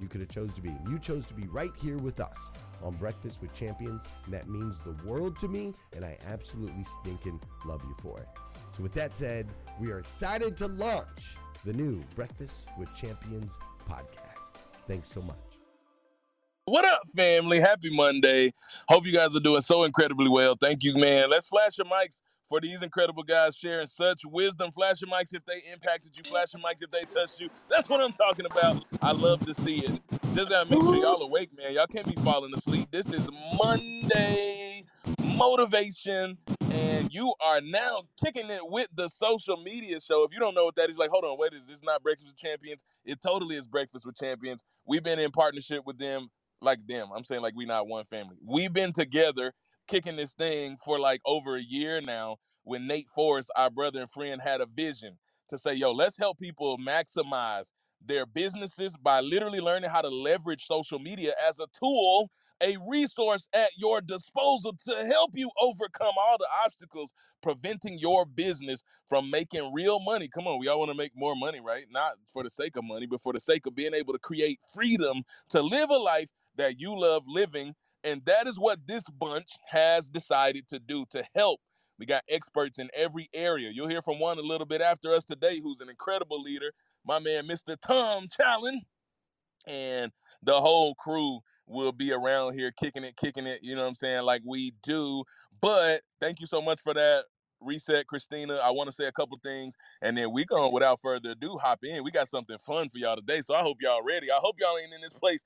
you could have chose to be. You chose to be right here with us on Breakfast with Champions, and that means the world to me, and I absolutely stinking love you for it. So with that said, we are excited to launch the new Breakfast with Champions podcast. Thanks so much. What up, family? Happy Monday. Hope you guys are doing so incredibly well. Thank you, man. Let's flash your mics for these incredible guys sharing such wisdom. Flash your mics if they impacted you. Flash your mics if they touched you. That's what I'm talking about. I love to see it. Just gotta make sure y'all awake, man. Y'all can't be falling asleep. This is Monday motivation, and you are now kicking it with the social media show. If you don't know what that is, like, hold on, wait, is this not Breakfast with Champions? It totally is Breakfast with Champions. We've been in partnership with them, like them. I'm saying like we not one family. We've been together kicking this thing for like over a year now when Nate Forrest, our brother and friend, had a vision to say, yo, let's help people maximize their businesses by literally learning how to leverage social media as a tool, a resource at your disposal to help you overcome all the obstacles preventing your business from making real money. Come on, we all want to make more money, right? Not for the sake of money, but for the sake of being able to create freedom to live a life that you love living and that is what this bunch has decided to do to help. We got experts in every area. You'll hear from one a little bit after us today who's an incredible leader, my man, Mr. Tom Challen. and the whole crew will be around here kicking it, kicking it, you know what I'm saying, like we do. But thank you so much for that reset, Christina. I want to say a couple things, and then we going without further ado hop in. We got something fun for y'all today, so I hope y'all ready. I hope y'all ain't in this place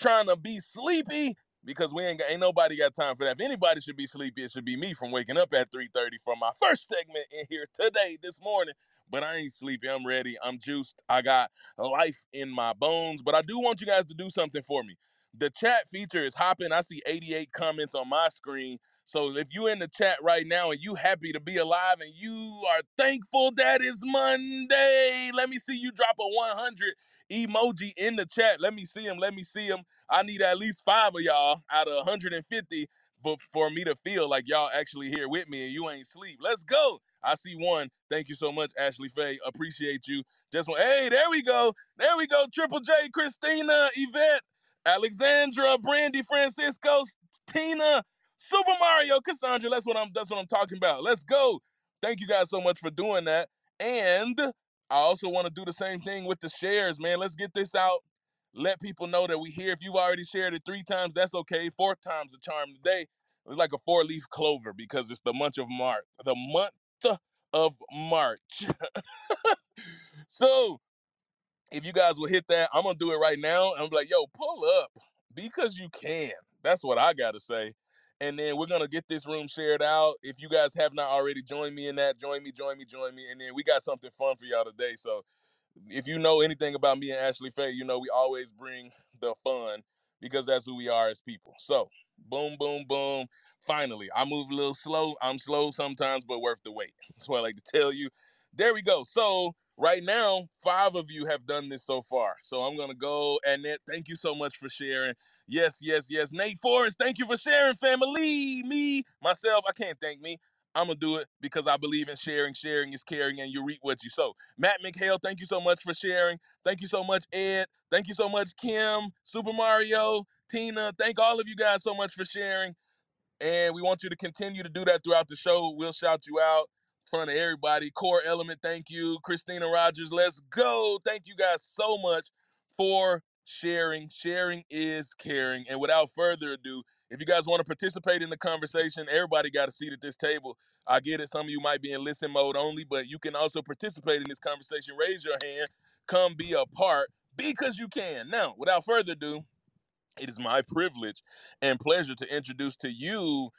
trying to be sleepy because we ain't got, ain't nobody got time for that. If anybody should be sleepy, it should be me from waking up at 3:30 for my first segment in here today this morning. But I ain't sleepy. I'm ready. I'm juiced. I got life in my bones. But I do want you guys to do something for me. The chat feature is hopping. I see 88 comments on my screen. So if you in the chat right now and you happy to be alive and you are thankful that is Monday, let me see you drop a 100 emoji in the chat. Let me see him. Let me see him. I need at least five of y'all out of 150 for, for me to feel like y'all actually here with me and you ain't sleep. Let's go. I see one. Thank you so much, Ashley Faye. Appreciate you. Just one. Hey, there we go. There we go. Triple J, Christina, Yvette, Alexandra, Brandy, Francisco, Tina, Super Mario, Cassandra. That's what I'm. That's what I'm talking about. Let's go. Thank you guys so much for doing that. And I also want to do the same thing with the shares, man. Let's get this out. Let people know that we here. If you've already shared it three times, that's okay. Fourth time's a charm today. It's like a four-leaf clover because it's the month of March. The month of March. so if you guys will hit that, I'm gonna do it right now. I'm like, yo, pull up because you can. That's what I gotta say. And then we're gonna get this room shared out. If you guys have not already joined me in that, join me, join me, join me. And then we got something fun for y'all today. So if you know anything about me and Ashley Faye, you know we always bring the fun because that's who we are as people. So boom, boom, boom. Finally, I move a little slow. I'm slow sometimes, but worth the wait. That's what I like to tell you. There we go. So right now, five of you have done this so far. So I'm gonna go. Annette, thank you so much for sharing. Yes, yes, yes. Nate Forrest, thank you for sharing, family. Me, myself, I can't thank me. I'm gonna do it because I believe in sharing. Sharing is caring, and you reap what you sow. Matt McHale, thank you so much for sharing. Thank you so much, Ed. Thank you so much, Kim, Super Mario, Tina. Thank all of you guys so much for sharing. And we want you to continue to do that throughout the show. We'll shout you out front of everybody. Core Element, thank you. Christina Rogers, let's go. Thank you guys so much for sharing. Sharing is caring. And without further ado, if you guys want to participate in the conversation, everybody got a seat at this table. I get it. Some of you might be in listen mode only, but you can also participate in this conversation. Raise your hand. Come be a part because you can. Now, without further ado, it is my privilege and pleasure to introduce to you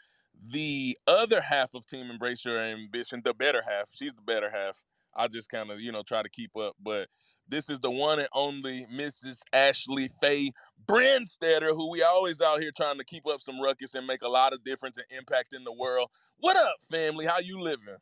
the other half of Team Embrace Your Ambition, the better half. She's the better half. I just kind of, you know, try to keep up. But this is the one and only Mrs. Ashley Faye Brandstetter, who we always out here trying to keep up some ruckus and make a lot of difference and impact in the world. What up, family? How you living?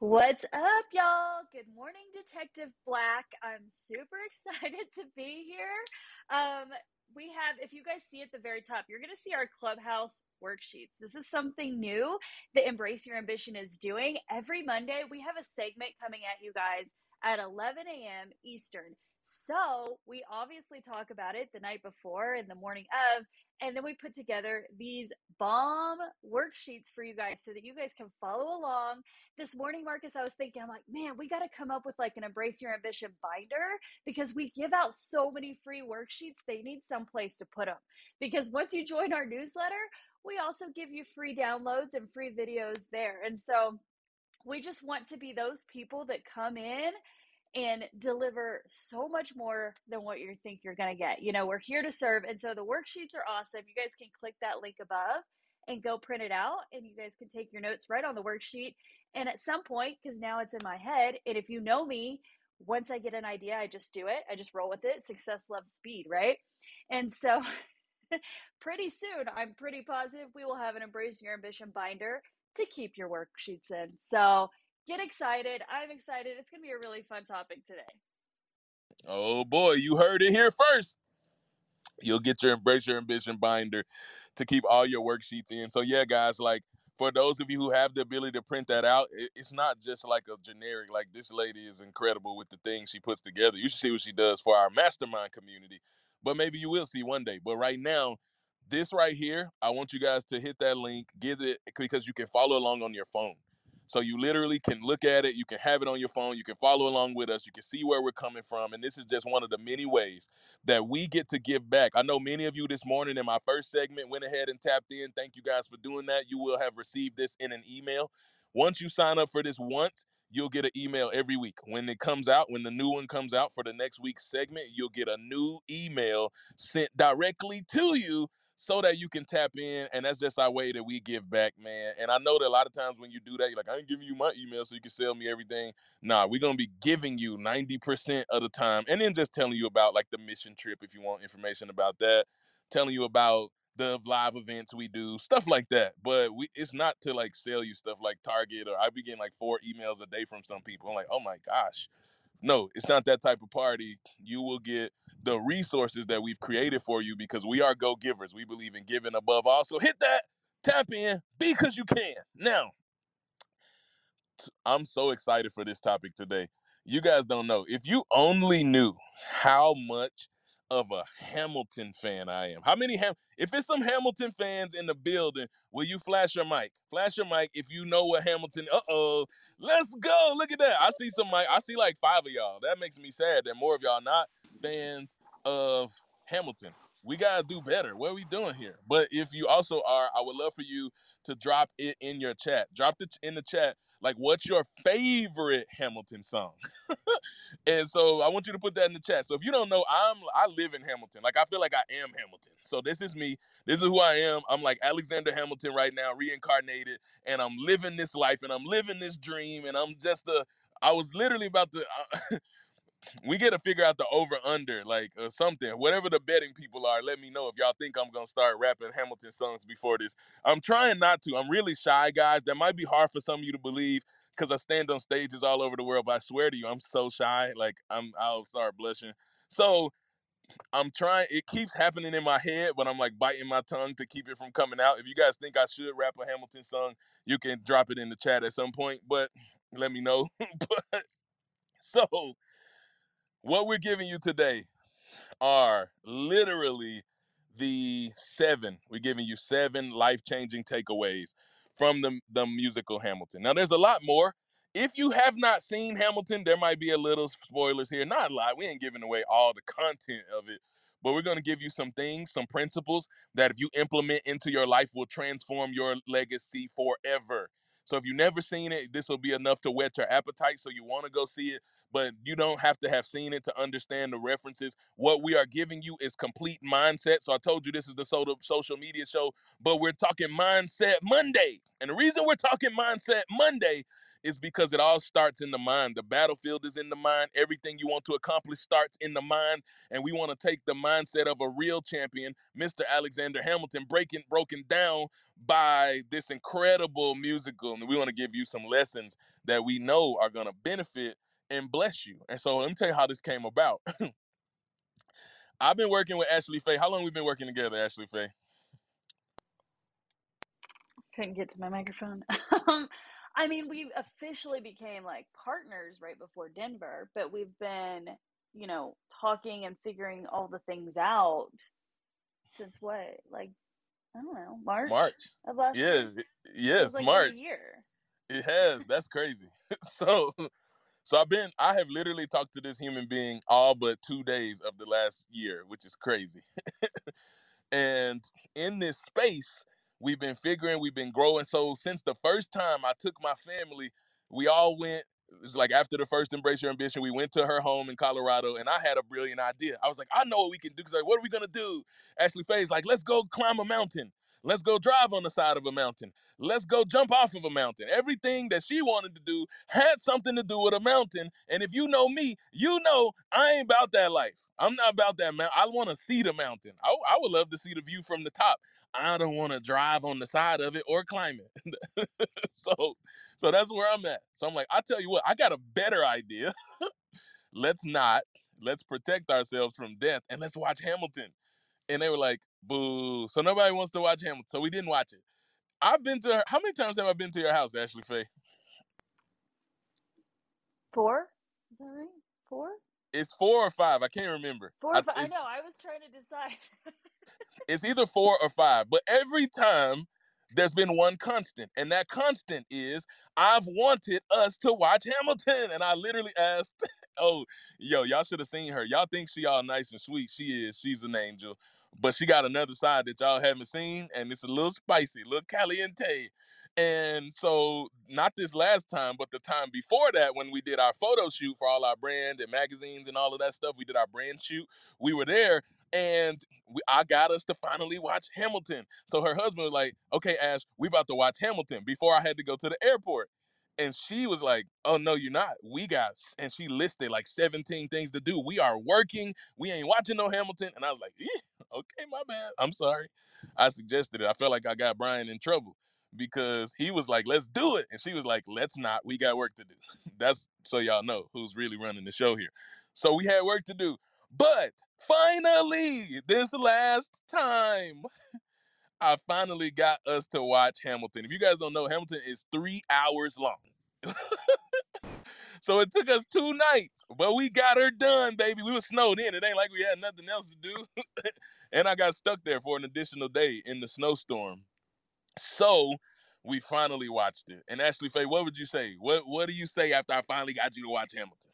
What's up, y'all? Good morning, Detective Black. I'm super excited to be here. Um, we have, if you guys see at the very top, you're going to see our clubhouse worksheets. This is something new that Embrace Your Ambition is doing. Every Monday, we have a segment coming at you guys at 11 a.m. Eastern. So we obviously talk about it the night before and the morning of, and then we put together these bomb worksheets for you guys so that you guys can follow along. This morning, Marcus, I was thinking, I'm like, man, we got to come up with like an Embrace Your Ambition binder because we give out so many free worksheets. They need some place to put them. Because once you join our newsletter, we also give you free downloads and free videos there. And so we just want to be those people that come in and deliver so much more than what you think you're going to get. You know, we're here to serve. And so the worksheets are awesome. You guys can click that link above and go print it out, and you guys can take your notes right on the worksheet. And at some point, because now it's in my head, and if you know me, once I get an idea, I just do it. I just roll with it. Success loves speed, right? And so pretty soon, I'm pretty positive we will have an Embrace Your Ambition binder to keep your worksheets in. So get excited. I'm excited. It's going to be a really fun topic today. Oh boy, you heard it here first. You'll get your Embrace Your Ambition binder to keep all your worksheets in. So, yeah, guys, like for those of you who have the ability to print that out, it's not just like a generic, like this lady is incredible with the things she puts together. You should see what she does for our mastermind community. But maybe you will see one day. But right now, this right here, I want you guys to hit that link, get it because you can follow along on your phone. So you literally can look at it, you can have it on your phone, you can follow along with us, you can see where we're coming from. And this is just one of the many ways that we get to give back. I know many of you this morning in my first segment went ahead and tapped in. Thank you guys for doing that. You will have received this in an email. Once you sign up for this once, you'll get an email every week. When it comes out, when the new one comes out for the next week's segment, you'll get a new email sent directly to you so that you can tap in. And that's just our way that we give back, man. And I know that a lot of times when you do that, you're like, I ain't giving you my email so you can sell me everything. Nah, we're gonna be giving you 90% of the time, and then just telling you about like the mission trip if you want information about that, telling you about the live events we do, stuff like that. But we it's not to like sell you stuff like Target or I be getting like four emails a day from some people. I'm like, oh my gosh. No, it's not that type of party. You will get the resources that we've created for you because we are go givers. We believe in giving above all. So hit that, tap in, because you can. Now, I'm so excited for this topic today. You guys don't know. If you only knew how much of a Hamilton fan I am. How many Ham if it's some Hamilton fans in the building, will you flash your mic? Flash your mic if you know what Hamilton. Uh-oh. Let's go. Look at that. I see some mic. I see like five of y'all. That makes me sad that more of y'all not fans of Hamilton. We gotta do better. What are we doing here? But if you also are, I would love for you to drop it in your chat. Drop it in the chat. Like, what's your favorite Hamilton song? and so I want you to put that in the chat. So if you don't know, I'm I live in Hamilton. Like I feel like I am Hamilton. So this is me. This is who I am. I'm like Alexander Hamilton right now, reincarnated, and I'm living this life and I'm living this dream. And I'm just a. I was literally about to. We got to figure out the over under, like or something. Whatever the betting people are, let me know if y'all think I'm gonna start rapping Hamilton songs before this. I'm trying not to. I'm really shy, guys. That might be hard for some of you to believe because I stand on stages all over the world. But I swear to you, I'm so shy. Like I'm, I'll start blushing. So I'm trying. It keeps happening in my head, but I'm like biting my tongue to keep it from coming out. If you guys think I should rap a Hamilton song, you can drop it in the chat at some point. But let me know. but so what we're giving you today are literally the seven. We're giving you seven life changing takeaways from the, the musical Hamilton. Now, there's a lot more. If you have not seen Hamilton, there might be a little spoilers here. Not a lot. We ain't giving away all the content of it, but we're going to give you some things, some principles that if you implement into your life will transform your legacy forever. So if you've never seen it, this will be enough to whet your appetite. So you want to go see it, but you don't have to have seen it to understand the references. What we are giving you is complete mindset. So I told you this is the social media show, but we're talking mindset Monday. And the reason we're talking mindset Monday is because it all starts in the mind. The battlefield is in the mind. Everything you want to accomplish starts in the mind. And we want to take the mindset of a real champion, Mr. Alexander Hamilton, breaking broken down by this incredible musical. And we want to give you some lessons that we know are going to benefit and bless you. And so let me tell you how this came about. I've been working with Ashley Faye. How long we been working together, Ashley Faye? Couldn't get to my microphone. Um, I mean, we officially became like partners right before Denver, but we've been, you know, talking and figuring all the things out since what? Like, I don't know, March? March. Of last yeah, year? yes, like March. year. It has. That's crazy. so so I've been I have literally talked to this human being all but 2 days of the last year, which is crazy. and in this space, we've been figuring, we've been growing. So since the first time I took my family, we all went. It was like after the first Embrace Your Ambition, we went to her home in Colorado, and I had a brilliant idea. I was like, I know what we can do. Cause like, what are we gonna do? Ashley Faye's like, let's go climb a mountain. Let's go drive on the side of a mountain. Let's go jump off of a mountain. Everything that she wanted to do had something to do with a mountain. And if you know me, you know I ain't about that life. I'm not about that man. I want to see the mountain. I, I would love to see the view from the top. I don't want to drive on the side of it or climb it. so, so that's where I'm at. So I'm like, I tell you what, I got a better idea. let's not. Let's protect ourselves from death and let's watch Hamilton and they were like, "Boo!" So nobody wants to watch Hamilton, so we didn't watch it. I've been to her. How many times have I been to your house, Ashley Faye? Four. Is that right? Four. It's four or five. I can't remember. Four. I, five. I know. I was trying to decide. it's either four or five, but every time there's been one constant, and that constant is I've wanted us to watch Hamilton. And I literally asked, oh, yo, y'all should have seen her. Y'all think she all nice and sweet. She is. She's an angel. But she got another side that y'all haven't seen, and it's a little spicy, a little caliente. And so, not this last time, but the time before that, when we did our photo shoot for all our brand and magazines and all of that stuff, we did our brand shoot. We were there, and we, I got us to finally watch Hamilton. So her husband was like, "Okay, Ash, we about to watch Hamilton." Before I had to go to the airport, and she was like, "Oh no, you're not. We got." And she listed like 17 things to do. We are working. We ain't watching no Hamilton. And I was like, "Okay, my bad. I'm sorry." I suggested it. I felt like I got Brian in trouble because he was like, "Let's do it," and she was like, "Let's not. We got work to do." That's so y'all know who's really running the show here. So we had work to do, but finally, this last time, I finally got us to watch Hamilton. If you guys don't know, Hamilton is three hours long. so it took us two nights, but we got her done, baby. We were snowed in. It ain't like we had nothing else to do. and I got stuck there for an additional day in the snowstorm. So we finally watched it. And Ashley Faye, what would you say? What what do you say after I finally got you to watch Hamilton?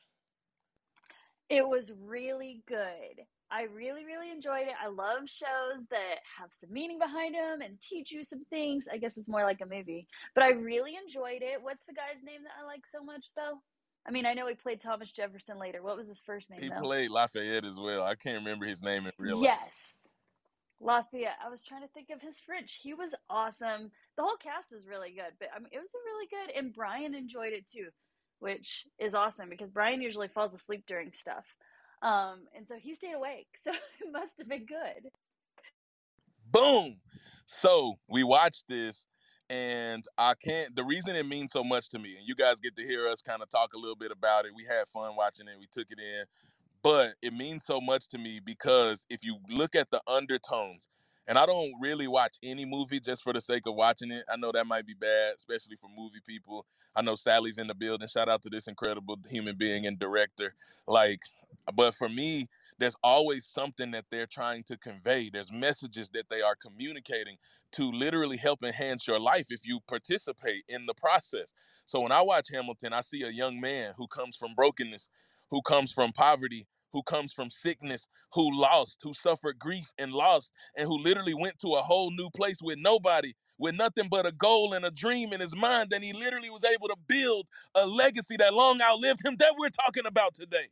It was really good. I really, really enjoyed it. I love shows that have some meaning behind them and teach you some things. I guess it's more like a movie, but I really enjoyed it. What's the guy's name that I like so much, though? I mean, I know he played Thomas Jefferson later. What was his first name? He though? played Lafayette as well. I can't remember his name in real life. Yes. Lafayette. I was trying to think of his French. He was awesome. The whole cast is really good, but I mean, it was a really good, and Brian enjoyed it too, which is awesome because Brian usually falls asleep during stuff. Um, and so he stayed awake. So it must have been good. Boom. So we watched this, and I can't. The reason it means so much to me, and you guys get to hear us kind of talk a little bit about it. We had fun watching it. We took it in, but it means so much to me because if you look at the undertones, and I don't really watch any movie just for the sake of watching it. I know that might be bad, especially for movie people. I know Sally's in the building. Shout out to this incredible human being and director. Like, but for me, there's always something that they're trying to convey. There's messages that they are communicating to literally help enhance your life if you participate in the process. So when I watch Hamilton, I see a young man who comes from brokenness, who comes from poverty, who comes from sickness, who lost, who suffered grief and lost, and who literally went to a whole new place with nobody, with nothing but a goal and a dream in his mind. And he literally was able to build a legacy that long outlived him that we're talking about today.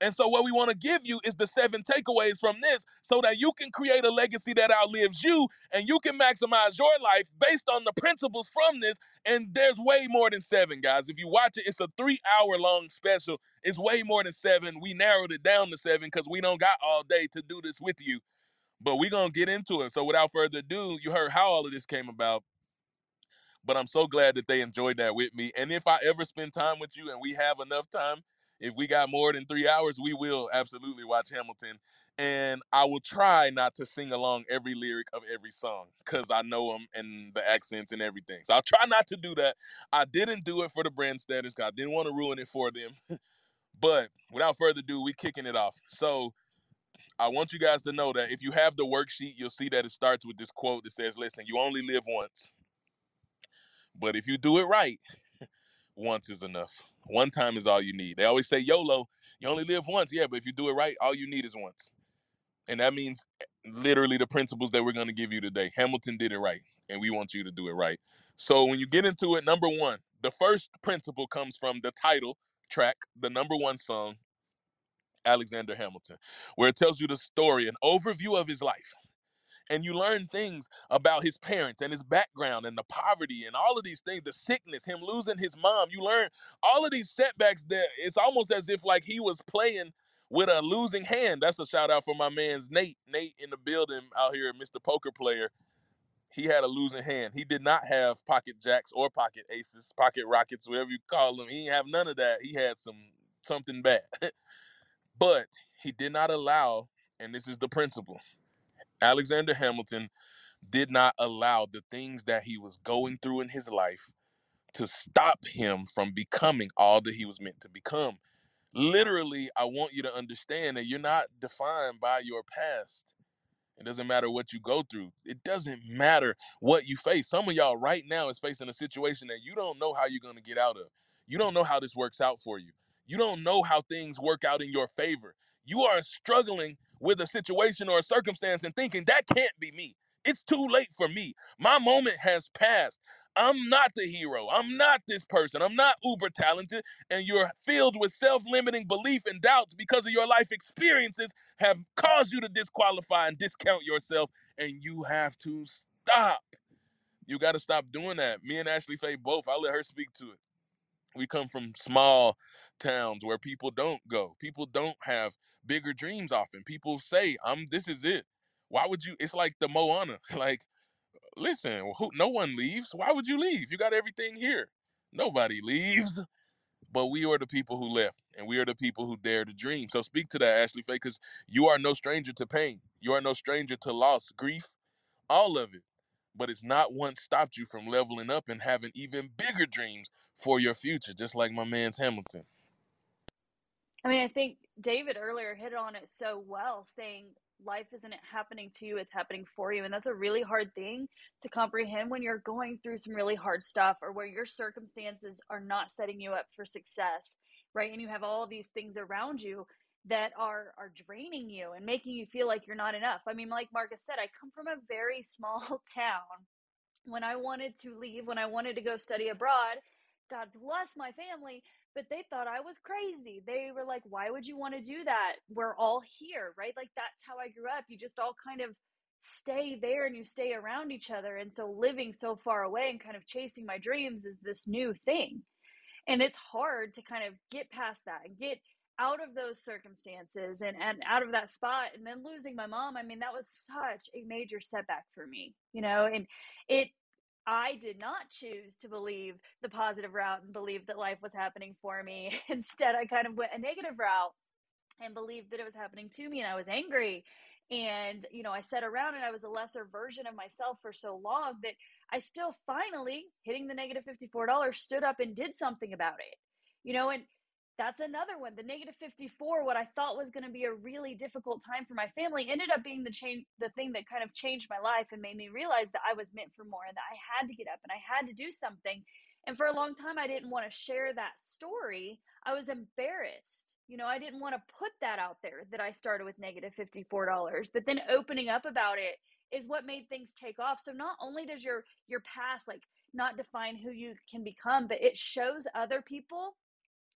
And so, what we want to give you is the seven takeaways from this so that you can create a legacy that outlives you and you can maximize your life based on the principles from this. And there's way more than seven, guys. If you watch it, it's a three hour long special. It's way more than seven. We narrowed it down to seven because we don't got all day to do this with you. But we're going to get into it. So, without further ado, you heard how all of this came about. But I'm so glad that they enjoyed that with me. And if I ever spend time with you and we have enough time, if we got more than three hours, we will absolutely watch Hamilton. And I will try not to sing along every lyric of every song because I know them and the accents and everything. So I'll try not to do that. I didn't do it for the brand status because I didn't want to ruin it for them. but without further ado, we kicking it off. So I want you guys to know that if you have the worksheet, you'll see that it starts with this quote that says, Listen, you only live once. But if you do it right, once is enough. One time is all you need. They always say YOLO, you only live once. Yeah, but if you do it right, all you need is once. And that means eh, literally the principles that we're going to give you today. Hamilton did it right, and we want you to do it right. So when you get into it, number one, the first principle comes from the title track, the number one song, Alexander Hamilton, where it tells you the story, an overview of his life and you learn things about his parents and his background and the poverty and all of these things, the sickness, him losing his mom. You learn all of these setbacks that it's almost as if like he was playing with a losing hand. That's a shout out for my man's Nate. Nate in the building out here, Mr. Poker Player. He had a losing hand. He did not have pocket jacks or pocket aces, pocket rockets, whatever you call them. He didn't have none of that. He had some something bad. but he did not allow, and this is the principle Alexander Hamilton did not allow the things that he was going through in his life to stop him from becoming all that he was meant to become. Literally, I want you to understand that you're not defined by your past. It doesn't matter what you go through. It doesn't matter what you face. Some of y'all right now is facing a situation that you don't know how you're going to get out of. You don't know how this works out for you. You don't know how things work out in your favor. You are struggling with a situation or a circumstance and thinking that can't be me. It's too late for me. My moment has passed. I'm not the hero. I'm not this person. I'm not uber talented. And you're filled with self limiting belief and doubts because of your life experiences have caused you to disqualify and discount yourself. And you have to stop. You got to stop doing that. Me and Ashley Faye both, I'll let her speak to it. We come from small towns where people don't go. People don't have bigger dreams often. People say, "I'm this is it." Why would you? It's like the Moana. Like listen, who, no one leaves. Why would you leave? You got everything here. Nobody leaves. But we are the people who left, and we are the people who dare to dream. So speak to that, Ashley Faye, because you are no stranger to pain. You are no stranger to loss, grief, all of it. But it's not once stopped you from leveling up and having even bigger dreams for your future, just like my man's Hamilton. I mean, I think David earlier hit on it so well, saying life isn't happening to you, it's happening for you. And that's a really hard thing to comprehend when you're going through some really hard stuff or where your circumstances are not setting you up for success, right? And you have all these things around you that are are draining you and making you feel like you're not enough. I mean, like Marcus said, I come from a very small town. When I wanted to leave, when I wanted to go study abroad, God bless my family, but they thought I was crazy. They were like, why would you want to do that? We're all here, right? Like that's how I grew up. You just all kind of stay there and you stay around each other. And so living so far away and kind of chasing my dreams is this new thing. And it's hard to kind of get past that and get out of those circumstances and, and out of that spot and then losing my mom i mean that was such a major setback for me you know and it I did not choose to believe the positive route and believe that life was happening for me. Instead, I kind of went a negative route and believed that it was happening to me and I was angry. And, you know, I sat around and I was a lesser version of myself for so long that I still finally, hitting the negative $54, stood up and did something about it. You know, and that's another one. The negative 54, what I thought was going to be a really difficult time for my family, ended up being the change, the thing that kind of changed my life and made me realize that I was meant for more and that I had to get up and I had to do something. And for a long time, I didn't want to share that story. I was embarrassed. You know, I didn't want to put that out there that I started with negative $54. But then opening up about it is what made things take off. So not only does your your past like not define who you can become, but it shows other people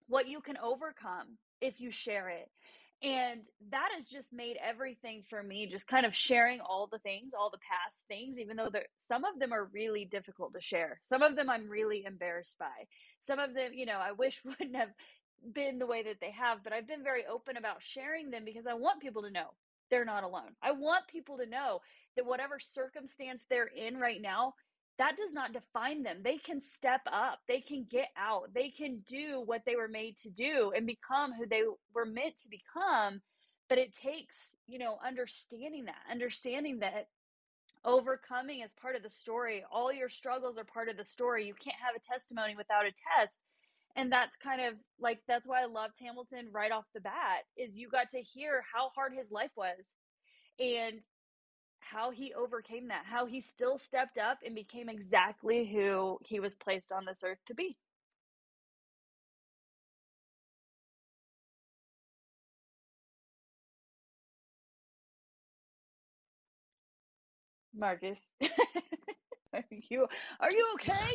what you can overcome if you share it. And that has just made everything for me just kind of sharing all the things, all the past things, even though some of them are really difficult to share. Some of them I'm really embarrassed by. Some of them, you know, I wish wouldn't have been the way that they have, but I've been very open about sharing them because I want people to know they're not alone. I want people to know that whatever circumstance they're in right now, that does not define them. They can step up, they can get out, they can do what they were made to do and become who they were meant to become. But it takes, you know, understanding that, understanding that overcoming is part of the story. All your struggles are part of the story. You can't have a testimony without a test. And that's kind of like that's why I loved Hamilton right off the bat is you got to hear how hard his life was. And how he overcame that, how he still stepped up and became exactly who he was placed on this earth to be. Marcus, are you are you okay?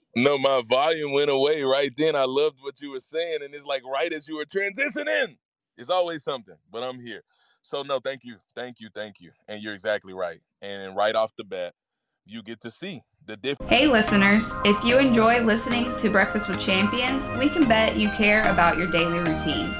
no, my volume went away right then. I loved what you were saying, and it's like right as you were transitioning. It's always something, but I'm here. So no, thank you, thank you, thank you. And you're exactly right. And right off the bat, you get to see the difference. Hey listeners, if you enjoy listening to Breakfast with Champions, we can bet you care about your daily routine.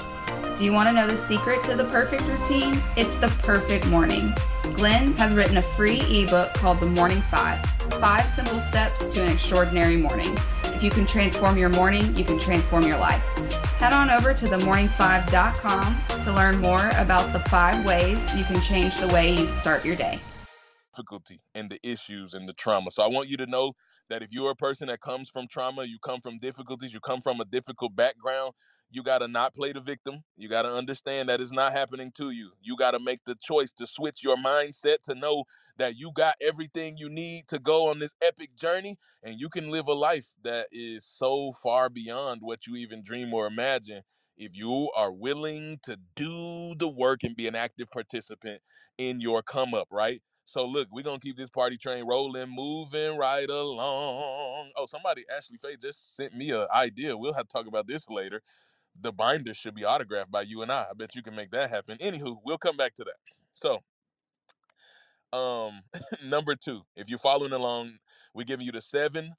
Do you want to know the secret to the perfect routine? It's the perfect morning. Glenn has written a free ebook called The Morning Five Five Simple Steps to an Extraordinary Morning. If you can transform your morning, you can transform your life. Head on over to themorning5.com to learn more about the five ways you can change the way you start your day. Difficulty and the issues and the trauma. So I want you to know that if you're a person that comes from trauma, you come from difficulties, you come from a difficult background, you got to not play the victim. You got to understand that it's not happening to you. You got to make the choice to switch your mindset to know that you got everything you need to go on this epic journey and you can live a life that is so far beyond what you even dream or imagine if you are willing to do the work and be an active participant in your come up, right? So look, we're gonna keep this party train rolling, moving right along. Oh, somebody, Ashley Faye, just sent me an idea. We'll have to talk about this later. The binder should be autographed by you and I. I bet you can make that happen. Anywho, we'll come back to that. So, um, number two, if you're following along, we're giving you the seven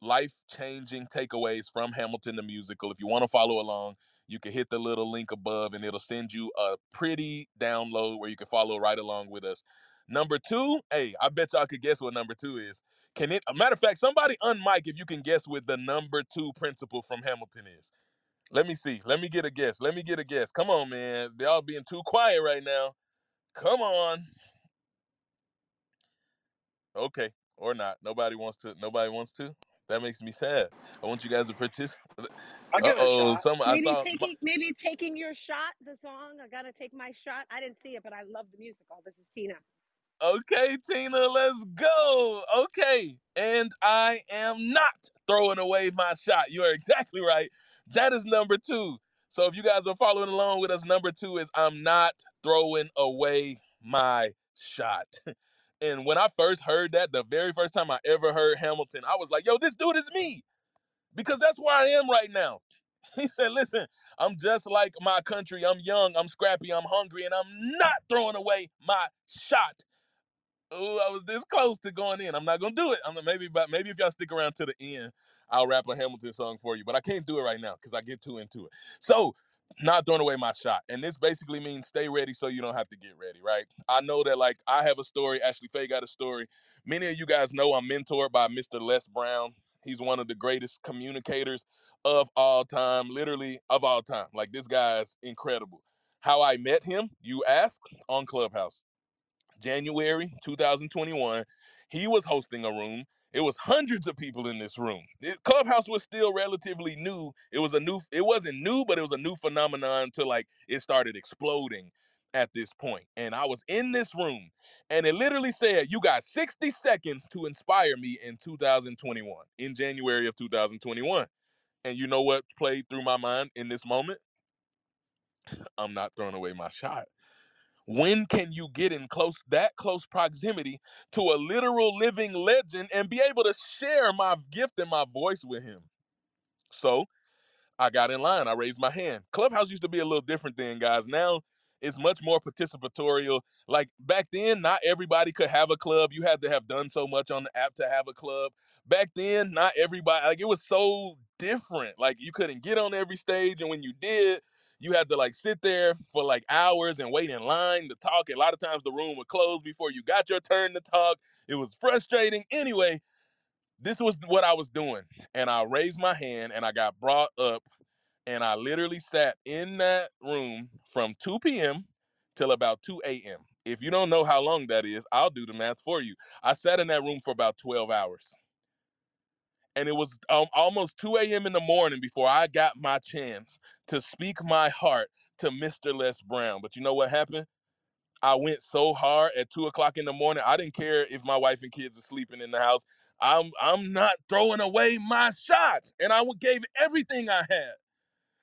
life changing takeaways from Hamilton the musical. If you want to follow along, you can hit the little link above and it'll send you a pretty download where you can follow right along with us. Number two, hey, I bet y'all could guess what number two is. Can it? A matter of fact, somebody unmic if you can guess what the number two principle from Hamilton is. Let me see. Let me get a guess. Let me get a guess. Come on, man. They all being too quiet right now. Come on. Okay, or not. Nobody wants to. Nobody wants to. That makes me sad. I want you guys to participate. I'll give a Uh-oh, shot. some I saw. taking maybe taking your shot, the song. I gotta take my shot. I didn't see it, but I love the musical. This is Tina. Okay, Tina, let's go. Okay, and I am not throwing away my shot. You are exactly right. That is number two. So if you guys are following along with us, number two is I'm not throwing away my shot. And when I first heard that, the very first time I ever heard Hamilton, I was like, yo, this dude is me. Because that's where I am right now. He said, listen, I'm just like my country. I'm young, I'm scrappy, I'm hungry, and I'm not throwing away my shot. Oh, I was this close to going in. I'm not gonna do it. I'm maybe, but maybe if y'all stick around to the end, I'll rap a Hamilton song for you. But I can't do it right now because I get too into it. So, not throwing away my shot, and this basically means stay ready so you don't have to get ready, right? I know that like I have a story. Ashley Faye got a story. Many of you guys know I'm mentored by Mr. Les Brown. He's one of the greatest communicators of all time, literally of all time. Like this guy's incredible. How I met him, you ask, on Clubhouse. January 2021, he was hosting a room. It was hundreds of people in this room. It- Clubhouse was still relatively new. It was a new it wasn't new, but it was a new phenomenon until like it started exploding at this point. And I was in this room and it literally said, "You got 60 seconds to inspire me in 2021." In January of 2021. And you know what played through my mind in this moment? I'm not throwing away my shot. When can you get in close that close proximity to a literal living legend and be able to share my gift and my voice with him? So I got in line. I raised my hand. Clubhouse used to be a little different then, guys. Now it's much more participatorial. Like back then, not everybody could have a club. You had to have done so much on the app to have a club. Back then, not everybody like it was so different. Like you couldn't get on every stage, and when you did, you had to like sit there for like hours and wait in line to talk. A lot of times the room would close before you got your turn to talk. It was frustrating. Anyway, this was what I was doing. And I raised my hand and I got brought up and I literally sat in that room from 2 p.m. till about 2 a.m. If you don't know how long that is, I'll do the math for you. I sat in that room for about 12 hours. And it was um, almost 2 a.m. in the morning before I got my chance to speak my heart to Mr. Les Brown. But you know what happened? I went so hard at two o'clock in the morning. I didn't care if my wife and kids were sleeping in the house. I'm I'm not throwing away my shot. And I gave everything I had.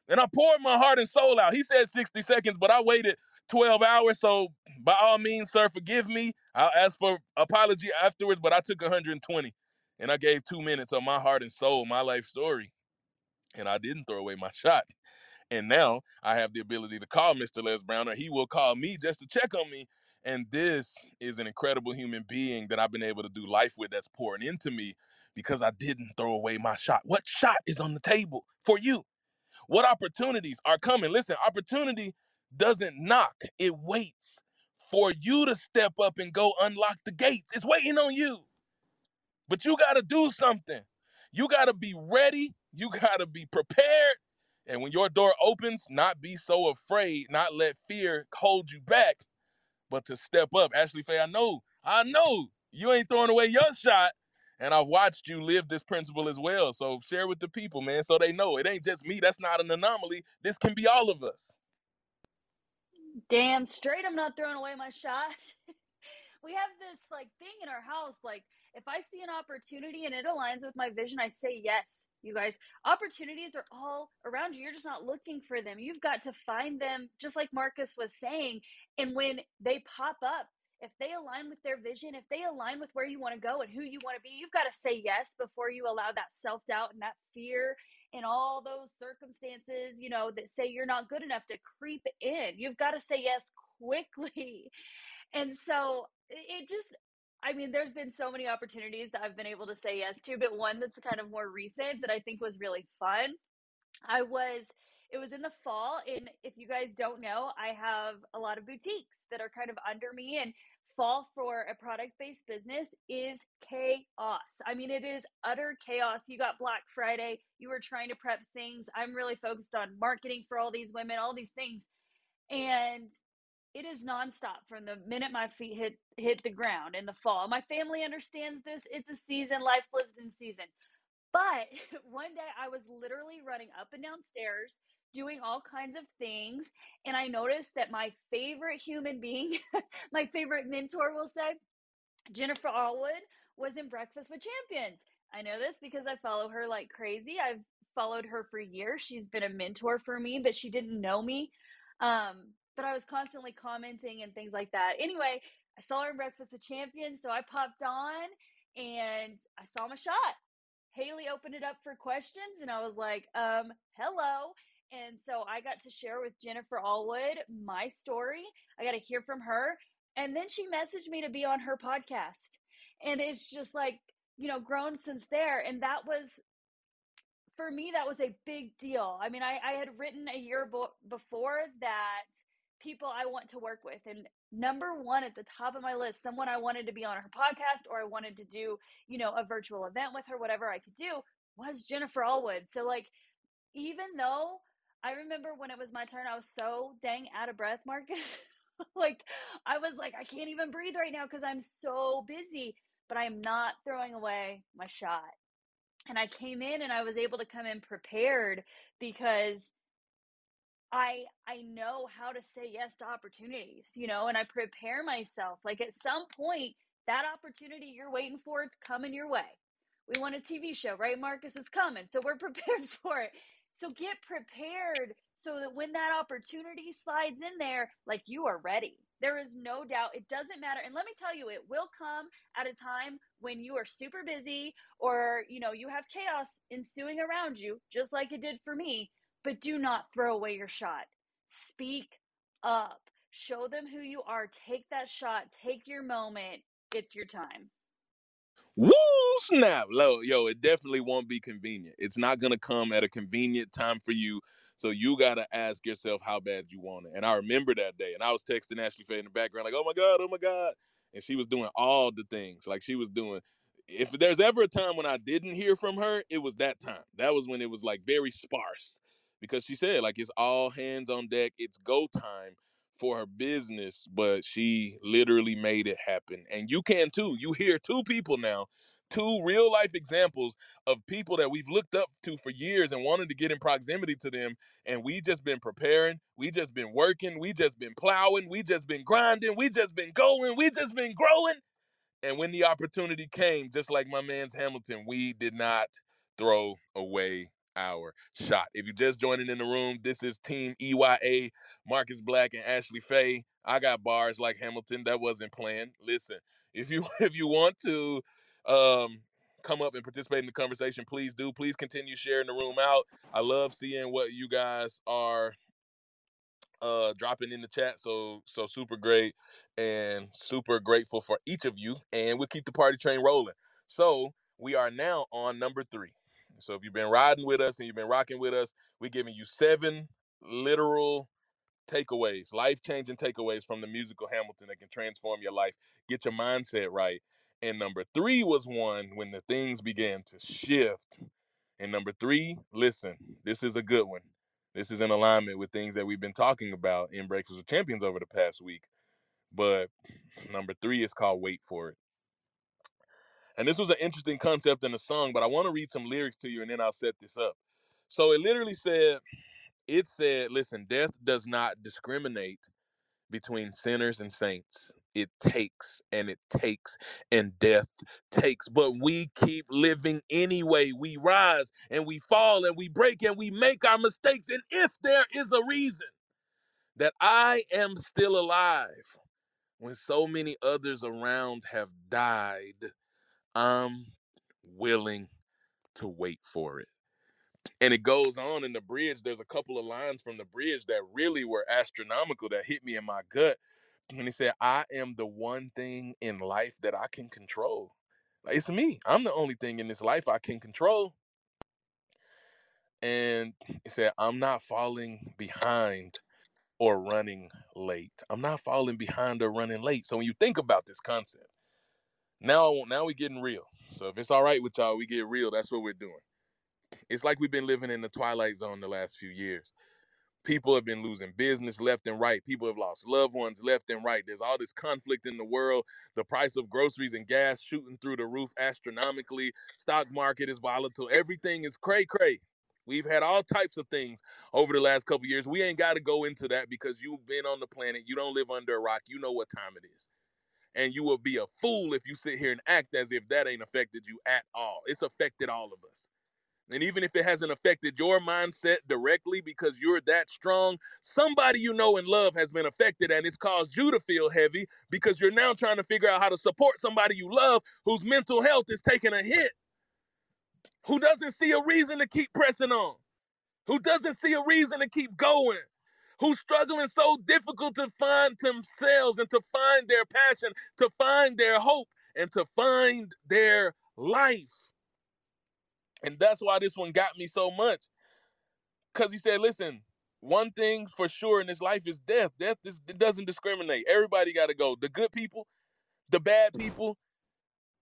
And I poured my heart and soul out. He said 60 seconds, but I waited 12 hours. So by all means, sir, forgive me. I'll ask for apology afterwards, but I took 120 and I gave two minutes of my heart and soul, my life story. And I didn't throw away my shot. And now I have the ability to call Mr. Les Brown, or he will call me just to check on me. And this is an incredible human being that I've been able to do life with that's pouring into me because I didn't throw away my shot. What shot is on the table for you? What opportunities are coming? Listen, opportunity doesn't knock, it waits for you to step up and go unlock the gates. It's waiting on you. But you got to do something. You got to be ready. You got to be prepared. And when your door opens, not be so afraid, not let fear hold you back, but to step up. Ashley Faye, I know I know you ain't throwing away your shot. And I've watched you live this principle as well. So share with the people, man, so they know it ain't just me. That's not an anomaly. This can be all of us. Damn straight, I'm not throwing away my shot. we have this like thing in our house. Like, if I see an opportunity and it aligns with my vision, I say yes. You guys, opportunities are all around you. You're just not looking for them. You've got to find them, just like Marcus was saying. And when they pop up, if they align with their vision, if they align with where you want to go and who you want to be, you've got to say yes before you allow that self doubt and that fear and all those circumstances, you know, that say you're not good enough to creep in. You've got to say yes quickly. And so it just, I mean, there's been so many opportunities that I've been able to say yes to, but one that's kind of more recent that I think was really fun. I was it was in the fall and if you guys don't know i have a lot of boutiques that are kind of under me and fall for a product based business is chaos i mean it is utter chaos you got black friday you were trying to prep things i'm really focused on marketing for all these women all these things and it is nonstop from the minute my feet hit hit the ground in the fall my family understands this it's a season life's lived in season but one day I was literally running up and down stairs doing all kinds of things. And I noticed that my favorite human being, my favorite mentor will say, Jennifer Allwood, was in Breakfast with Champions. I know this because I follow her like crazy. I've followed her for years. She's been a mentor for me, but she didn't know me. Um, but I was constantly commenting and things like that. Anyway, I saw her in Breakfast with Champions, so I popped on and I saw my shot. Haley opened it up for questions, and I was like, um, hello. And so I got to share with Jennifer Allwood my story. I got to hear from her. And then she messaged me to be on her podcast. And it's just like, you know, grown since there. And that was, for me, that was a big deal. I mean, I, I had written a year bo- before that people I want to work with. And number one at the top of my list, someone I wanted to be on her podcast or I wanted to do, you know, a virtual event with her, whatever I could do, was Jennifer Allwood. So, like, even though I remember when it was my turn, I was so dang out of breath, Marcus. like I was like, I can't even breathe right now because I'm so busy. But I am not throwing away my shot. And I came in and I was able to come in prepared because I I know how to say yes to opportunities, you know, and I prepare myself. Like at some point, that opportunity you're waiting for, it's coming your way. We want a TV show, right? Marcus is coming. So we're prepared for it. So get prepared so that when that opportunity slides in there, like you are ready. There is no doubt. It doesn't matter. And let me tell you, it will come at a time when you are super busy or, you know, you have chaos ensuing around you, just like it did for me. But do not throw away your shot. Speak up. Show them who you are. Take that shot. Take your moment. It's your time. Woo snap. Yo, it definitely won't be convenient. It's not gonna come at a convenient time for you. So you gotta ask yourself how bad you want it. And I remember that day, and I was texting Ashley Faye in the background, like, oh my God, oh my God. And she was doing all the things. Like she was doing if there's ever a time when I didn't hear from her, it was that time. That was when it was like very sparse. Because she said, like, it's all hands on deck, it's go time for her business, but she literally made it happen. And you can too. You hear two people now, two real life examples of people that we've looked up to for years and wanted to get in proximity to them. And we just been preparing, we just been working, we just been plowing, we just been grinding, we just been going, we just been growing. And when the opportunity came, just like my man's Hamilton, we did not throw away our shot. If you're just joining in the room, this is Team EYA, Marcus Black and Ashley Faye. I got bars like Hamilton. That wasn't planned. Listen, if you if you want to um, come up and participate in the conversation, please do. Please continue sharing the room out. I love seeing what you guys are uh dropping in the chat so so super great and super grateful for each of you and we'll keep the party train rolling so we are now on number three so if you've been riding with us and you've been rocking with us, we're giving you seven literal takeaways, life changing takeaways from the musical Hamilton that can transform your life, get your mindset right. And number three was one when the things began to shift. And number three, listen, this is a good one. This is in alignment with things that we've been talking about in Breakfast with Champions over the past week. But number three is called Wait for It. And this was an interesting concept in the song, but I want to read some lyrics to you and then I'll set this up. So it literally said, it said, listen, death does not discriminate between sinners and saints. It takes and it takes and death takes. But we keep living anyway. We rise and we fall and we break and we make our mistakes. And if there is a reason that I am still alive when so many others around have died, I'm willing to wait for it. And it goes on in the bridge. There's a couple of lines from the bridge that really were astronomical that hit me in my gut. When he said, I am the one thing in life that I can control. It's me. I'm the only thing in this life I can control. And he said, I'm not falling behind or running late. I'm not falling behind or running late. So when you think about this concept, now now we getting real. So if it's all right with y'all, we get real. That's what we're doing. It's like we've been living in the twilight zone the last few years. People have been losing business left and right. People have lost loved ones left and right. There's all this conflict in the world. The price of groceries and gas shooting through the roof astronomically. Stock market is volatile. Everything is cray cray. We've had all types of things over the last couple years. We ain't got to go into that because you've been on the planet. You don't live under a rock. You know what time it is. And you will be a fool if you sit here and act as if that ain't affected you at all. It's affected all of us. And even if it hasn't affected your mindset directly because you're that strong, somebody you know and love has been affected and it's caused you to feel heavy because you're now trying to figure out how to support somebody you love whose mental health is taking a hit, who doesn't see a reason to keep pressing on, who doesn't see a reason to keep going, who's struggling so difficult to find themselves and to find their passion, to find their hope, and to find their life. And that's why this one got me so much. Because he said, listen, one thing for sure in this life is death. Death is, it doesn't discriminate. Everybody got to go. The good people, the bad people,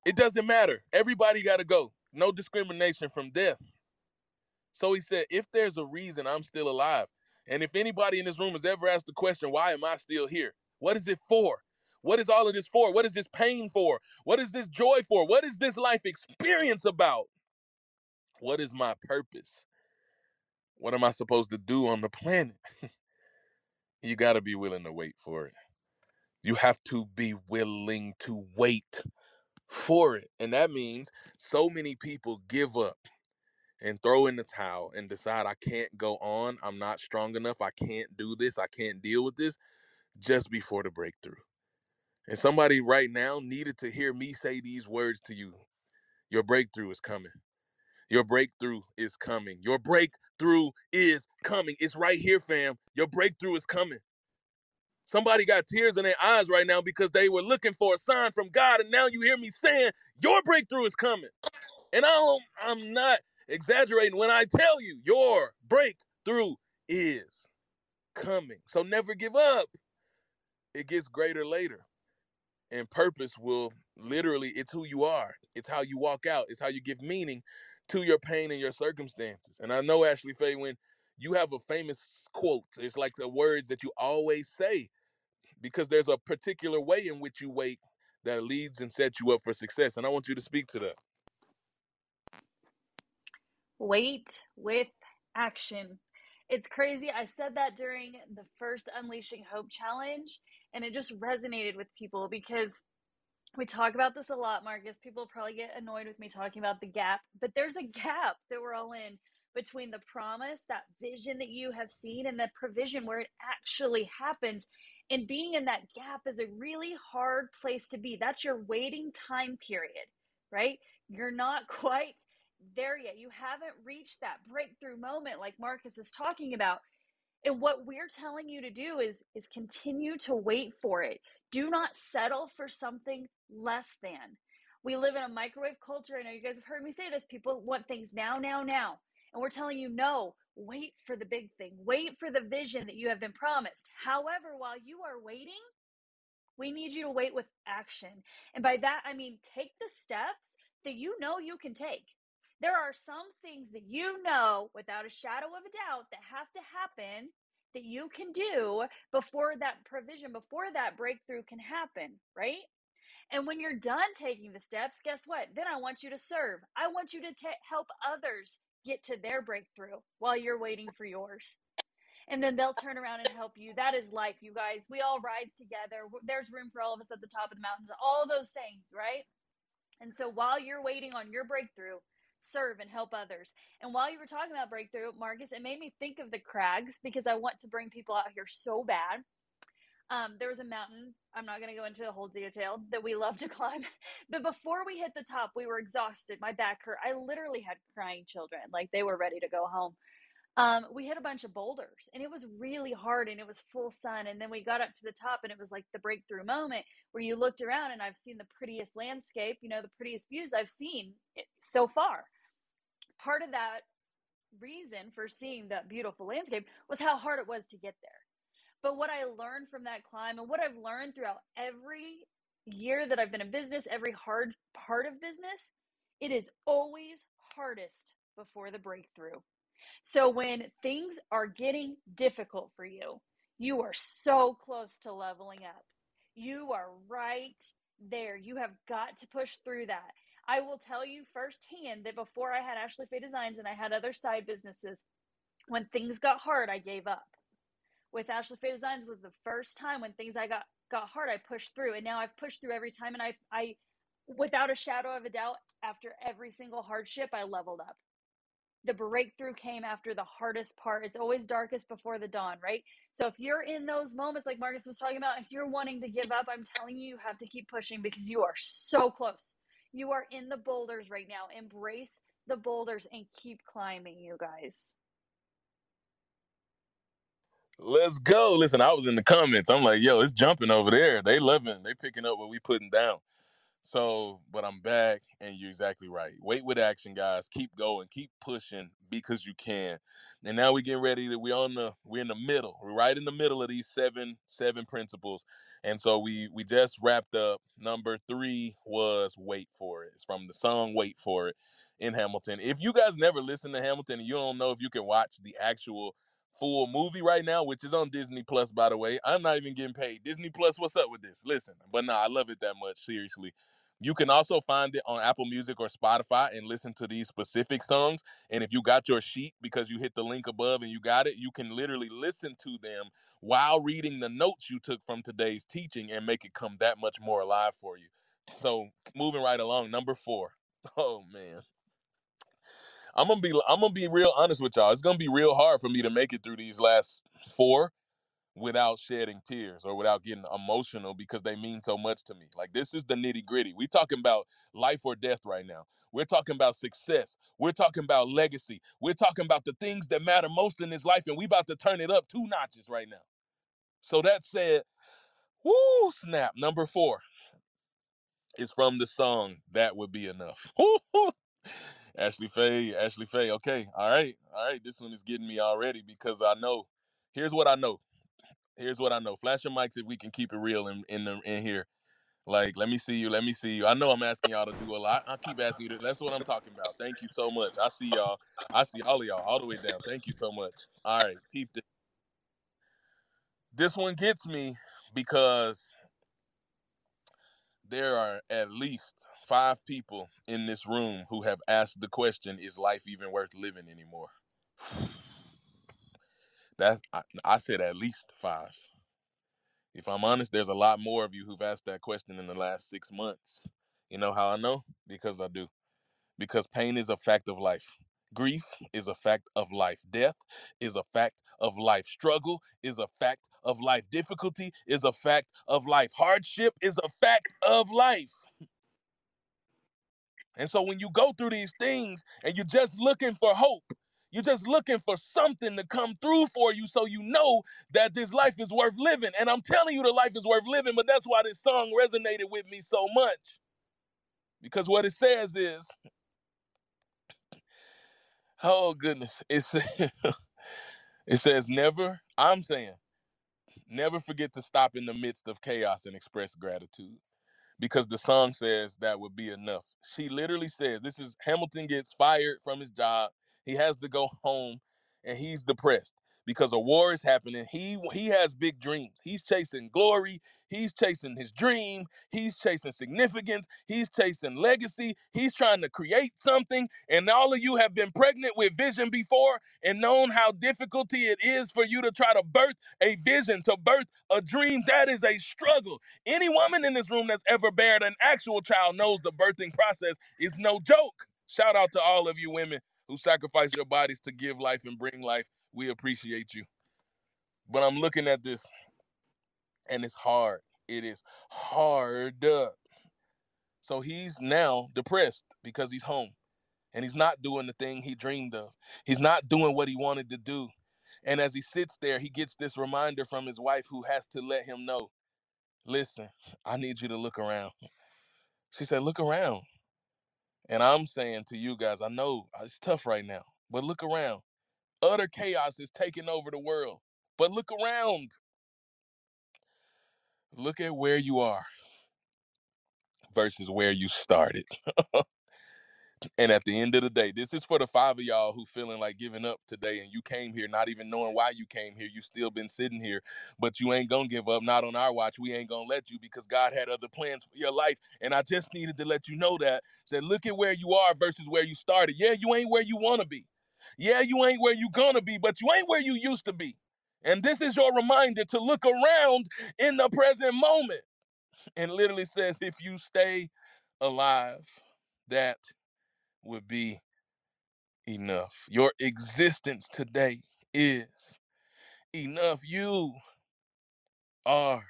it doesn't matter. Everybody got to go. No discrimination from death. So he said, if there's a reason I'm still alive, and if anybody in this room has ever asked the question, why am I still here? What is it for? What is all of this for? What is this pain for? What is this joy for? What is this life experience about? What is my purpose? What am I supposed to do on the planet? you got to be willing to wait for it. You have to be willing to wait for it. And that means so many people give up and throw in the towel and decide I can't go on. I'm not strong enough. I can't do this. I can't deal with this just before the breakthrough. And somebody right now needed to hear me say these words to you. Your breakthrough is coming. Your breakthrough is coming. Your breakthrough is coming. It's right here, fam. Your breakthrough is coming. Somebody got tears in their eyes right now because they were looking for a sign from God, and now you hear me saying, Your breakthrough is coming. And I I'm not exaggerating when I tell you, your breakthrough is coming. So never give up. It gets greater later. And purpose will literally, it's who you are. It's how you walk out. It's how you give meaning to your pain and your circumstances. And I know, Ashley Faye, when you have a famous quote, it's like the words that you always say because there's a particular way in which you wait that leads and sets you up for success. And I want you to speak to that. Wait with action. It's crazy. I said that during the first Unleashing Hope challenge, and it just resonated with people because we talk about this a lot, Marcus. People probably get annoyed with me talking about the gap, but there's a gap that we're all in between the promise, that vision that you have seen, and the provision where it actually happens. And being in that gap is a really hard place to be. That's your waiting time period, right? You're not quite there yet. You haven't reached that breakthrough moment like Marcus is talking about. And what we're telling you to do is is continue to wait for it. Do not settle for something less than. We live in a microwave culture. I know you guys have heard me say this. People want things now, now, now. And we're telling you, no, wait for the big thing. Wait for the vision that you have been promised. However, while you are waiting, we need you to wait with action. And by that, I mean take the steps that you know you can take. There are some things that you know without a shadow of a doubt that have to happen that you can do before that provision, before that breakthrough can happen, right? And when you're done taking the steps, guess what? Then I want you to serve. I want you to t- help others get to their breakthrough while you're waiting for yours. And then they'll turn around and help you. That is life, you guys. We all rise together. There's room for all of us at the top of the mountains. All those things, right? And so while you're waiting on your breakthrough, serve and help others. And while you were talking about breakthrough, Marcus, it made me think of the crags because I want to bring people out here so bad. Um, there was a mountain. I'm not going to go into the whole detail that we love to climb, but before we hit the top, we were exhausted. My back hurt. I literally had crying children, like they were ready to go home. Um, we hit a bunch of boulders and it was really hard and it was full sun. And then we got up to the top and it was like the breakthrough moment where you looked around and I've seen the prettiest landscape, you know, the prettiest views I've seen so far. Part of that reason for seeing that beautiful landscape was how hard it was to get there. But what I learned from that climb and what I've learned throughout every year that I've been in business, every hard part of business, it is always hardest before the breakthrough. So when things are getting difficult for you, you are so close to leveling up. You are right there. You have got to push through that. I will tell you firsthand that before I had Ashley Faye Designs and I had other side businesses, when things got hard, I gave up with Ashley Faye Designs was the first time when things I got got hard, I pushed through, and now I've pushed through every time, and I I without a shadow of a doubt, after every single hardship, I leveled up. The breakthrough came after the hardest part. It's always darkest before the dawn, right? So if you're in those moments like Marcus was talking about, if you're wanting to give up, I'm telling you, you have to keep pushing because you are so close. You are in the boulders right now. Embrace the boulders and keep climbing, you guys. Let's go. Listen, I was in the comments. I'm like, yo, it's jumping over there. They loving, they picking up what we putting down. So, but I'm back, and you're exactly right. Wait with action, guys. Keep going, keep pushing because you can. And now we getting ready to we on the we're in the middle. We're right in the middle of these seven seven principles. And so we we just wrapped up. Number three was wait for it. It's from the song Wait for It in Hamilton. If you guys never listen to Hamilton you don't know if you can watch the actual full movie right now, which is on Disney Plus, by the way. I'm not even getting paid. Disney Plus, what's up with this? Listen, but nah, I love it that much, seriously. You can also find it on Apple Music or Spotify and listen to these specific songs. And if you got your sheet because you hit the link above and you got it, you can literally listen to them while reading the notes you took from today's teaching and make it come that much more alive for you. So, moving right along, number four. Oh, man. I'm gonna be I'm gonna be real honest with y'all. It's gonna be real hard for me to make it through these last four without shedding tears or without getting emotional because they mean so much to me. Like this is the nitty gritty. We talking about life or death right now. We're talking about success. We're talking about legacy. We're talking about the things that matter most in this life, and we about to turn it up two notches right now. So that said, whoo, snap. Number four is from the song "That Would Be Enough." Ashley Faye, Ashley Faye. Okay, all right, all right. This one is getting me already because I know. Here's what I know. Here's what I know. Flash your mics if we can keep it real in in the, in here. Like, let me see you. Let me see you. I know I'm asking y'all to do a lot. I keep asking you. To, that's what I'm talking about. Thank you so much. I see y'all. I see all of y'all all the way down. Thank you so much. All right, keep this. This one gets me because there are at least five people in this room who have asked the question, is life even worth living anymore? That's I, I said at least five. If I'm honest, there's a lot more of you who've asked that question in the last six months. You know how I know? Because I do. Because pain is a fact of life. Grief is a fact of life. Death is a fact of life. Struggle is a fact of life. Difficulty is a fact of life. Hardship is a fact of life. And so when you go through these things and you're just looking for hope, you're just looking for something to come through for you so you know that this life is worth living. And I'm telling you, the life is worth living, but that's why this song resonated with me so much. Because what it says is, oh goodness, it says, it says, never, I'm saying, never forget to stop in the midst of chaos and express gratitude because the song says that would be enough. She literally says, This is Hamilton gets fired from his job. He has to go home and he's depressed because a war is happening. He he has big dreams. He's chasing glory. He's chasing his dream. He's chasing significance. He's chasing legacy. He's trying to create something. And all of you have been pregnant with vision before and known how difficulty it is for you to try to birth a vision, to birth a dream. That is a struggle. Any woman in this room that's ever bared an actual child knows the birthing process is no joke. Shout out to all of you women who sacrifice your bodies to give life and bring life. We appreciate you. But I'm looking at this and it's hard. It is hard. So he's now depressed because he's home and he's not doing the thing he dreamed of. He's not doing what he wanted to do. And as he sits there, he gets this reminder from his wife who has to let him know listen, I need you to look around. She said, Look around. And I'm saying to you guys, I know uh, it's tough right now, but look around. Utter chaos is taking over the world. But look around. Look at where you are versus where you started. And at the end of the day, this is for the five of y'all who feeling like giving up today and you came here not even knowing why you came here. You still been sitting here, but you ain't gonna give up. Not on our watch. We ain't gonna let you because God had other plans for your life. And I just needed to let you know that. Said, look at where you are versus where you started. Yeah, you ain't where you wanna be. Yeah, you ain't where you gonna be, but you ain't where you used to be. And this is your reminder to look around in the present moment. And literally says, if you stay alive, that would be enough. Your existence today is enough. You are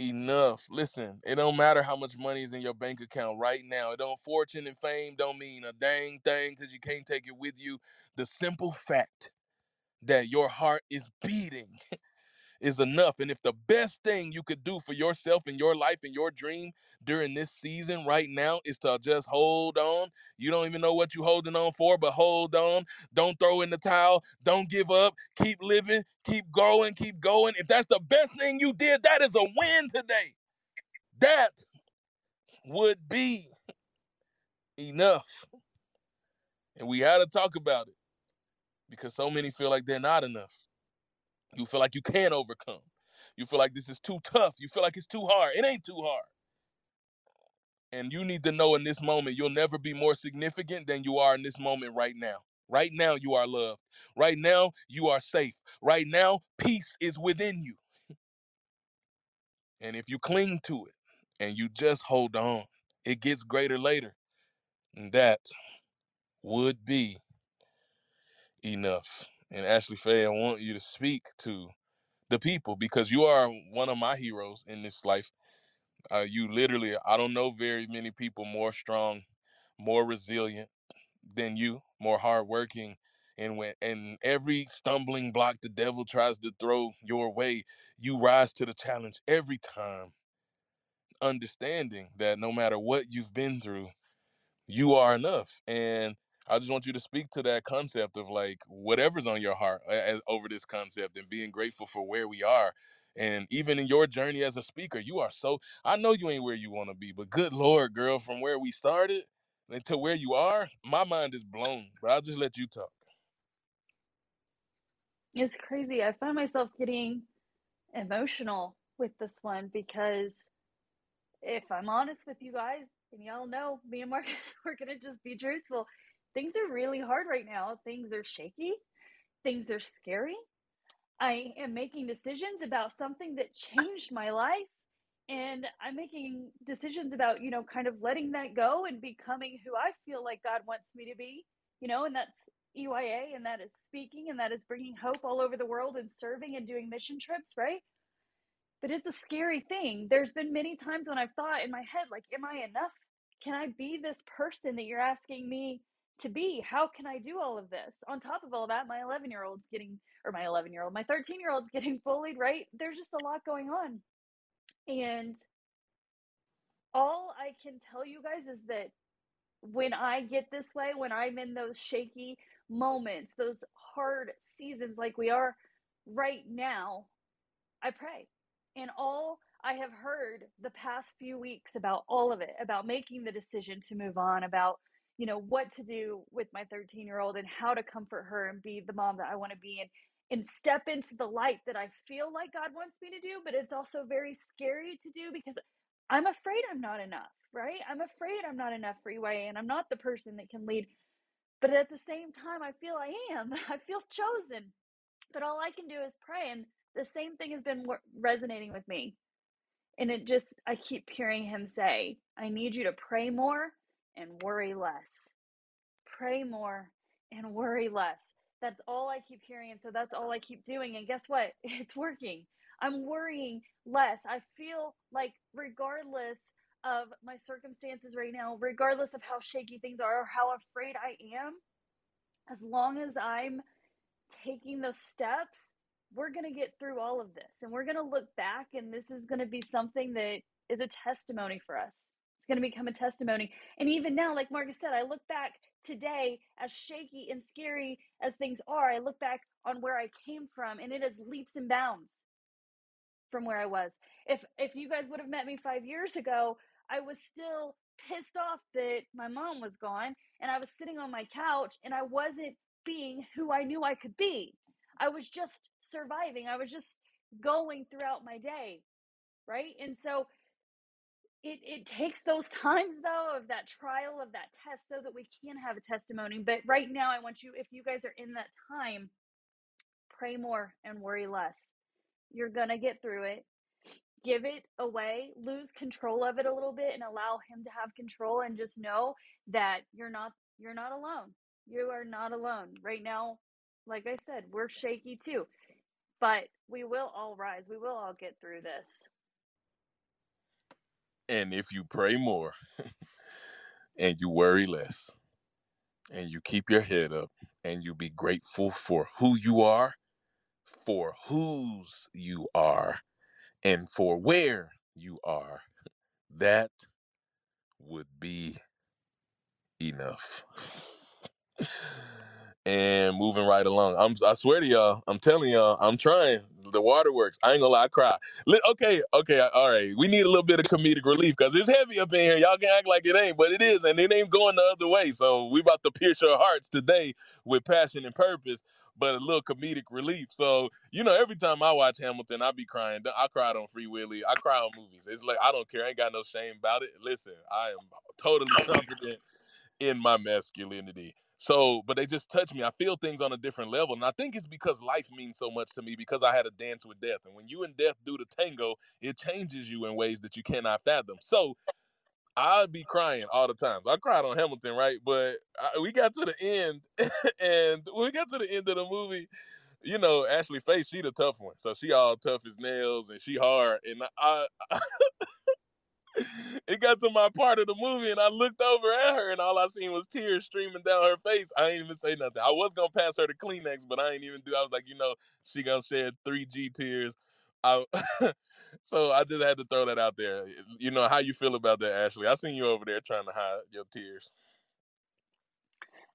enough. Listen, it don't matter how much money is in your bank account right now. It don't fortune and fame don't mean a dang thing because you can't take it with you. The simple fact that your heart is beating is enough. And if the best thing you could do for yourself and your life and your dream during this season right now is to just hold on, you don't even know what you're holding on for, but hold on. Don't throw in the towel. Don't give up. Keep living. Keep going. Keep going. If that's the best thing you did, that is a win today. That would be enough. And we had to talk about it because so many feel like they're not enough. You feel like you can't overcome. You feel like this is too tough. You feel like it's too hard. It ain't too hard. And you need to know in this moment, you'll never be more significant than you are in this moment right now. Right now, you are loved. Right now, you are safe. Right now, peace is within you. And if you cling to it and you just hold on, it gets greater later. And that would be enough. And Ashley Faye, I want you to speak to the people because you are one of my heroes in this life. Uh, you literally, I don't know very many people more strong, more resilient than you, more hardworking. And when and every stumbling block the devil tries to throw your way, you rise to the challenge every time, understanding that no matter what you've been through, you are enough. And I just want you to speak to that concept of like whatever's on your heart as, over this concept and being grateful for where we are. And even in your journey as a speaker, you are so I know you ain't where you want to be, but good lord, girl, from where we started to where you are, my mind is blown. But I'll just let you talk. It's crazy. I find myself getting emotional with this one because if I'm honest with you guys, and y'all know me and Marcus, we're to just be truthful. Things are really hard right now. Things are shaky. Things are scary. I am making decisions about something that changed my life. And I'm making decisions about, you know, kind of letting that go and becoming who I feel like God wants me to be, you know, and that's EYA and that is speaking and that is bringing hope all over the world and serving and doing mission trips, right? But it's a scary thing. There's been many times when I've thought in my head, like, am I enough? Can I be this person that you're asking me to be? How can I do all of this? On top of all that, my 11 year old's getting, or my 11 year old, my 13 year old's getting bullied, right? There's just a lot going on. And all I can tell you guys is that when I get this way, when I'm in those shaky moments, those hard seasons like we are right now, I pray. And all I have heard the past few weeks about all of it, about making the decision to move on, about you know, what to do with my 13 year old and how to comfort her and be the mom that I want to be and and step into the light that I feel like God wants me to do, but it's also very scary to do because I'm afraid I'm not enough, right? I'm afraid I'm not enough freeway and I'm not the person that can lead. But at the same time, I feel I am. I feel chosen. But all I can do is pray. And the same thing has been resonating with me. And it just, I keep hearing him say, I need you to pray more and worry less. Pray more and worry less. That's all I keep hearing. And so that's all I keep doing. And guess what? It's working. I'm worrying less. I feel like, regardless of my circumstances right now, regardless of how shaky things are or how afraid I am, as long as I'm taking those steps, we're going to get through all of this and we're going to look back and this is going to be something that is a testimony for us. It's going to become a testimony. And even now, like Marcus said, I look back today as shaky and scary as things are. I look back on where I came from and it is leaps and bounds from where I was. If if you guys would have met me 5 years ago, I was still pissed off that my mom was gone and I was sitting on my couch and I wasn't being who I knew I could be. I was just surviving. I was just going throughout my day. Right? And so it, it takes those times though of that trial of that test so that we can have a testimony but right now i want you if you guys are in that time pray more and worry less. You're gonna get through it. Give it away lose control of it a little bit and allow him to have control and just know that you're not you're not alone. You are not alone. Right now like i said we're shaky too but we will all rise. We will all get through this and if you pray more and you worry less and you keep your head up and you be grateful for who you are for whose you are and for where you are, that would be enough. and moving right along. I'm I swear to y'all, I'm telling y'all, I'm trying. The waterworks. I ain't gonna lie, I cry. Okay, okay, all right. We need a little bit of comedic relief because it's heavy up in here. Y'all can act like it ain't, but it is, and it ain't going the other way. So we about to pierce your hearts today with passion and purpose but a little comedic relief. So, you know, every time I watch Hamilton, I be crying. I cried on Free Willy. I cry on movies. It's like I don't care. I ain't got no shame about it. Listen, I am totally confident in my masculinity. So, but they just touch me. I feel things on a different level. And I think it's because life means so much to me because I had a dance with death. And when you and death do the tango, it changes you in ways that you cannot fathom. So I'd be crying all the time. I cried on Hamilton, right? But I, we got to the end, and we got to the end of the movie, you know, Ashley Faye, she the tough one. So she all tough as nails, and she hard. And I, I it got to my part of the movie, and I looked over at her, and all I seen was tears streaming down her face. I ain't even say nothing. I was gonna pass her the Kleenex, but I ain't even do. I was like, you know, she gonna shed three G tears. I so I just had to throw that out there. You know how you feel about that, Ashley? I seen you over there trying to hide your tears.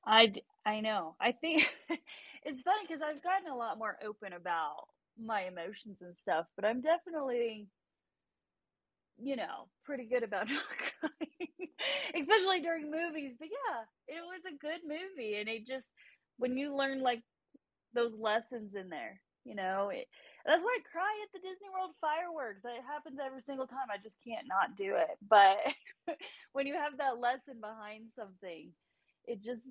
I I know. I think it's funny because I've gotten a lot more open about my emotions and stuff, but I'm definitely, you know, pretty good about not crying, especially during movies. But yeah, it was a good movie, and it just when you learn like those lessons in there, you know, it, that's why I cry at the Disney World fireworks. It happens every single time. I just can't not do it. But when you have that lesson behind something, it just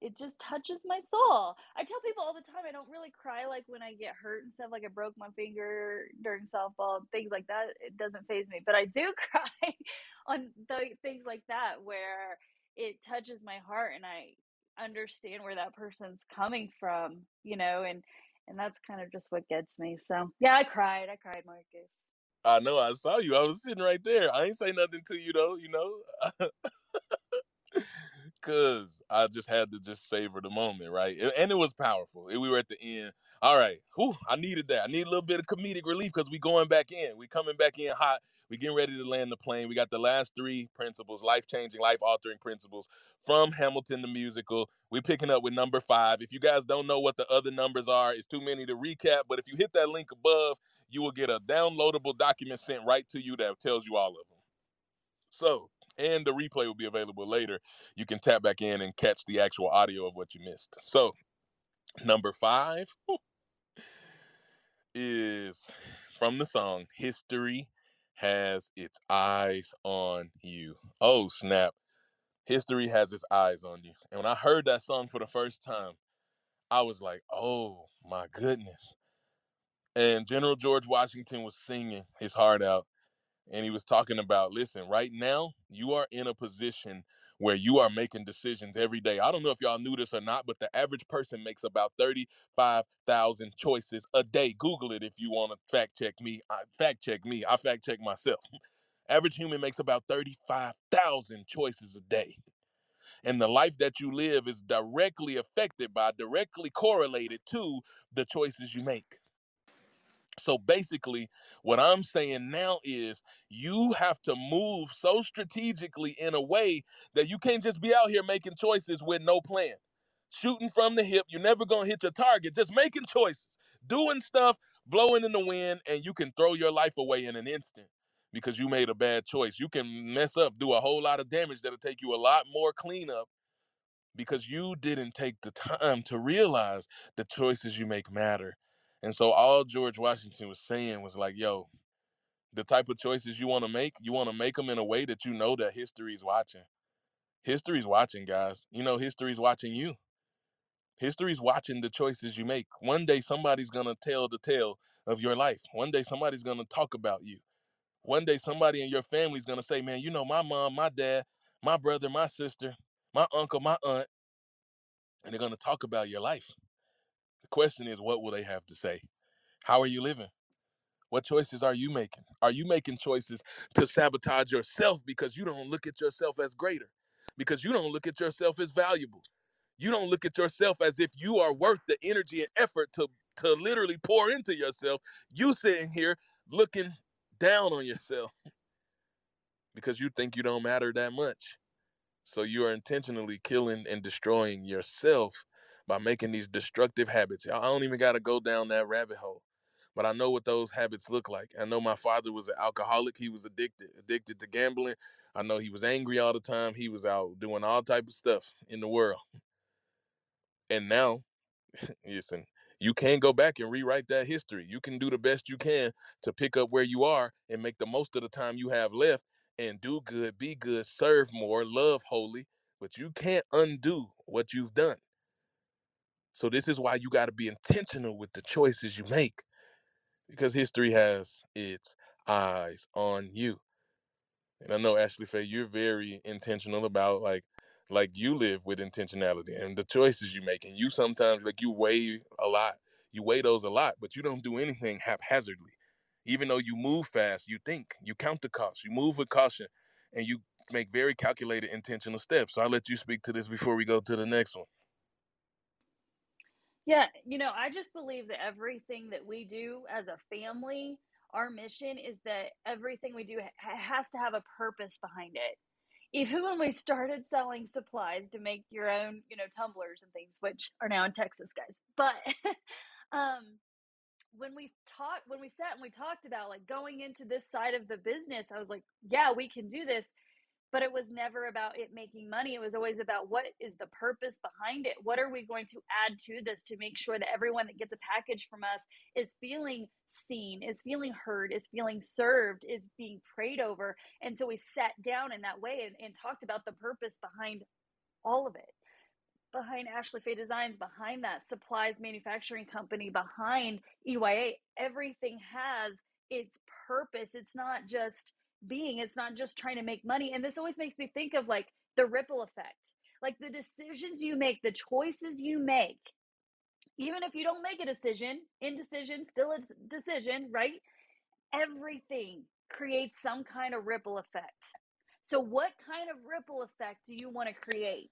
it just touches my soul. I tell people all the time I don't really cry like when I get hurt and stuff, like I broke my finger during softball, things like that. It doesn't phase me. But I do cry on the things like that where it touches my heart and I understand where that person's coming from, you know, and and that's kind of just what gets me. So yeah, I cried. I cried, Marcus. I know. I saw you. I was sitting right there. I ain't say nothing to you though. You know. Cause I just had to just savor the moment, right? And it was powerful. We were at the end. All right, whew, I needed that. I need a little bit of comedic relief because we going back in. We coming back in hot. We getting ready to land the plane. We got the last three principles, life changing, life altering principles from Hamilton the musical. We picking up with number five. If you guys don't know what the other numbers are, it's too many to recap. But if you hit that link above, you will get a downloadable document sent right to you that tells you all of them. So and the replay will be available later. You can tap back in and catch the actual audio of what you missed. So, number five is from the song History Has Its Eyes on You. Oh, snap. History has its eyes on you. And when I heard that song for the first time, I was like, oh my goodness. And General George Washington was singing his heart out. And he was talking about, listen, right now, you are in a position where you are making decisions every day. I don't know if y'all knew this or not, but the average person makes about 35,000 choices a day. Google it if you want to fact check me. I fact check me. I fact check myself. average human makes about 35,000 choices a day. And the life that you live is directly affected by, directly correlated to the choices you make. So basically, what I'm saying now is you have to move so strategically in a way that you can't just be out here making choices with no plan. Shooting from the hip, you're never going to hit your target, just making choices, doing stuff, blowing in the wind, and you can throw your life away in an instant because you made a bad choice. You can mess up, do a whole lot of damage that'll take you a lot more cleanup because you didn't take the time to realize the choices you make matter. And so all George Washington was saying was like, yo, the type of choices you want to make, you want to make them in a way that you know that history's watching. History's watching, guys. You know, history's watching you. History's watching the choices you make. One day somebody's going to tell the tale of your life. One day somebody's going to talk about you. One day somebody in your family's going to say, man, you know, my mom, my dad, my brother, my sister, my uncle, my aunt, and they're going to talk about your life. Question is, what will they have to say? How are you living? What choices are you making? Are you making choices to sabotage yourself because you don't look at yourself as greater? Because you don't look at yourself as valuable. You don't look at yourself as if you are worth the energy and effort to to literally pour into yourself. You sitting here looking down on yourself because you think you don't matter that much. So you are intentionally killing and destroying yourself by making these destructive habits. I don't even got to go down that rabbit hole. But I know what those habits look like. I know my father was an alcoholic. He was addicted, addicted to gambling. I know he was angry all the time. He was out doing all type of stuff in the world. And now, listen, you can go back and rewrite that history. You can do the best you can to pick up where you are and make the most of the time you have left and do good, be good, serve more, love holy, but you can't undo what you've done. So this is why you got to be intentional with the choices you make because history has its eyes on you. And I know Ashley Faye, you're very intentional about like like you live with intentionality and the choices you make. And you sometimes like you weigh a lot. You weigh those a lot, but you don't do anything haphazardly. Even though you move fast, you think, you count the costs, you move with caution, and you make very calculated, intentional steps. So I'll let you speak to this before we go to the next one. Yeah, you know, I just believe that everything that we do as a family, our mission is that everything we do ha- has to have a purpose behind it. Even when we started selling supplies to make your own, you know, tumblers and things, which are now in Texas, guys. But um, when we talked, when we sat and we talked about like going into this side of the business, I was like, yeah, we can do this but it was never about it making money. It was always about what is the purpose behind it? What are we going to add to this to make sure that everyone that gets a package from us is feeling seen, is feeling heard, is feeling served, is being prayed over? And so we sat down in that way and, and talked about the purpose behind all of it. Behind Ashley Faye Designs, behind that supplies manufacturing company, behind EYA, everything has its purpose. It's not just being. It's not just trying to make money. And this always makes me think of like the ripple effect. Like the decisions you make, the choices you make, even if you don't make a decision, indecision, still a decision, right? Everything creates some kind of ripple effect. So, what kind of ripple effect do you want to create?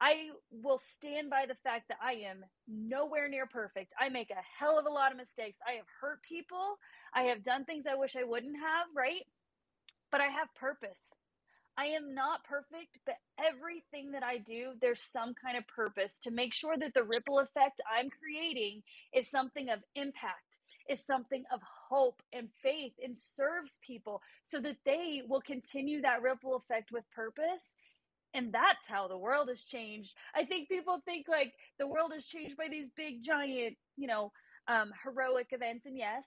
I will stand by the fact that I am nowhere near perfect. I make a hell of a lot of mistakes. I have hurt people. I have done things I wish I wouldn't have, right? But I have purpose. I am not perfect, but everything that I do, there's some kind of purpose to make sure that the ripple effect I'm creating is something of impact. is something of hope and faith and serves people so that they will continue that ripple effect with purpose and that's how the world has changed i think people think like the world has changed by these big giant you know um, heroic events and yes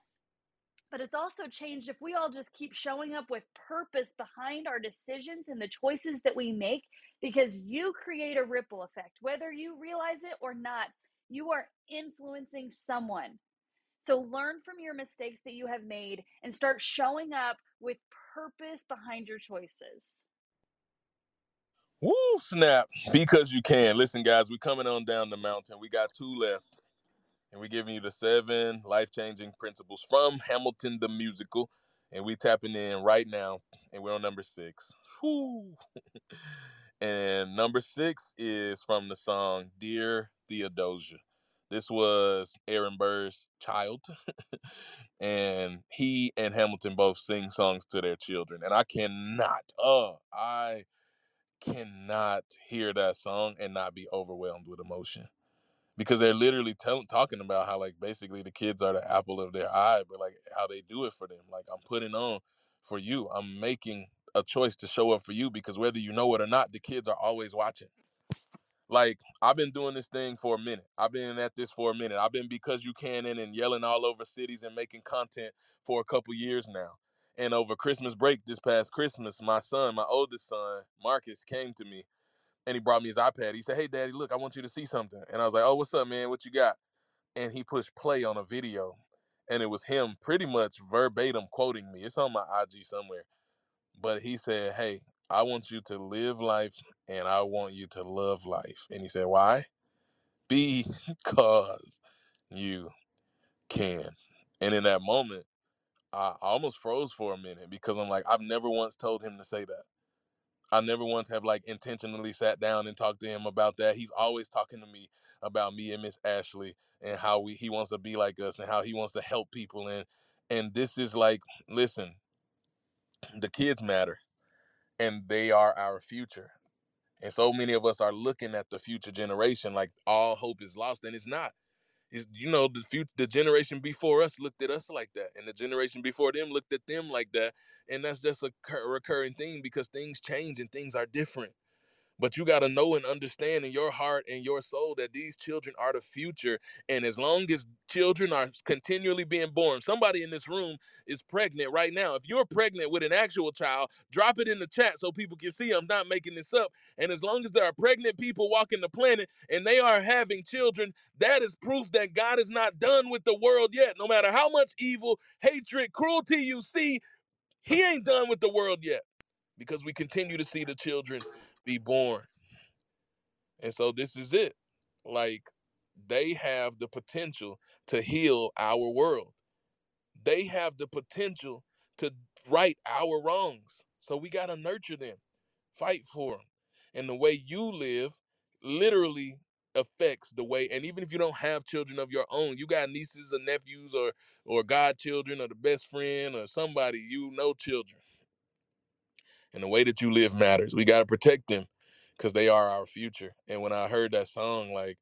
but it's also changed if we all just keep showing up with purpose behind our decisions and the choices that we make because you create a ripple effect whether you realize it or not you are influencing someone so learn from your mistakes that you have made and start showing up with purpose behind your choices Woo, snap. Because you can. Listen, guys, we're coming on down the mountain. We got two left. And we're giving you the seven life changing principles from Hamilton the musical. And we tapping in right now. And we're on number six. And number six is from the song Dear Theodosia. This was Aaron Burr's child. and he and Hamilton both sing songs to their children. And I cannot, oh, I cannot hear that song and not be overwhelmed with emotion because they're literally tell- talking about how like basically the kids are the apple of their eye but like how they do it for them like i'm putting on for you. I'm making a choice to show up for you because whether you know it or not the kids are always watching. Like i've been doing this thing for a minute. I've been at this for a minute. I've been because you can in and yelling all over cities and making content for a couple years now. And over Christmas break this past Christmas, my son, my oldest son, Marcus, came to me and he brought me his iPad. He said, Hey, daddy, look, I want you to see something. And I was like, Oh, what's up, man? What you got? And he pushed play on a video. And it was him pretty much verbatim quoting me. It's on my IG somewhere. But he said, Hey, I want you to live life and I want you to love life. And he said, Why? Because you can. And in that moment, I almost froze for a minute because I'm like, I've never once told him to say that. I never once have like intentionally sat down and talked to him about that. He's always talking to me about me and Miss Ashley and how we he wants to be like us and how he wants to help people and and this is like, listen, the kids matter and they are our future. And so many of us are looking at the future generation like all hope is lost and it's not is you know the future the generation before us looked at us like that and the generation before them looked at them like that and that's just a recurring thing because things change and things are different but you got to know and understand in your heart and your soul that these children are the future. And as long as children are continually being born, somebody in this room is pregnant right now. If you're pregnant with an actual child, drop it in the chat so people can see I'm not making this up. And as long as there are pregnant people walking the planet and they are having children, that is proof that God is not done with the world yet. No matter how much evil, hatred, cruelty you see, He ain't done with the world yet because we continue to see the children be born. And so this is it. Like they have the potential to heal our world. They have the potential to right our wrongs. So we got to nurture them, fight for them. And the way you live literally affects the way and even if you don't have children of your own you got nieces or nephews or or godchildren or the best friend or somebody you know children and the way that you live matters. We got to protect them because they are our future. And when I heard that song, like,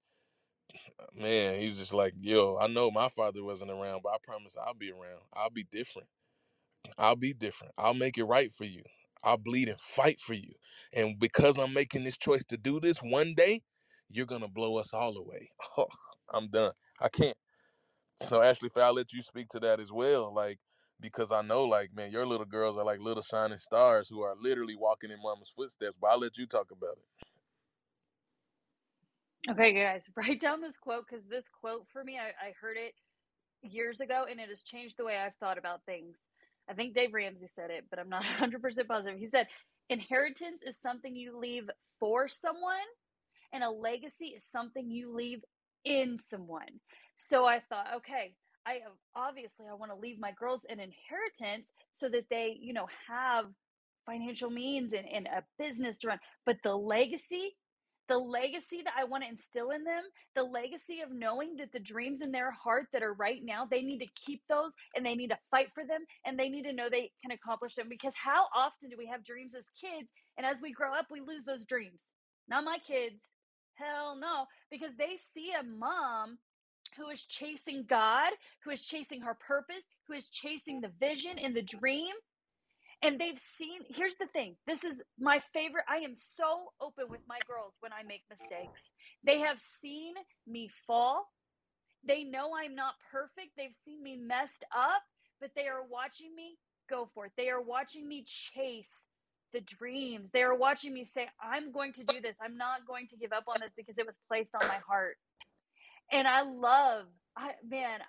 man, he's just like, yo, I know my father wasn't around, but I promise I'll be around. I'll be different. I'll be different. I'll make it right for you. I'll bleed and fight for you. And because I'm making this choice to do this one day, you're going to blow us all away. Oh, I'm done. I can't. So, Ashley, I'll let you speak to that as well. Like, because I know, like, man, your little girls are like little shining stars who are literally walking in mama's footsteps. But I'll let you talk about it. Okay, guys, write down this quote because this quote for me, I, I heard it years ago and it has changed the way I've thought about things. I think Dave Ramsey said it, but I'm not 100% positive. He said, Inheritance is something you leave for someone, and a legacy is something you leave in someone. So I thought, okay, I um, obviously I want to leave my girls an inheritance so that they, you know, have financial means and, and a business to run. But the legacy, the legacy that I want to instill in them, the legacy of knowing that the dreams in their heart that are right now, they need to keep those and they need to fight for them and they need to know they can accomplish them. Because how often do we have dreams as kids and as we grow up, we lose those dreams? Not my kids. Hell no. Because they see a mom who is chasing God, who is chasing her purpose, who is chasing the vision and the dream. And they've seen, here's the thing this is my favorite. I am so open with my girls when I make mistakes. They have seen me fall. They know I'm not perfect. They've seen me messed up, but they are watching me go for it. They are watching me chase the dreams. They are watching me say, I'm going to do this. I'm not going to give up on this because it was placed on my heart. And I love, I man,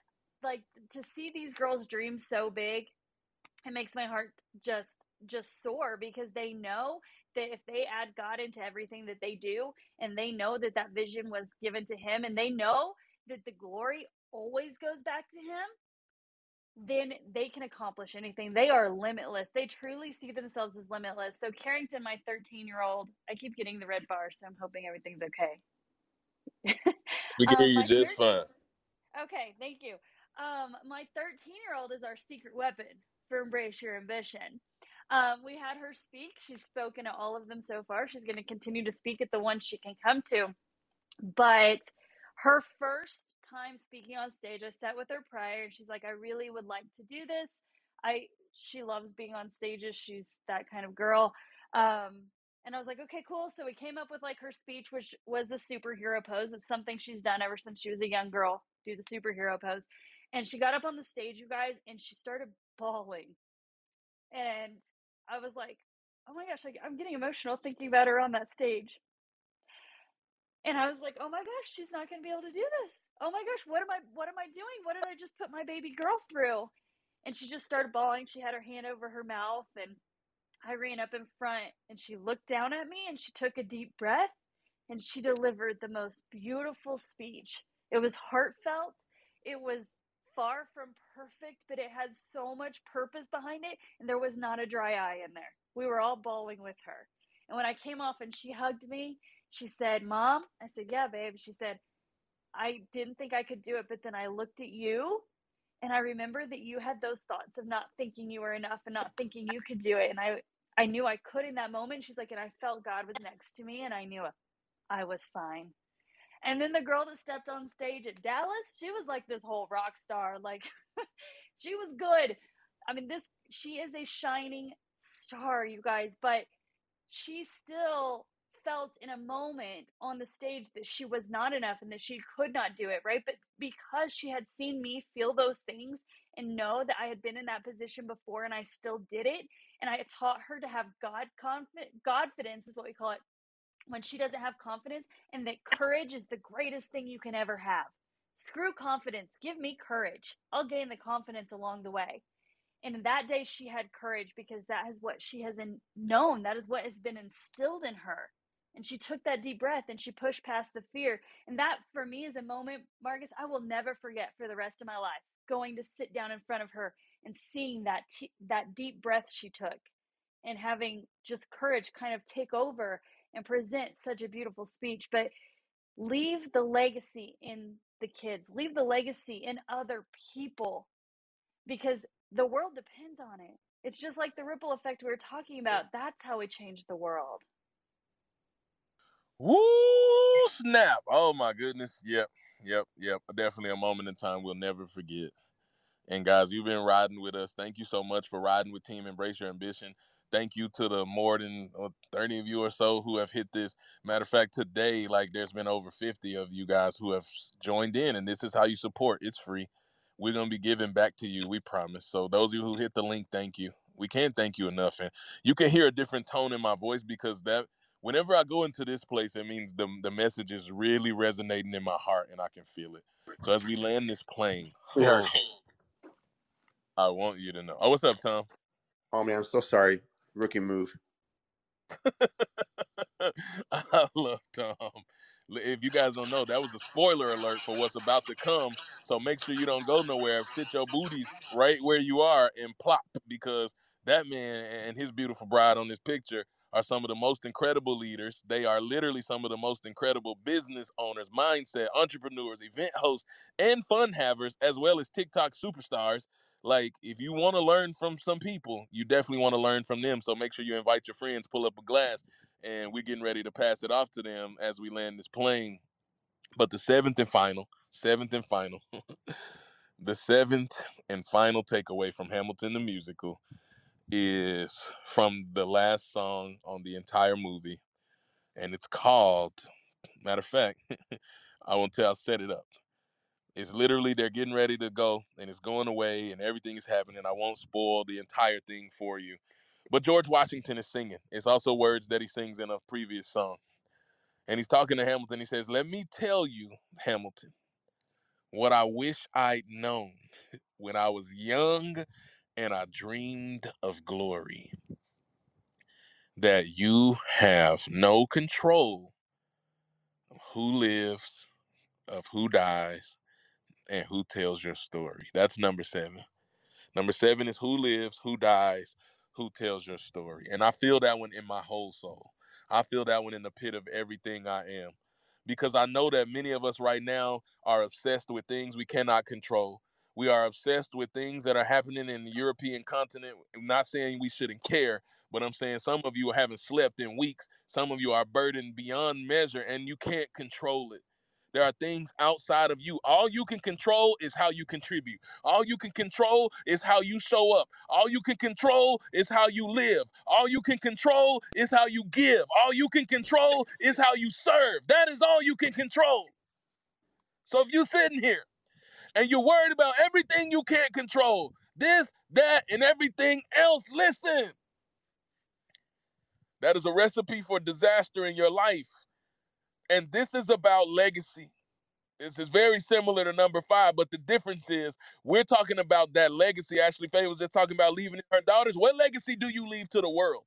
like to see these girls dream so big, it makes my heart just just soar because they know that if they add God into everything that they do and they know that that vision was given to him and they know that the glory always goes back to him then they can accomplish anything. They are limitless. They truly see themselves as limitless. So Carrington, my 13 year old, I keep getting the red bar, so I'm hoping everything's okay. We can um, hear you just 13 fine. Okay, thank you. Um, my 13 year old is our secret weapon for Embrace Your Ambition. Um, we had her speak. She's spoken at all of them so far. She's going to continue to speak at the ones she can come to. But her first time speaking on stage, I sat with her prior and she's like, I really would like to do this. I she loves being on stages. She's that kind of girl. Um, and I was like, okay, cool. So we came up with like her speech, which was a superhero pose. It's something she's done ever since she was a young girl, do the superhero pose. And she got up on the stage, you guys, and she started bawling. And I was like, oh my gosh, like, I'm getting emotional thinking about her on that stage. And I was like, "Oh my gosh, she's not going to be able to do this. Oh my gosh, what am I what am I doing? What did I just put my baby girl through?" And she just started bawling. She had her hand over her mouth and I ran up in front and she looked down at me and she took a deep breath and she delivered the most beautiful speech. It was heartfelt. It was far from perfect, but it had so much purpose behind it and there was not a dry eye in there. We were all bawling with her. And when I came off and she hugged me she said, Mom, I said, Yeah, babe. She said, I didn't think I could do it, but then I looked at you and I remember that you had those thoughts of not thinking you were enough and not thinking you could do it. And I, I knew I could in that moment. She's like, and I felt God was next to me and I knew I was fine. And then the girl that stepped on stage at Dallas, she was like this whole rock star. Like, she was good. I mean, this, she is a shining star, you guys, but she still felt in a moment on the stage that she was not enough and that she could not do it, right? But because she had seen me feel those things and know that I had been in that position before and I still did it, and I taught her to have God confidence, Godfidence is what we call it, when she doesn't have confidence, and that courage is the greatest thing you can ever have. Screw confidence, give me courage. I'll gain the confidence along the way. And that day she had courage because that is what she has in, known. That is what has been instilled in her and she took that deep breath and she pushed past the fear. And that for me is a moment, Marcus, I will never forget for the rest of my life. Going to sit down in front of her and seeing that t- that deep breath she took and having just courage kind of take over and present such a beautiful speech, but leave the legacy in the kids. Leave the legacy in other people because the world depends on it. It's just like the ripple effect we were talking about. That's how we change the world. Woo snap! Oh my goodness. Yep, yep, yep. Definitely a moment in time we'll never forget. And guys, you've been riding with us. Thank you so much for riding with Team Embrace Your Ambition. Thank you to the more than uh, 30 of you or so who have hit this. Matter of fact, today, like there's been over 50 of you guys who have joined in, and this is how you support. It's free. We're gonna be giving back to you, we promise. So those of you who hit the link, thank you. We can't thank you enough, and you can hear a different tone in my voice because that whenever I go into this place, it means the the message is really resonating in my heart, and I can feel it. So as we land this plane, heard. oh, I want you to know. Oh, what's up, Tom? Oh man, I'm so sorry. Rookie move. I love Tom. If you guys don't know, that was a spoiler alert for what's about to come. So make sure you don't go nowhere. Sit your booties right where you are and plop because that man and his beautiful bride on this picture are some of the most incredible leaders. They are literally some of the most incredible business owners, mindset, entrepreneurs, event hosts, and fun havers, as well as TikTok superstars. Like, if you want to learn from some people, you definitely want to learn from them. So make sure you invite your friends, pull up a glass, and we're getting ready to pass it off to them as we land this plane. But the seventh and final, seventh and final, the seventh and final takeaway from Hamilton the musical is from the last song on the entire movie, and it's called. Matter of fact, I won't tell. I'll set it up. It's literally they're getting ready to go, and it's going away, and everything is happening. I won't spoil the entire thing for you, but George Washington is singing. It's also words that he sings in a previous song, and he's talking to Hamilton. He says, "Let me tell you, Hamilton, what I wish I'd known when I was young and I dreamed of glory." That you have no control of who lives, of who dies, and who tells your story. That's number seven. Number seven is who lives, who dies, who tells your story. And I feel that one in my whole soul. I feel that one in the pit of everything I am. Because I know that many of us right now are obsessed with things we cannot control. We are obsessed with things that are happening in the European continent. I'm not saying we shouldn't care, but I'm saying some of you haven't slept in weeks. Some of you are burdened beyond measure and you can't control it. There are things outside of you. All you can control is how you contribute. All you can control is how you show up. All you can control is how you live. All you can control is how you give. All you can control is how you serve. That is all you can control. So if you're sitting here and you're worried about everything you can't control, this, that, and everything else, listen. That is a recipe for disaster in your life. And this is about legacy. This is very similar to number five, but the difference is we're talking about that legacy. Ashley Faye was just talking about leaving her daughters. What legacy do you leave to the world?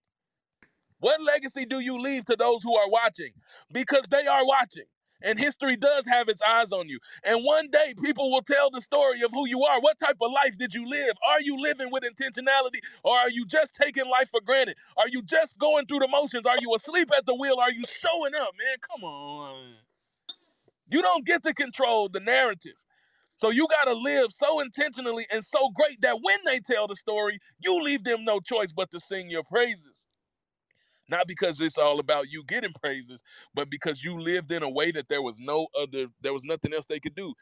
What legacy do you leave to those who are watching? Because they are watching. And history does have its eyes on you. And one day people will tell the story of who you are. What type of life did you live? Are you living with intentionality or are you just taking life for granted? Are you just going through the motions? Are you asleep at the wheel? Are you showing up, man? Come on. You don't get to control the narrative. So you got to live so intentionally and so great that when they tell the story, you leave them no choice but to sing your praises. Not because it's all about you getting praises, but because you lived in a way that there was no other, there was nothing else they could do.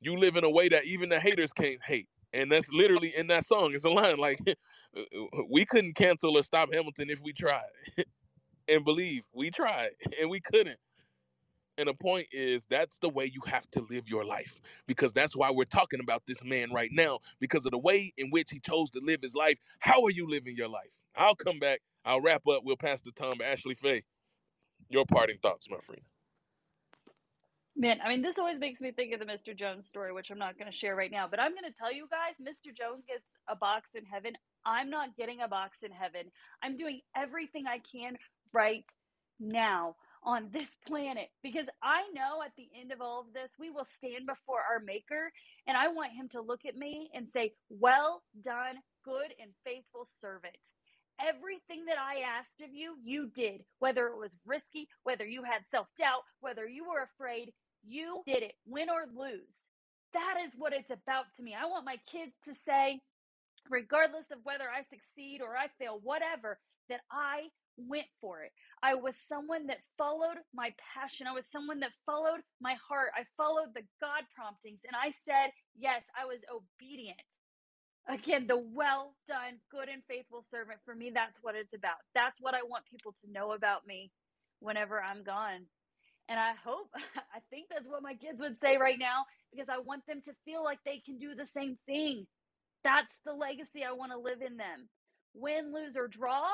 You live in a way that even the haters can't hate. And that's literally in that song. It's a line like, we couldn't cancel or stop Hamilton if we tried. and believe, we tried and we couldn't. And the point is, that's the way you have to live your life because that's why we're talking about this man right now because of the way in which he chose to live his life. How are you living your life? I'll come back. I'll wrap up. We'll pass the time Ashley Faye. Your parting thoughts, my friend. Man, I mean, this always makes me think of the Mr. Jones story, which I'm not going to share right now. But I'm going to tell you guys Mr. Jones gets a box in heaven. I'm not getting a box in heaven. I'm doing everything I can right now on this planet because I know at the end of all of this, we will stand before our Maker, and I want Him to look at me and say, Well done, good and faithful servant. Everything that I asked of you, you did. Whether it was risky, whether you had self doubt, whether you were afraid, you did it, win or lose. That is what it's about to me. I want my kids to say, regardless of whether I succeed or I fail, whatever, that I went for it. I was someone that followed my passion. I was someone that followed my heart. I followed the God promptings and I said, yes, I was obedient. Again, the well done, good and faithful servant. For me, that's what it's about. That's what I want people to know about me whenever I'm gone. And I hope, I think that's what my kids would say right now because I want them to feel like they can do the same thing. That's the legacy I want to live in them. Win, lose, or draw,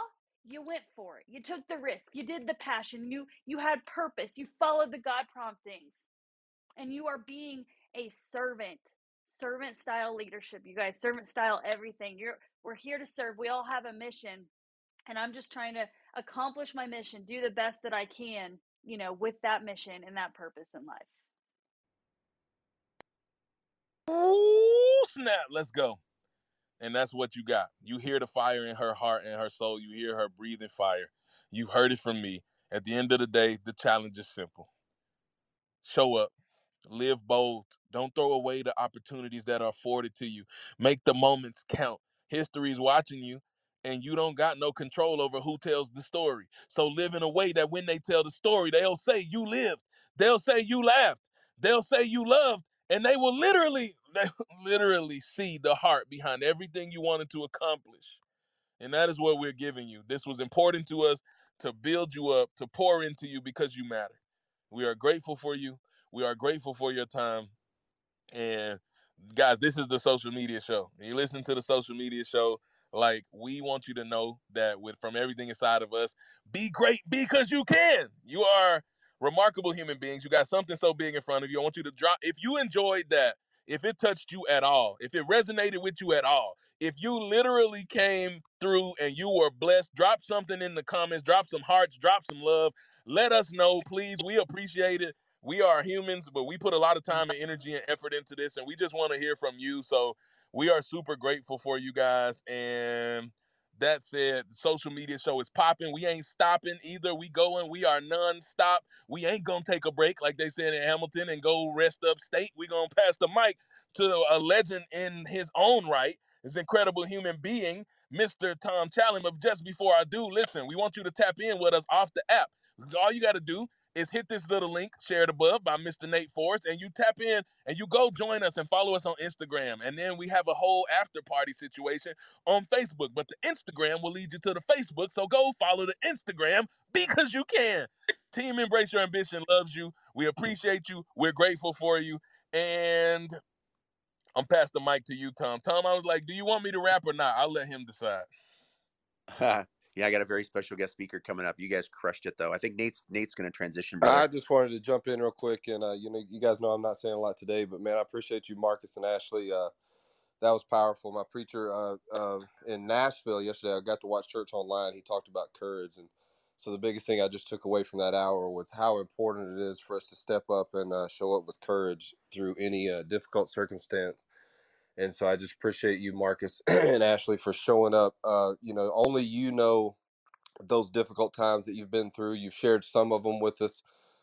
you went for it. You took the risk. You did the passion. You you had purpose. You followed the God promptings. And you are being a servant. Servant style leadership, you guys. Servant style everything. You're we're here to serve. We all have a mission. And I'm just trying to accomplish my mission, do the best that I can, you know, with that mission and that purpose in life. Ooh, snap. Let's go. And that's what you got. You hear the fire in her heart and her soul. You hear her breathing fire. You've heard it from me. At the end of the day, the challenge is simple show up, live bold. Don't throw away the opportunities that are afforded to you. Make the moments count. History is watching you, and you don't got no control over who tells the story. So live in a way that when they tell the story, they'll say you lived. They'll say you laughed. they'll say you loved, and they will literally, they literally see the heart behind everything you wanted to accomplish. And that is what we're giving you. This was important to us to build you up, to pour into you because you matter. We are grateful for you. We are grateful for your time. And guys, this is the social media show. You listen to the social media show. Like we want you to know that with from everything inside of us, be great because you can. You are remarkable human beings. You got something so big in front of you. I want you to drop. If you enjoyed that, if it touched you at all, if it resonated with you at all, if you literally came through and you were blessed, drop something in the comments, drop some hearts, drop some love. Let us know, please. We appreciate it. We are humans, but we put a lot of time and energy and effort into this, and we just want to hear from you. So we are super grateful for you guys. And that said, social media show is popping. We ain't stopping either. We going. We are non-stop. We ain't gonna take a break like they said in Hamilton and go rest up state. We gonna pass the mic to a legend in his own right, this incredible human being, Mr. Tom Challen. But just before I do, listen, we want you to tap in with us off the app. All you got to do is hit this little link shared above by Mr. Nate Forrest, and you tap in and you go join us and follow us on Instagram. And then we have a whole after party situation on Facebook. But the Instagram will lead you to the Facebook. So go follow the Instagram because you can. Team Embrace Your Ambition loves you. We appreciate you. We're grateful for you. And I'm pass the mic to you, Tom. Tom, I was like, do you want me to rap or not? I'll let him decide. yeah, I got a very special guest speaker coming up. You guys crushed it, though. I think Nate's Nate's going to transition. I just wanted to jump in real quick, and uh, you know, you guys know I'm not saying a lot today, but man, I appreciate you, Marcus and Ashley. Uh, that was powerful. My preacher uh, uh, in Nashville yesterday, I got to watch church online. He talked about courage, and so the biggest thing I just took away from that hour was how important it is for us to step up and uh, show up with courage through any uh, difficult circumstance. And so I just appreciate you, Marcus and Ashley, for showing up. Uh, you know, only you know those difficult times that you've been through. You've shared some of them with us,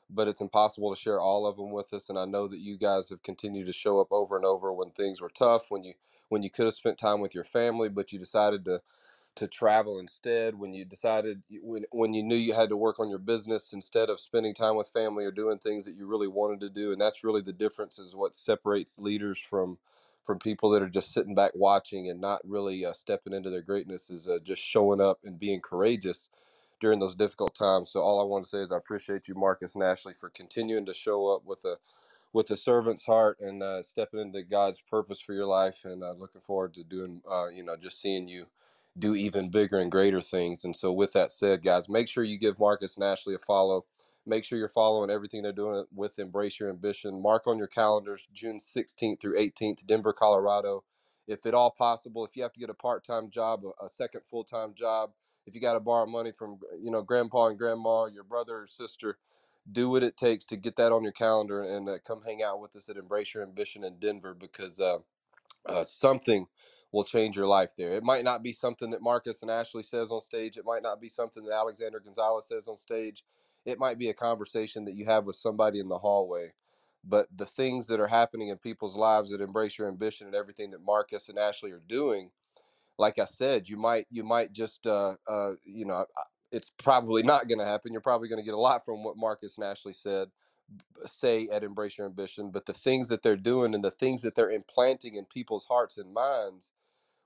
but it's impossible to share all of them with us. And I know that you guys have continued to show up over and over when things were tough, when you when you could have spent time with your family, but you decided to to travel instead when you decided when when you knew you had to work on your business instead of spending time with family or doing things that you really wanted to do and that's really the difference is what separates leaders from from people that are just sitting back watching and not really uh, stepping into their greatness is uh, just showing up and being courageous during those difficult times so all i want to say is i appreciate you marcus and ashley for continuing to show up with a with a servant's heart and uh, stepping into god's purpose for your life and uh, looking forward to doing uh, you know just seeing you do even bigger and greater things. And so, with that said, guys, make sure you give Marcus and Ashley a follow. Make sure you're following everything they're doing with Embrace Your Ambition. Mark on your calendars June 16th through 18th, Denver, Colorado. If at all possible, if you have to get a part time job, a, second full time job, if you got to borrow money from you know grandpa and grandma, your brother or sister, do what it takes to get that on your calendar and uh, come hang out with us at Embrace Your Ambition in Denver because uh, uh, something will change your life there. It might not be something that Marcus and Ashley says on stage. It might not be something that Alexander Gonzalez says on stage. It might be a conversation that you have with somebody in the hallway. But the things that are happening in people's lives that embrace your ambition and everything that Marcus and Ashley are doing, like I said, you might you might just uh, uh, you know it's probably not going to happen. You're probably going to get a lot from what Marcus and Ashley said say at Embrace Your Ambition, but the things that they're doing and the things that they're implanting in people's hearts and minds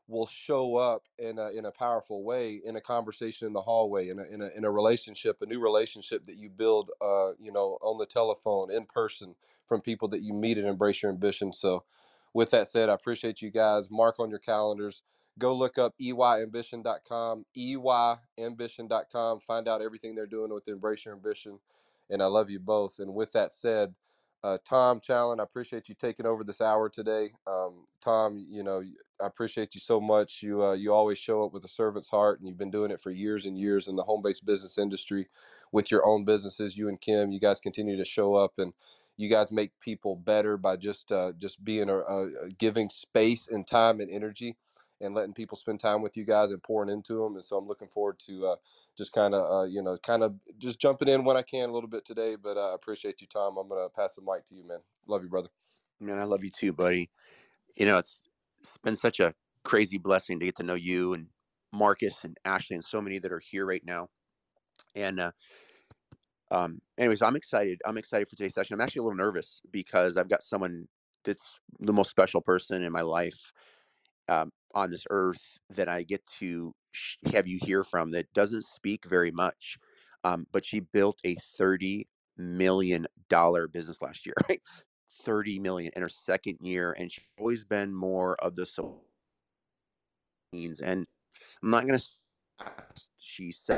will show up in a in a powerful way in a conversation in the hallway in a in a, in a relationship a new relationship that you build uh you know on the telephone in person from people that you meet and embrace your ambition. So with that said i appreciate you guys. Mark on your calendars. Go look up eyambition.com eyambition.com find out everything they're doing with embrace your ambition. And i love you both. And with that said uh, Tom Challen, I appreciate you taking over this hour today. Um, Tom, you know, I appreciate you so much. You uh, you always show up with a servant's heart, and you've been doing it for years and years in the home-based business industry with your own businesses. You and Kim, you guys continue to show up, and you guys make people better by just uh, just being a, a giving space and time and energy and letting people spend time with you guys and pouring into them. And so I'm looking forward to uh, just kind of, uh, you know, kind of just jumping in when I can a little bit today. But uh, I appreciate you, Tom. I'm going to pass the mic to you, man. Love you, brother. Man, I love you too, buddy. You know, it's it's been such a crazy blessing to get to know you and Marcus and Ashley and so many that are here right now. And uh, Um, anyways, I'm excited. I'm excited for today's session. I'm actually a little nervous because I've got someone that's the most special person in my life um, on this earth that I get to sh- have you hear from that doesn't speak very much, um, but she built a thirty million dollar business last year, right? Thirty million in her second year, and she's always been more of the so means. And I'm not gonna. She said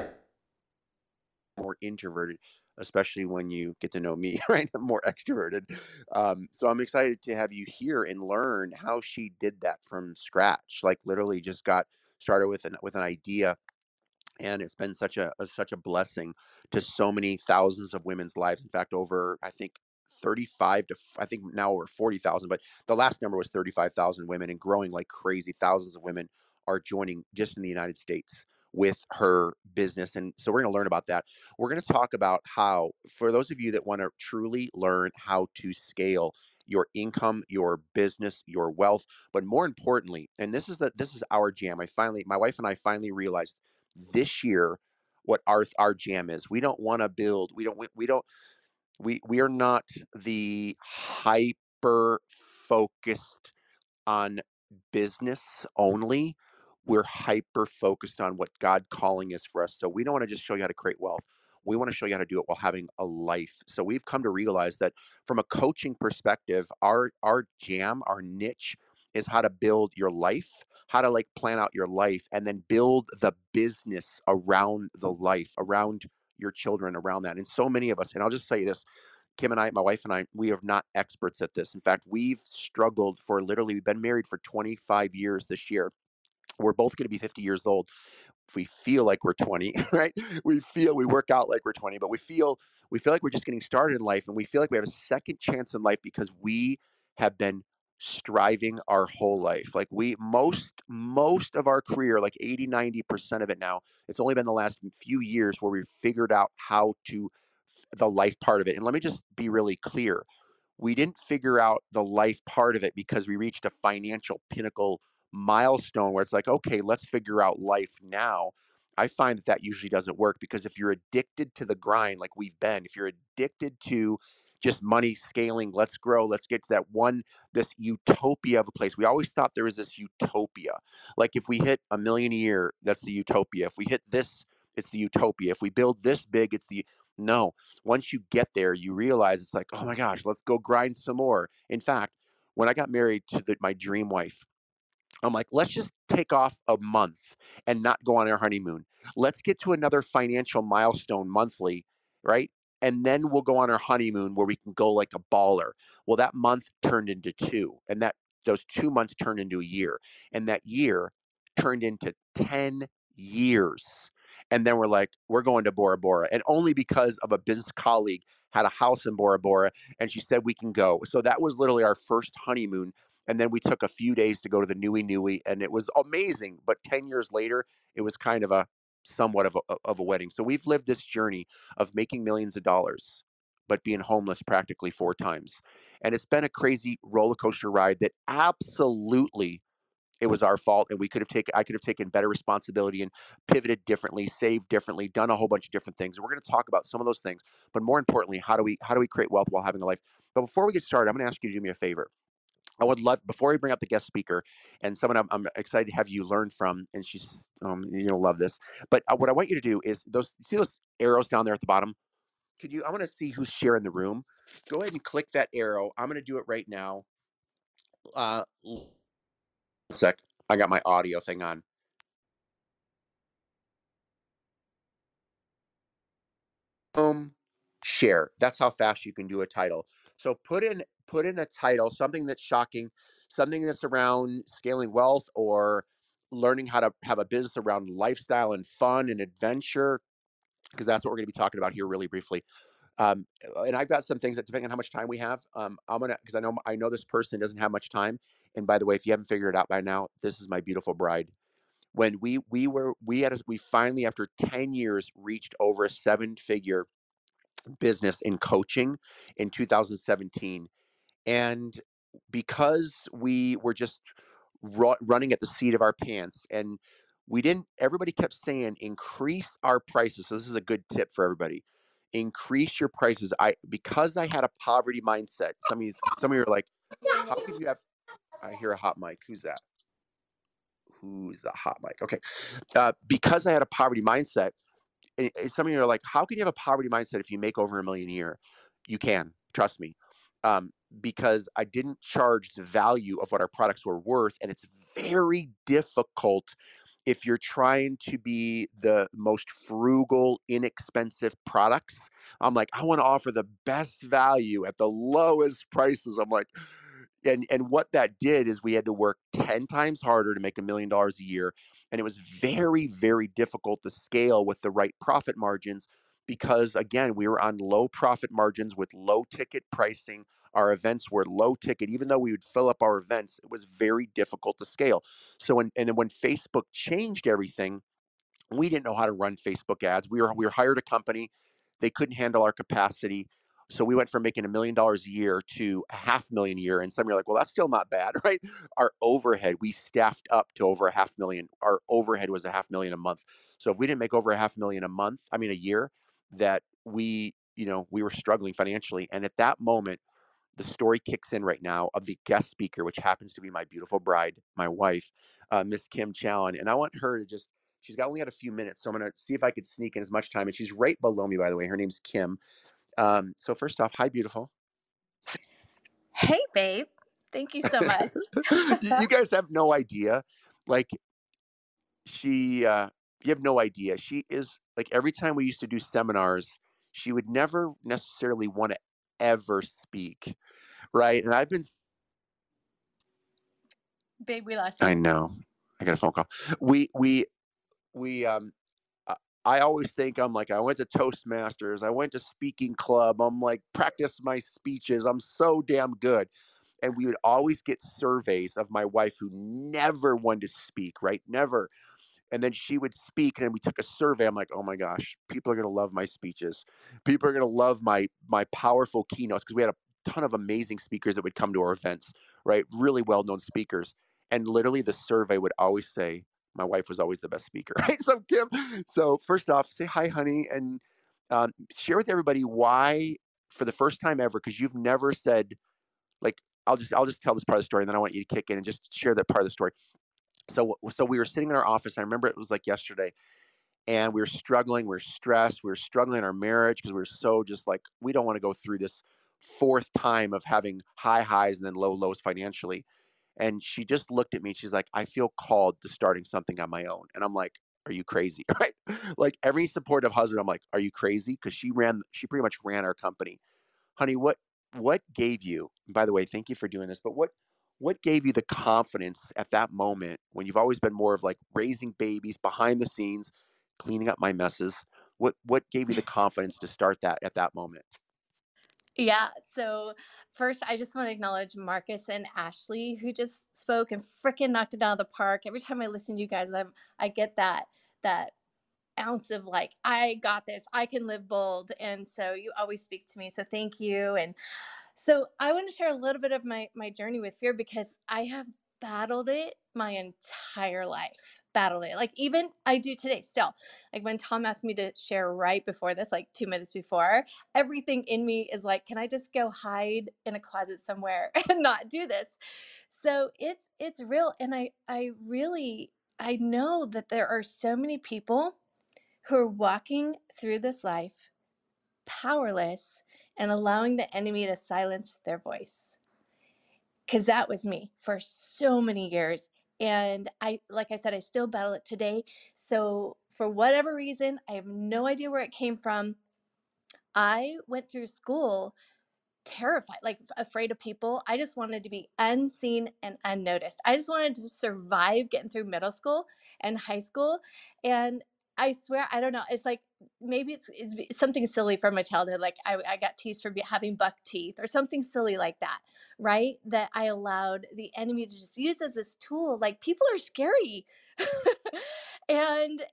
more introverted, especially when you get to know me, right? I'm more extroverted. Um, so I'm excited to have you here and learn how she did that from scratch. Like literally just got started with an with an idea and it's been such a, a, such a blessing to so many thousands of women's lives in fact over i think 35 to i think now over 40,000 but the last number was 35,000 women and growing like crazy thousands of women are joining just in the united states with her business and so we're going to learn about that we're going to talk about how for those of you that want to truly learn how to scale your income your business your wealth but more importantly and this is that this is our jam i finally my wife and i finally realized this year what our our jam is. We don't want to build. We don't. We, we don't. We we are not the hyper focused on business only. We're hyper focused on what God calling is for us. So we don't want to just show you how to create wealth. We want to show you how to do it while having a life. So we've come to realize that from a coaching perspective, our our jam, our niche is how to build your life how to like plan out your life and then build the business around the life, around your children, around that. And so many of us, and I'll just say this Kim and I, my wife and I, we are not experts at this. In fact, we've struggled for literally, we've been married for 25 years this year. We're both going to be 50 years old we feel like we're 20 right? We feel we work out like we're 20 but we feel we feel like we're just getting started in life and we feel like we have a second chance in life because we have been striving our whole life. Like we most most of our career like 80 90% of it now it's only been the last few years where we've figured out how to the life part of it and let me just be really clear. We didn't figure out the life part of it because we reached a financial pinnacle milestone where it's like, okay, let's figure out life now. I find that that usually doesn't work because if you're addicted to the grind, like we've been, if you're addicted to just money scaling, let's grow, let's get to that one, this utopia of a place. We always thought there was this utopia. Like if we hit a million a year, that's the utopia. If we hit this, it's the utopia. If we build this big, it's the no. Once you get there, you realize it's like, oh my gosh, let's go grind some more. In fact, when I got married to the, my dream wife, I'm like, let's just take off a month and not go on our honeymoon. Let's get to another financial milestone monthly, right? And then we'll go on our honeymoon where we can go like a baller. Well, that month turned into two, and that those two months turned into a year, and that year turned into 10 years. And then we're like, we're going to Bora Bora. And only because of a business colleague had a house in Bora Bora and she said we can go. So that was literally our first honeymoon and then we took a few days to go to the Nui Nui, and it was amazing. But 10 years later, it was kind of a somewhat of a, of a wedding. So we've lived this journey of making millions of dollars, but being homeless practically four times. And it's been a crazy roller coaster ride that absolutely it was our fault and we could have taken i could have taken better responsibility and pivoted differently saved differently done a whole bunch of different things and we're going to talk about some of those things but more importantly how do we how do we create wealth while having a life but before we get started i'm going to ask you to do me a favor I would love before we bring up the guest speaker and someone I'm, I'm excited to have you learn from, and she's um, you're gonna love this. But uh, what I want you to do is those see those arrows down there at the bottom. Could you? I want to see who's sharing the room. Go ahead and click that arrow. I'm gonna do it right now. Uh, sec. I got my audio thing on. Um, share. That's how fast you can do a title. So put in put in a title, something that's shocking, something that's around scaling wealth or learning how to have a business around lifestyle and fun and adventure, because that's what we're going to be talking about here really briefly. Um, and I've got some things that depending on how much time we have, um, I'm gonna because I know I know this person doesn't have much time. And by the way, if you haven't figured it out by now, this is my beautiful bride. When we we were we had a, we finally after ten years reached over a seven figure business in coaching in 2017 and because we were just ru- running at the seat of our pants and we didn't everybody kept saying increase our prices so this is a good tip for everybody increase your prices. I because I had a poverty mindset. Some of you, some of you are like, how could you have? I hear a hot mic. Who's that? Who's the hot mic? Okay, uh, because I had a poverty mindset. And some of you are like, how can you have a poverty mindset if you make over a million a year? You can, trust me. Um, because I didn't charge the value of what our products were worth, and it's very difficult if you're trying to be the most frugal, inexpensive products, I'm like, I want to offer the best value at the lowest prices. I'm like, and and what that did is we had to work 10 times harder to make a million dollars a year. And it was very, very difficult to scale with the right profit margins because again, we were on low profit margins with low ticket pricing. Our events were low ticket, even though we would fill up our events, it was very difficult to scale. So, when, and then when Facebook changed everything, we didn't know how to run Facebook ads. We were we were hired a company, they couldn't handle our capacity. So we went from making a million dollars a year to a half million a year. And some you are like, well, that's still not bad, right? Our overhead, we staffed up to over a half million. Our overhead was a half million a month. So if we didn't make over a half million a month, I mean a year, that we, you know, we were struggling financially. And at that moment, the story kicks in right now of the guest speaker, which happens to be my beautiful bride, my wife, uh, Miss Kim Challen. And I want her to just, she's got only got a few minutes. So I'm going to see if I could sneak in as much time. And she's right below me, by the way. Her name's Kim. Um, so first off, hi, beautiful. Hey, babe. Thank you so much. you guys have no idea. Like, she, uh, you have no idea. She is like every time we used to do seminars, she would never necessarily want to ever speak. Right. And I've been Babe, we lost you. I know. I got a phone call. We we we um I always think I'm like I went to Toastmasters, I went to speaking club, I'm like practice my speeches. I'm so damn good. And we would always get surveys of my wife who never wanted to speak, right? Never and then she would speak and we took a survey i'm like oh my gosh people are to love my speeches people are to love my my powerful keynotes because we had a ton of amazing speakers that would come to our events right really well known speakers and literally the survey would always say my wife was always the best speaker right so kim so first off say hi honey and um, share with everybody why for the first time ever because you've never said like i'll just i'll just tell this part of the story and then i want you to kick in and just share that part of the story so so we were sitting in our office. I remember it was like yesterday, and we were struggling. We were stressed. We were struggling in our marriage because we were so just like we don't want to go through this fourth time of having high highs and then low lows financially. And she just looked at me. And she's like, "I feel called to starting something on my own." And I'm like, "Are you crazy?" Right? Like every supportive husband, I'm like, "Are you crazy?" Because she ran. She pretty much ran our company. Honey, what what gave you? by the way, thank you for doing this. But what what gave you the confidence at that moment when you've always been more of like raising babies behind the scenes cleaning up my messes what what gave you the confidence to start that at that moment Yeah. So first, I just want to acknowledge Marcus and Ashley who just spoke and freaking knocked it out of the park. Every time I listen to you guys, I'm I get that that ounce of like I got this. I can live bold, and so you always speak to me. So thank you. And so I want to share a little bit of my my journey with fear because I have battled it my entire life. Battled it. Like even I do today still. Like when Tom asked me to share right before this, like 2 minutes before, everything in me is like, can I just go hide in a closet somewhere and not do this? So it's it's real and I I really I know that there are so many people who are walking through this life powerless and allowing the enemy to silence their voice. Because that was me for so many years. And I, like I said, I still battle it today. So, for whatever reason, I have no idea where it came from. I went through school terrified, like afraid of people. I just wanted to be unseen and unnoticed. I just wanted to survive getting through middle school and high school. And I swear, I don't know. It's like maybe it's, it's something silly from my childhood. Like I, I got teased for having buck teeth or something silly like that, right? That I allowed the enemy to just use as this tool. Like people are scary. and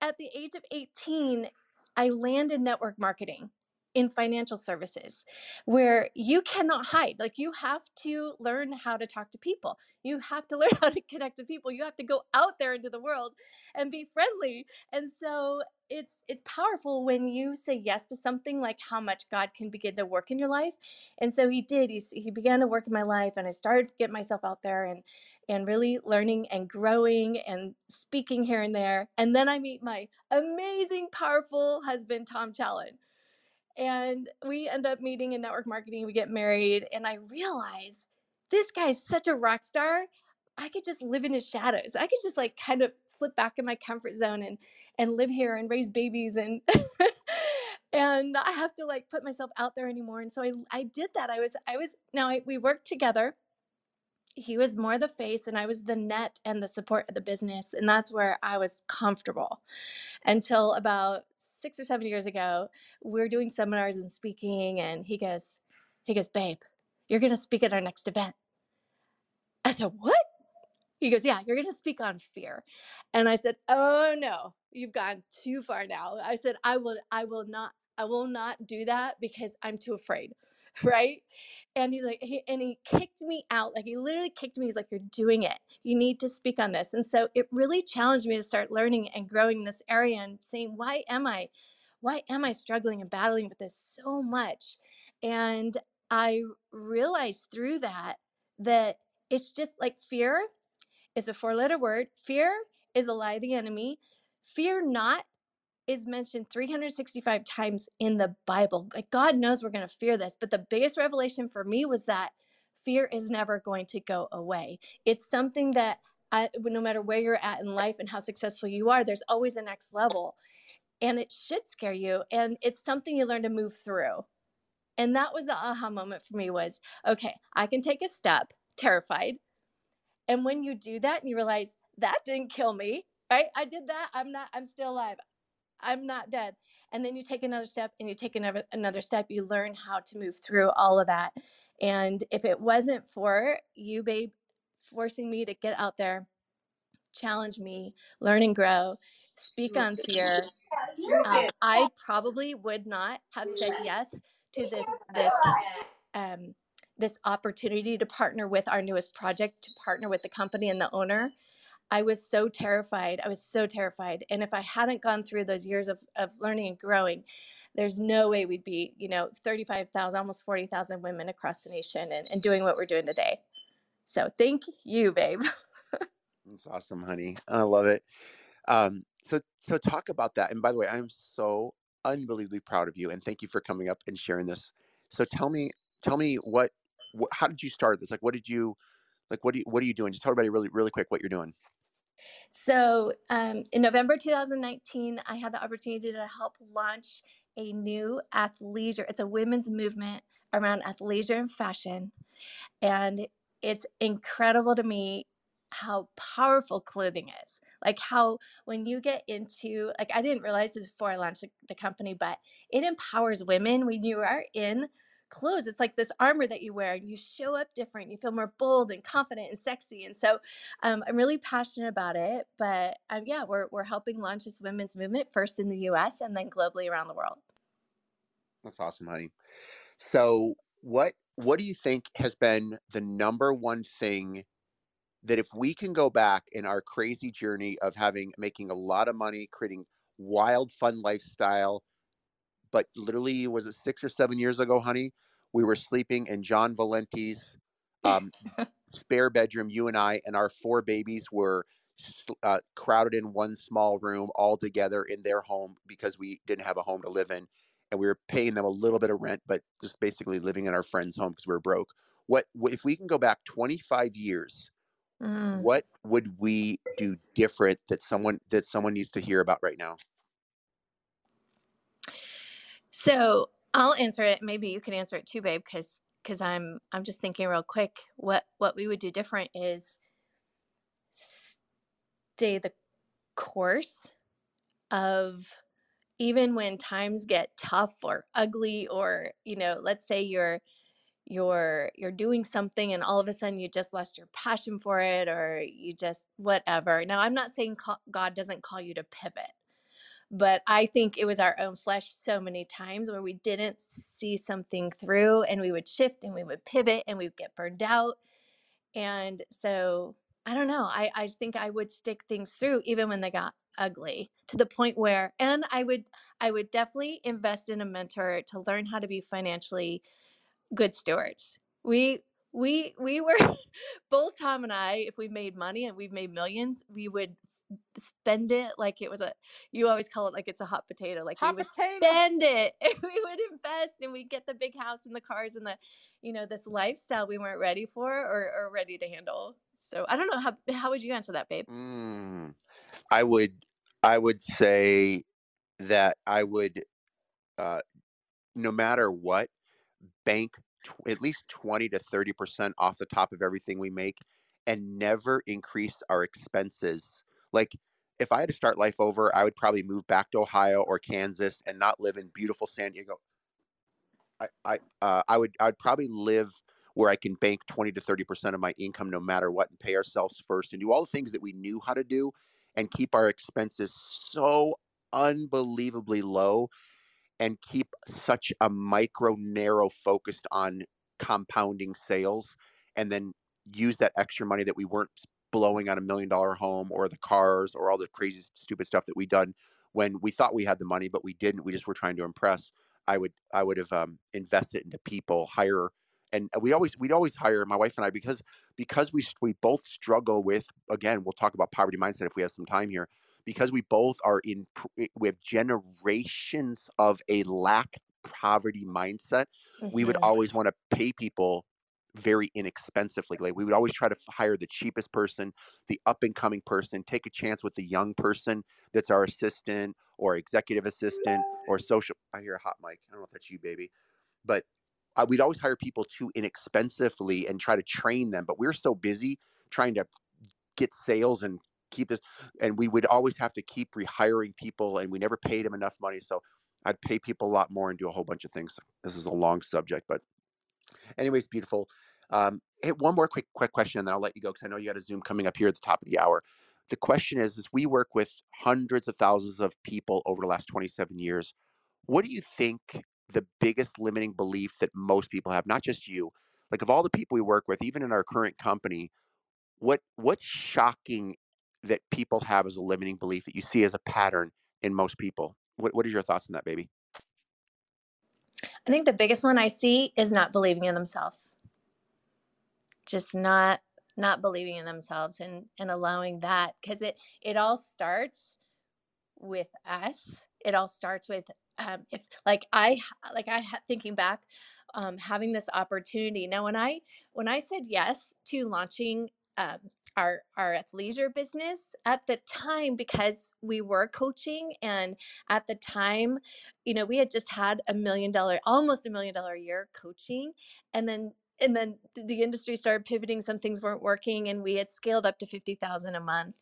at the age of 18, I landed network marketing in financial services where you cannot hide. Like you have to learn how to talk to people. You have to learn how to connect with people. You have to go out there into the world and be friendly. And so it's it's powerful when you say yes to something like how much God can begin to work in your life. And so he did. He he began to work in my life and I started get myself out there and and really learning and growing and speaking here and there. And then I meet my amazing, powerful husband, Tom Challen and we end up meeting in network marketing we get married and i realize this guy's such a rock star i could just live in his shadows. I could just like kind of slip back in my comfort zone and and live here and raise babies and and not have to like put myself out there anymore and so i i did that. I was i was now I, we worked together he was more the face and I was the net and the support of the business. And that's where I was comfortable until about six or seven years ago. We are doing seminars and speaking, and he goes, he goes, babe, you're gonna speak at our next event. I said, What? He goes, Yeah, you're gonna speak on fear. And I said, Oh no, you've gone too far now. I said, I will, I will not, I will not do that because I'm too afraid. right? And he's like, he, and he kicked me out. Like he literally kicked me. He's like, you're doing it. You need to speak on this. And so it really challenged me to start learning and growing this area and saying, why am I, why am I struggling and battling with this so much? And I realized through that that it's just like fear is a four letter word. Fear is a lie of the enemy. Fear not is mentioned 365 times in the Bible. Like God knows we're going to fear this, but the biggest revelation for me was that fear is never going to go away. It's something that I, no matter where you're at in life and how successful you are, there's always a next level. And it should scare you. And it's something you learn to move through. And that was the aha moment for me was, okay, I can take a step, terrified. And when you do that and you realize that didn't kill me, right? I did that. I'm not, I'm still alive. I'm not dead. And then you take another step and you take another another step, you learn how to move through all of that. And if it wasn't for you, babe, forcing me to get out there, challenge me, learn and grow, speak on fear, uh, I probably would not have said yes to this this um, this opportunity to partner with our newest project, to partner with the company and the owner. I was so terrified. I was so terrified. And if I hadn't gone through those years of, of learning and growing, there's no way we'd be, you know, 35,000, almost 40,000 women across the nation and, and doing what we're doing today. So thank you, babe. That's awesome, honey. I love it. Um, so, so talk about that. And by the way, I'm so unbelievably proud of you, and thank you for coming up and sharing this. So, tell me, tell me what, what how did you start this? Like, what did you, like, what you, what are you doing? Just tell everybody really, really quick what you're doing. So um, in November 2019, I had the opportunity to help launch a new athleisure. It's a women's movement around athleisure and fashion. And it's incredible to me how powerful clothing is. Like how when you get into like I didn't realize this before I launched the company, but it empowers women when you are in clothes. It's like this armor that you wear and you show up different. You feel more bold and confident and sexy. And so um, I'm really passionate about it. But um, yeah, we're, we're helping launch this women's movement first in the US and then globally around the world. That's awesome, honey. So what what do you think has been the number one thing that if we can go back in our crazy journey of having making a lot of money, creating wild fun lifestyle, but literally was it six or seven years ago, honey? We were sleeping in John Valenti's um, spare bedroom. You and I and our four babies were uh, crowded in one small room all together in their home because we didn't have a home to live in, and we were paying them a little bit of rent, but just basically living in our friend's home because we were broke. What, what if we can go back 25 years? Mm. What would we do different that someone that someone needs to hear about right now? So I'll answer it. Maybe you can answer it too, babe, because because I'm I'm just thinking real quick. What what we would do different is stay the course of even when times get tough or ugly or you know let's say you're you're you're doing something and all of a sudden you just lost your passion for it or you just whatever now i'm not saying god doesn't call you to pivot but I think it was our own flesh so many times where we didn't see something through and we would shift and we would pivot and we would get burned out. And so I don't know. I, I think I would stick things through even when they got ugly to the point where and I would I would definitely invest in a mentor to learn how to be financially good stewards. We we we were both Tom and I, if we made money and we've made millions, we would spend it like it was a you always call it like it's a hot potato like Hot we would potato. spend it and we would invest and we'd get the big house and the cars and the you know this lifestyle we weren't ready for or, or ready to handle so i don't know how how would you answer that babe Mm, I would I would say that I would uh, no matter what bank tw- at least 20 to 30% off the top of everything we make and never increase our expenses. Like if I had to start life over, I would probably move back to Ohio or Kansas and not live in beautiful San Diego. I I uh, I would I would probably live where I can bank 20 to 30% of my income no matter what and pay ourselves first and do all the things that we knew how to do and keep our expenses so unbelievably low and keep such a micro narrow focused on compounding sales and then use that extra money that we weren't blowing on a million dollar home or the cars or all the crazy stupid stuff that we done when we thought we had the money but we didn't we just were trying to impress i would i would have um, invested into people hire and we always we'd always hire my wife and i because because we we both struggle with again we'll talk about poverty mindset if we have some time here because we both are in pr- we have generations of a lack poverty mindset we would Mhm. always want to pay people very inexpensively like we would always try to hire the cheapest person the up and coming person take a chance with the young person that's our assistant or executive assistant or social i hear a hot mic i don't know if that's you baby but uh, we'd always hire people too inexpensively and try to train them but we're so busy trying to get sales and keep this and we would always have to keep rehiring people and we never paid them enough money so i'd pay people a lot more and do a whole bunch of things. This is a long subject but anyways beautiful. Um, one more quick quick question and then i'll let you go because i know you got a zoom coming up here at the top of the hour. The question is is we work with hundreds of thousands of people over the last 27 years what do you think the biggest limiting belief that most people have? Not just you like of all the people we work with even in our current company what what's shocking that people have as a limiting belief that you see as a pattern in most people? What, what is your thoughts on that baby i think the biggest one i see is not believing in themselves. Just not not believing in themselves and and allowing that because it it all starts with us. It all starts with um if like I like i thinking back um having this opportunity. Now when i when i said yes to launching um our our athleisure business at the time because we were coaching and at the time you know we had just had a million dollar almost a million dollar a year coaching and then and then the industry started pivoting some things weren't working and we had scaled up to 50,000 a month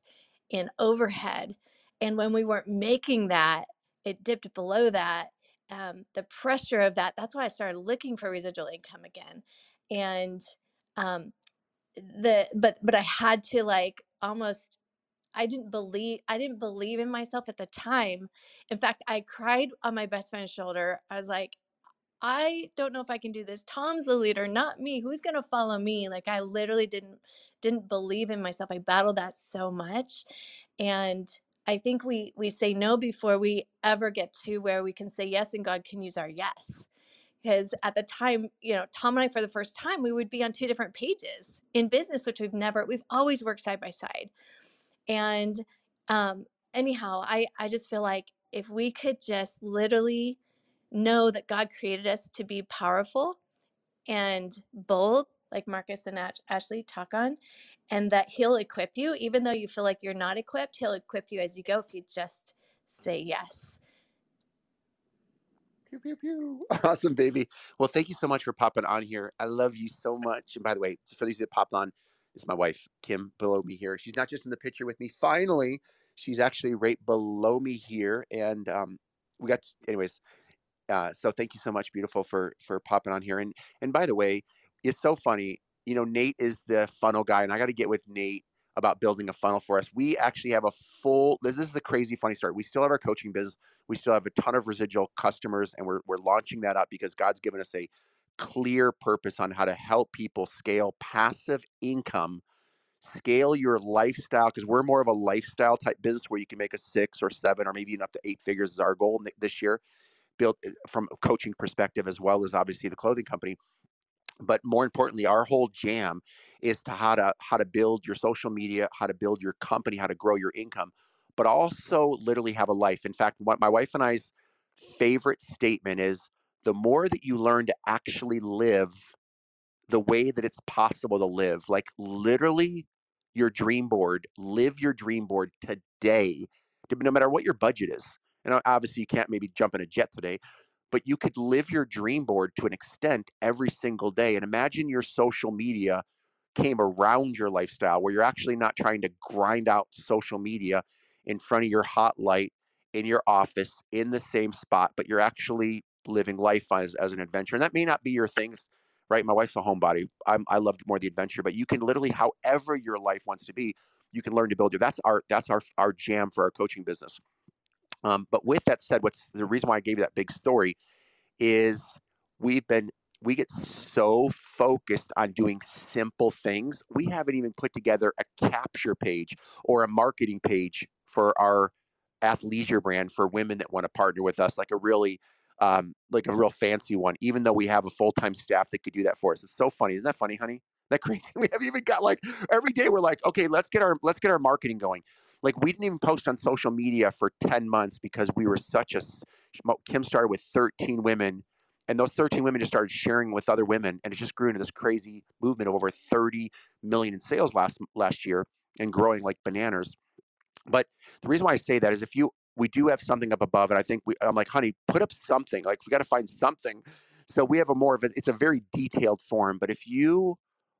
in overhead. And when we weren't making that it dipped below that um, the pressure of that that's why i started looking for residual income again. And um, the but but i had to like almost i didn't believe i didn't believe in myself at the time in fact i cried on my best friend's shoulder i was like I don't know if I can do this. Tom's the leader, not me. Who's going to follow me? Like I literally didn't didn't believe in myself. I battled that so much. And I think we we say no before we ever get to where we can say yes and God can use our yes. Because at the time, you know, Tom and I for the first time, we would be on two different pages in business, which we've never we've always worked side by side. And um anyhow, I I just feel like if we could just literally know that God created us to be powerful and bold, like Marcus and Ash- Ashley talk on, and that He'll equip you, even though you feel like you're not equipped, He'll equip you as you go if you just say yes. Pew, pew, pew. Awesome, baby. Well, thank you so much for popping on here. I love you so much. And by the way, for these that popped on, is my wife, Kim, below me here. She's not just in the picture with me. Finally, she's actually right below me here. And um, we got, anyways. Uh, so thank you so much, beautiful, for for popping on here. And and by the way, it's so funny. You know, Nate is the funnel guy, and I got to get with Nate about building a funnel for us. We actually have a full. This, this is a crazy funny story. We still have our coaching business. We still have a ton of residual customers, and we're we're launching that up because God's given us a clear purpose on how to help people scale passive income, scale your lifestyle because we're more of a lifestyle type business where you can make a six or seven or maybe even up to eight figures is our goal this year. Built eh, from a coaching perspective as well as obviously the clothing company but more importantly our whole jam is to how to how to build your social media how to build your company how to grow your income but also literally have a life in fact what my wife and i's favorite statement is the more that you learn to actually live the way that it's possible to live like literally your dream board live your dream board today no matter what your budget is and uh, obviously you can't maybe jump in a jet today but you could live your dream board to an extent every single day. And imagine your social media came around your lifestyle where you're actually not trying to grind out social media in front of your hot light in your office in the same spot, but you're actually living life as, as an adventure. And that may not be your things, right? My wife's a homebody. I'm, I love more the adventure, but you can literally, however your life wants to be, you can learn to build your. That's our that's our our jam for our coaching business. Um, but with that said, what's the reason why I gave you that big story is we've been we get so focused on doing simple things we haven't even put together a capture page or a marketing page for our athleisure brand for women that want to partner with us like a really um, like a real fancy one even though we have a full-time staff that could do that for us. It's so funny. Isn't that funny honey? That crazy? We have even got like every day we're like okay let's get our let's get our marketing going. Like we didn't even post on social media for 10 months because we were such a kim started with 13 women and those 13 women just started sharing with other women and it just grew into this crazy movement of over 30 million in sales last last year and growing like bananas but the reason why i say that is if you we do have something up above and i think we i'm like honey put up something like we got to find something so we have a more of a it's a very detailed form but if you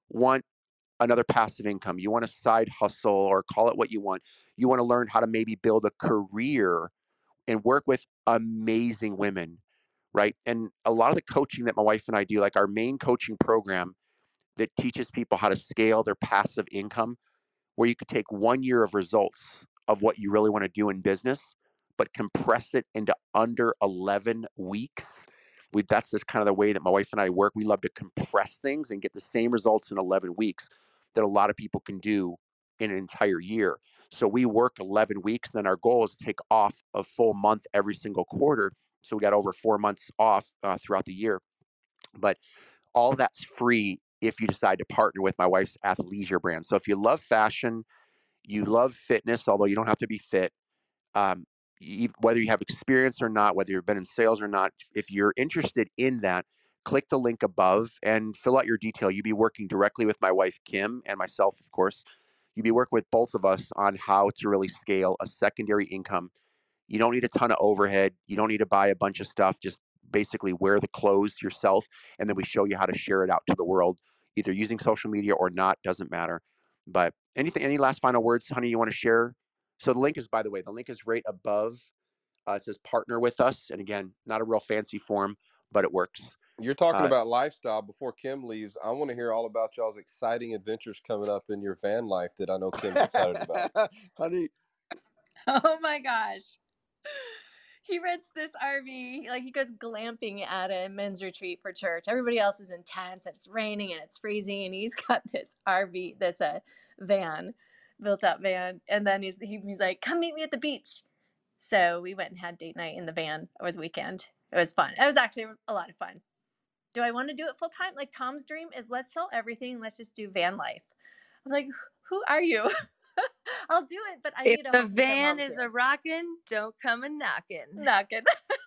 want another passive income you want a side hustle or call it what you want you want to learn how to maybe build a career and work with amazing women, right? And a lot of the coaching that my wife and I do, like our main coaching program that teaches people how to scale their passive income, where you could take one year of results of what you really want to do in business, but compress it into under 11 weeks. We, that's just kind of the way that my wife and I work. We love to compress things and get the same results in 11 weeks that a lot of people can do in an entire year. So we work 11 weeks. Then our goal is to take off a full month every single quarter. So we got over four months off uh, throughout the year. But all that's free if you decide to partner with my wife's athleisure brand. So if you love fashion, you love fitness, although you don't have to be fit, um, whether you have experience or not, whether you've been in sales or not, if you're interested in that, click the link above and fill out your detail. You'll be working directly with my wife, Kim, and myself, of course, you'd be working with both of us on how to really scale a secondary income. You don't need a ton of overhead. You don't need to buy a bunch of stuff. Just basically wear the clothes yourself, and then we show you how to share it out to the world, either using social media or not. Doesn't matter. But anything, any last final words, honey? You want to share? So the link is, by the way, the link is right above. Uh, it says partner with us, and again, not a real fancy form, but it works. You're talking uh, about lifestyle. Before Kim leaves, I want to hear all about y'all's exciting adventures coming up in your van life that I know Kim's excited about. Honey. Oh my gosh. He rents this RV, like he goes glamping at a men's retreat for church. Everybody else is in tents and it's raining and it's freezing, and he's got this RV, this uh, van, built up van. And then he's he, he's like, "Come meet me at the beach." So we went and had date night in the van over the weekend. It was fun. It was actually a lot of fun do I want to do it full time? Like Tom's dream is let's sell everything. Let's just do van life. I'm like, who are you? I'll do it, but I if need a the van is a rocking, don't come and knocking. Knocking.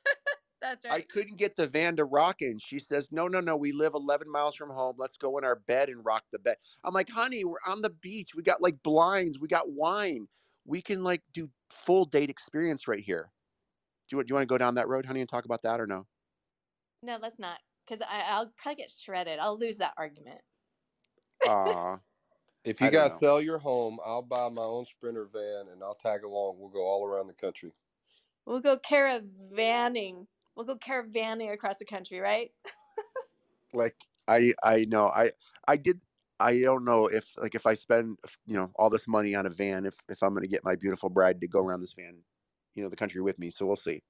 That's right. I couldn't get the van to rocking. She says, "No, no, no. We live 11 miles from home. Let's go in our bed and rock the bed." I'm like, "Honey, we're on the beach. We got like blinds. We got wine. We can like do full date experience right here." Do you, do you want to go down that road, honey, and talk about that or no? No, let's not because I'll probably get shredded. I'll lose that argument. Aw. if you guys sell your home, I'll buy my own Sprinter van and I'll tag along. We'll go all around the country. We'll go caravanning. We'll go caravanning across the country, right? like I I know I I did I don't know if like if I spend you know all this money on a van, if if I'm going to get my beautiful bride to go around this van, you know, the country with me. So we'll see.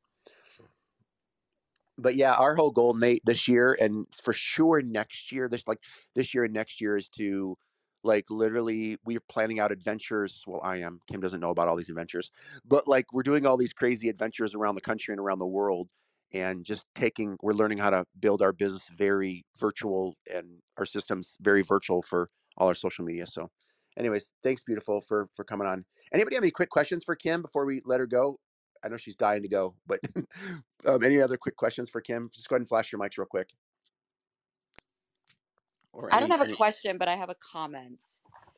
But yeah, our whole goal, Nate, this year and for sure next year, this like this year and next year is to like literally we're planning out adventures. Well, I am. Kim doesn't know about all these adventures, but like we're doing all these crazy adventures around the country and around the world and just taking we're learning how to build our business very virtual and our systems very virtual for all our social media so anyways thanks beautiful for for coming on. Anybody have any quick questions for kim before we let her go? I know she's dying to go but um, any other quick questions for kim? Just go ahead and flash your mics real quick. Or I don't have a any... question, but I have a comment.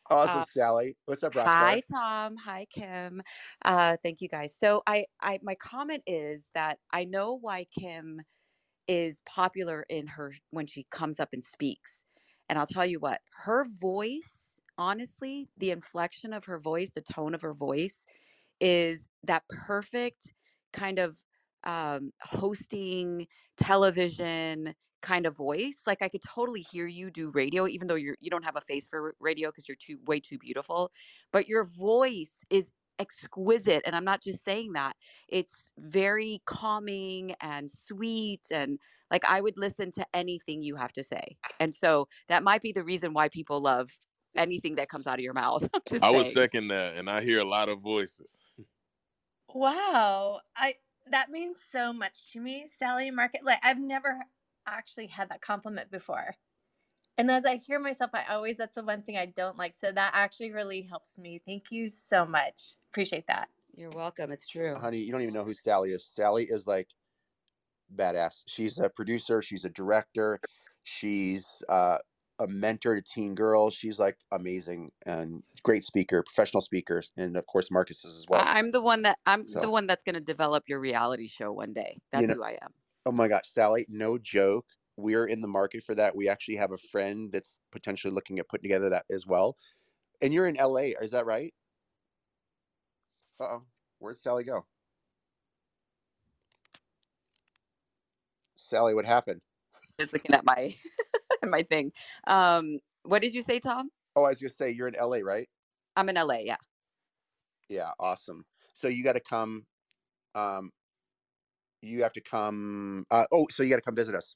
Awesome, uh, Sally. What's up, Rockstar? Hi, Tom. Hi, Kim. Uh, thank you, guys. So, I, I, my comment is that I know why Kim is popular in her when she comes up and speaks, and I'll tell you what, her voice, honestly, the inflection of her voice, the tone of her voice, is that perfect kind of um, hosting television kind of voice. Like I could totally hear you do radio, even though you're you don't have a face for radio because you're too way too beautiful. But your voice is exquisite, and I'm not just saying that. It's very calming and sweet, and like I would listen to anything you have to say. And so that might be the reason why people love anything that comes out of your mouth. I would second that, and I hear a lot of voices. Wow, I that means so much to me, Sally Market. Like I've never actually had that compliment before. And as I hear myself, I always, that's the one thing I don't like. So that actually really helps me. Thank you so much. Appreciate that. You're welcome. It's true. Honey, you don't even know who Sally is. Sally is like badass. She's a producer, she's a director, she's uh, a mentor to teen girls. She's like amazing and great speaker, professional speaker, and of course Marcus is as well. I'm the one that I'm so, the one that's going to develop your reality show one day. That's you know, who I am. Oh my gosh, Sally, no joke. We're in the market for that. We actually have a friend that's potentially looking at putting together that as well. And you're in LA, is that right? Uh oh. Where'd Sally go? Sally, what happened? Just looking at my my thing. Um, what did you say, Tom? Oh, I was gonna say you're in LA, right? I'm in LA, yeah. Yeah, awesome. So you got to come um, you have to come. Uh, oh, so you got to come visit us.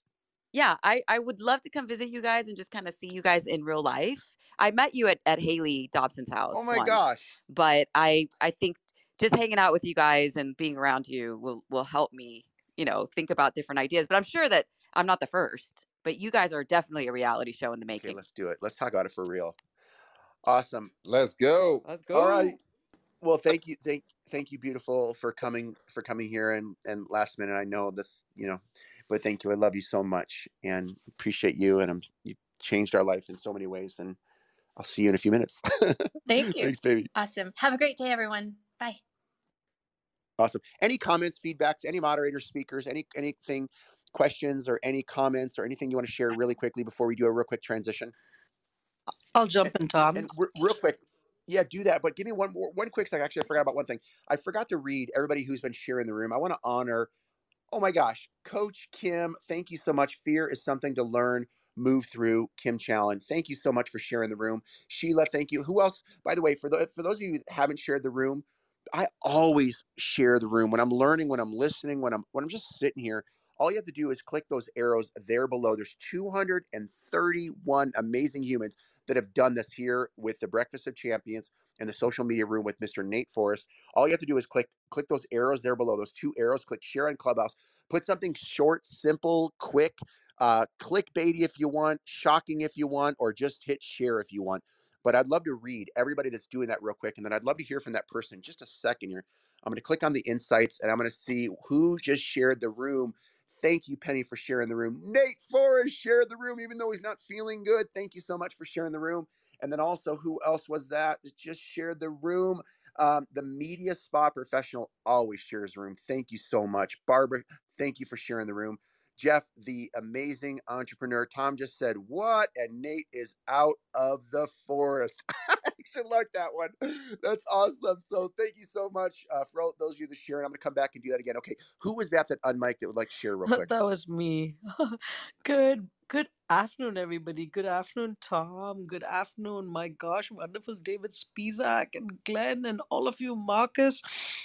Yeah, I, I would love to come visit you guys and just kind of see you guys in real life. I met you at, at Haley Dobson's house. Oh my once, gosh. But I I think just hanging out with you guys and being around you will will help me, you know, think about different ideas. But I'm sure that I'm not the first, but you guys are definitely a reality show in the making. Okay, let's do it. Let's talk about it for real. Awesome. Let's go. Let's go. All right well thank you thank thank you beautiful for coming for coming here and and last minute i know this you know but thank you i love you so much and appreciate you and I'm, you changed our life in so many ways and i'll see you in a few minutes. Thank you. Thanks baby. Awesome. Have a great day everyone. Bye. Awesome. Any comments feedbacks any moderators speakers any anything questions or any comments or anything you want to share really quickly before we do a real quick transition? I'll jump in, Tom. And, and real quick, yeah, do that. But give me one more, one quick second. Actually, I forgot about one thing. I forgot to read everybody who's been sharing the room. I want to honor. Oh my gosh, Coach Kim, thank you so much. Fear is something to learn, move through. Kim Challen, thank you so much for sharing the room. Sheila, thank you. Who else? By the way, for the for those of you who haven't shared the room, I always share the room when I'm learning, when I'm listening, when I'm when I'm just sitting here all you have to do is click those arrows there below. There's 231 amazing humans that have done this here with the Breakfast of Champions and the social media room with Mr. Nate Forrest. All you have to do is click click those arrows there below. Those two arrows. Click share on Clubhouse. Put something short, simple, quick, uh, clickbaity if you want, shocking if you want, or just hit share if you want. But I'd love to read everybody that's doing that real quick, and then I'd love to hear from that person. Just a second here. I'm going to click on the insights, and I'm going to see who just shared the room Thank you, Penny, for sharing the room. Nate Forrest shared the room, even though he's not feeling good. Thank you so much for sharing the room. And then also, who else was that that just shared the room? Um, the media spa professional always shares room. Thank you so much. Barbara, thank you for sharing the room. Jeff, the amazing entrepreneur. Tom just said, What? And Nate is out of the forest. should like that one. That's awesome. So thank you so much uh, for all those of you that sharing. I'm going to come back and do that again. Okay, who was that that unmiked that would like to share real quick? that was me. good, good afternoon, everybody. Good afternoon, Tom. Good afternoon. My gosh, wonderful David Spizak and Glenn and all of you, Marcus.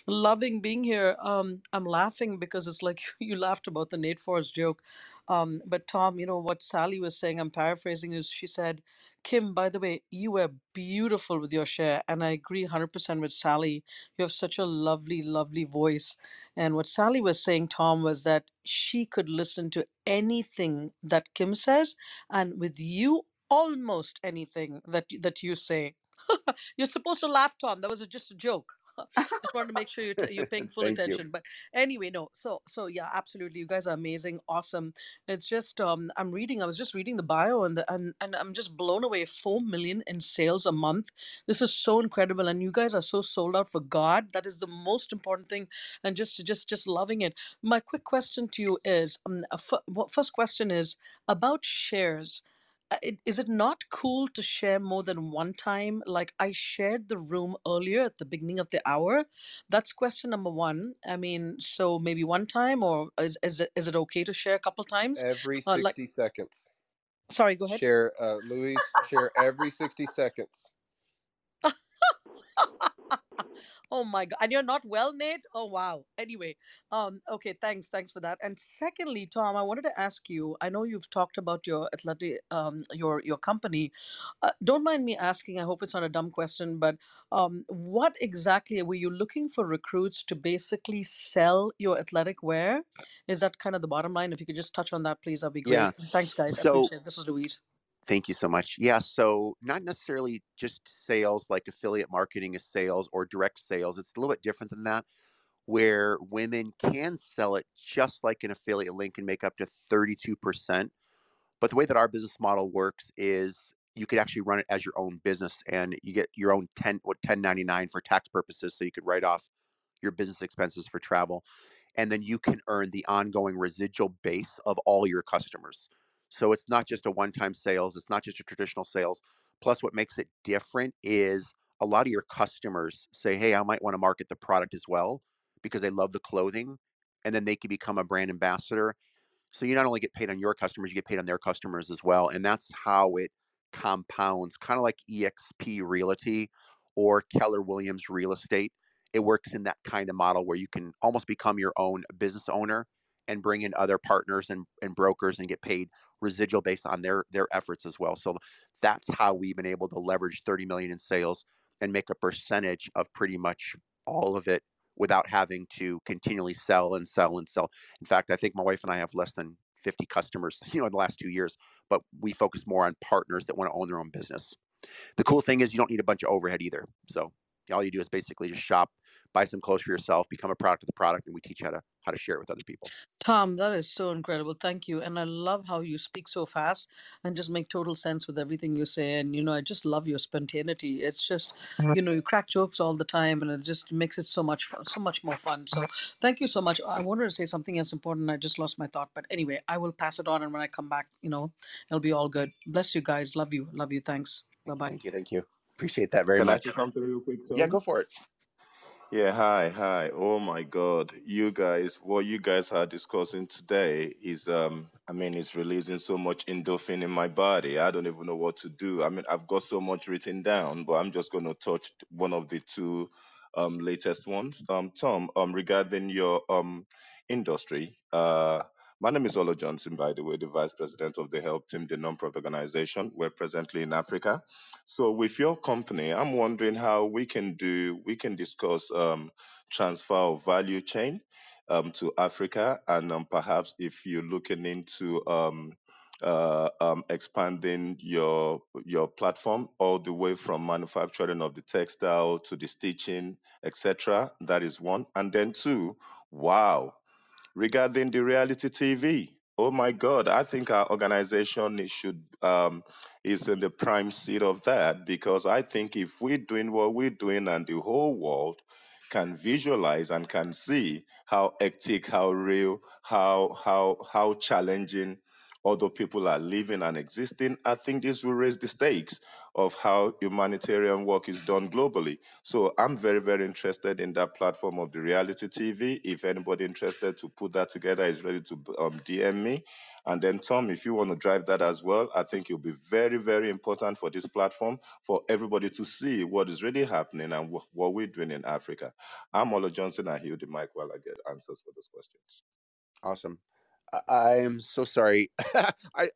Loving being here. Um, I'm laughing because it's like you laughed about the Nate Forrest joke. Um, but Tom, you know what Sally was saying, I'm paraphrasing, is she said, Kim, by the way, you were beautiful with your share. And I agree 100% with Sally. You have such a lovely, lovely voice. And what Sally was saying, Tom, was that she could listen to anything that Kim says, and with you, almost anything that that you say. You're supposed to laugh, Tom. That was a, just a joke. just wanted to make sure you're, t- you're paying full Thank you. attention. But anyway, no. So so yeah, absolutely. You guys are amazing, awesome. It's just um, I'm reading. I was just reading the bio, and the, and and I'm just blown away. Four million in sales a month. This is so incredible, and you guys are so sold out for God. That is the most important thing, and just just just loving it. My quick question to you is, um, what- first question is about shares. Uh, it- Is it not cool to share more than one time? Like I shared the room earlier at the beginning of the hour. That's question number one. I mean, so maybe one time, or is is it is it okay to share a couple times? Every Uh, like, 60 seconds. sorry, go ahead. Share, uh, Luis, share every 60 seconds. oh my god and you're not well nate? Oh wow. Anyway um okay thanks thanks for that. And secondly tom i wanted to ask you i know you've talked about your athletic um your your company. Uh, don't mind me asking i hope it's not a dumb question but um what exactly were you looking for recruits to basically sell your athletic wear? Is that kind of the bottom line? If you could just touch on that please that'd be great. Yeah. Thanks guys. I So appreciate it. This is louise Thank you so much. Yeah, so not necessarily just sales like affiliate marketing is sales or direct sales. It's a little bit different than that, where women can sell it just like an affiliate link and make up to 32%. But the way that our business model works is you could actually run it as your own business and you get your own 10 what 1099 for tax purposes so you could write off your business expenses for travel and then you can earn the ongoing residual base of all your customers. So it's not just a one-time sales, it's not just a traditional sales. Plus what makes it different is a lot of your customers say, "Hey, I might want to market the product as well because they love the clothing." And then they can become a brand ambassador. So you not only get paid on your customers, you get paid on their customers as well. And that's how it compounds, kind of like EXP Realty or Keller Williams Real Estate it works in that kind of model where you can almost become your own business owner and bring in other partners and, and brokers and get paid residual based on their their efforts as well. So that's how we've been able to leverage 30 million in sales and make a percentage of pretty much all of it without having to continually sell and sell and sell. In fact, I think my wife and I have less than 50 customers, you know, in the last two years, but we focus more on partners that want to own their own business. The cool thing is you don't need a bunch of overhead either. So all you do is basically just shop, buy some clothes for yourself, become a product of the product, and we teach how to how to share it with other people. Tom, that is so incredible. Thank you. And I love how you speak so fast and just make total sense with everything you say. And, you know, I just love your spontaneity. It's just, mm-hmm. you know, you crack jokes all the time and it just makes it so much fun, so much more fun. So mm-hmm. thank you so much. I wanted to say something else important. I just lost my thought. But anyway, I will pass it on. And when I come back, you know, it'll be all good. Bless you guys. Love you. Love you. Thanks. Bye bye. Thank you, thank you. Appreciate that very Can I much. say something real quick, Tom? Yeah, go for it. Yeah, hi, hi. Oh my God. You guys, what you guys are discussing today is um I mean it's releasing so much endorphin in my body. I don't even know what to do. I mean I've got so much written down, but I'm just gonna touch one of the two um latest ones. Um Tom, um regarding your um industry, uh my name is Ola Johnson, by the way, the Vice President of the Help Team, the non-profit organization. We're presently in Africa. So with your company, I'm wondering how we can do, we can discuss um, transfer of value chain um, to Africa, and um, perhaps if you're looking into um, uh, um, expanding your your platform all the way from manufacturing of the textile to the stitching, etc. That is one, and then two, wow, regarding the reality TV. Oh my God, I think our organization is should um, is in the prime seat of that because I think if we're doing what we're doing and the whole world can visualize and can see how hectic, how real, how how how challenging although people are living and existing, I think this will raise the stakes of how humanitarian work is done globally. So I'm very, very interested in that platform of the reality TV. If anybody interested to put that together is ready to um, DM me. And then, Tom, if you want to drive that as well, I think it'll be very, very important for this platform for everybody to see what is really happening and wh- what we're doing in Africa. I'm Ola Johnson. I hear the mic while I get answers for those questions. Awesome. I, am so sorry. I, I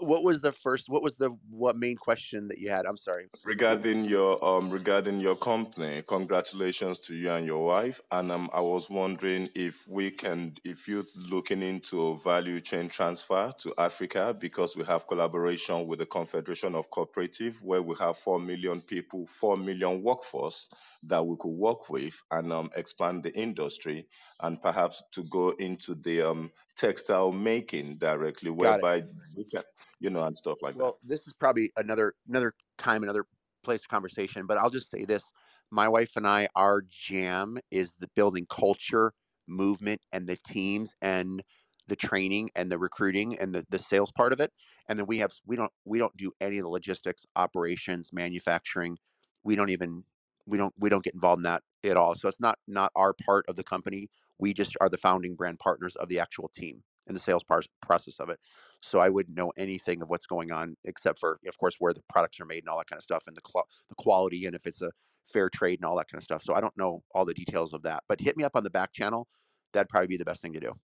what was the first? What was the what main question that you had? I'm sorry. Regarding your um regarding your company, congratulations to you and your wife. And um, I was wondering if we can, if you're looking into value chain transfer to Africa, because we have collaboration with the Confederation of Cooperative, where we have four million people, four million workforce that we could work with and um, expand the industry, and perhaps to go into the um textile making directly, whereby we can, you know, and stuff like that. Well, this is probably another another time, another place of conversation. But I'll just say this: my wife and I, our jam is the building culture, movement, and the teams, and the training, and the recruiting, and the the sales part of it. And then we have we don't we don't do any of the logistics, operations, manufacturing. We don't even we don't we don't get involved in that at all. So it's not not our part of the company. We just are the founding brand partners of the actual team and the sales par- process of it. So I wouldn't know anything of what's going on except for, of course, where the products are made and all that kind of stuff, and the cl- the quality, and if it's a fair trade and all that kind of stuff. So I don't know all the details of that. But hit me up on the back channel. That'd probably be the best thing to do.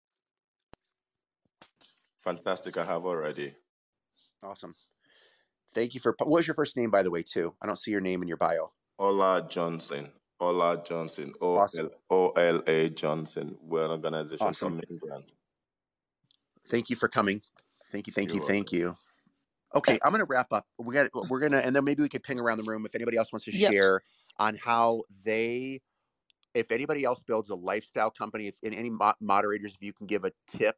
Fantastic. I have already. Awesome. Thank you for. What was your first name, by the way, too? I don't see your name in your bio. Ola Johnson. Ola Johnson. O Awesome. L O L A Johnson. We're an organization Awesome. from England. Thank you for coming. Thank you. Thank You're you. Thank you. Okay, I'm gonna wrap up. We got. We're gonna, and then maybe we could ping around the room if anybody else wants to Yep. share on how they, if anybody else builds a lifestyle company, if in any mo- moderators, if you can give a tip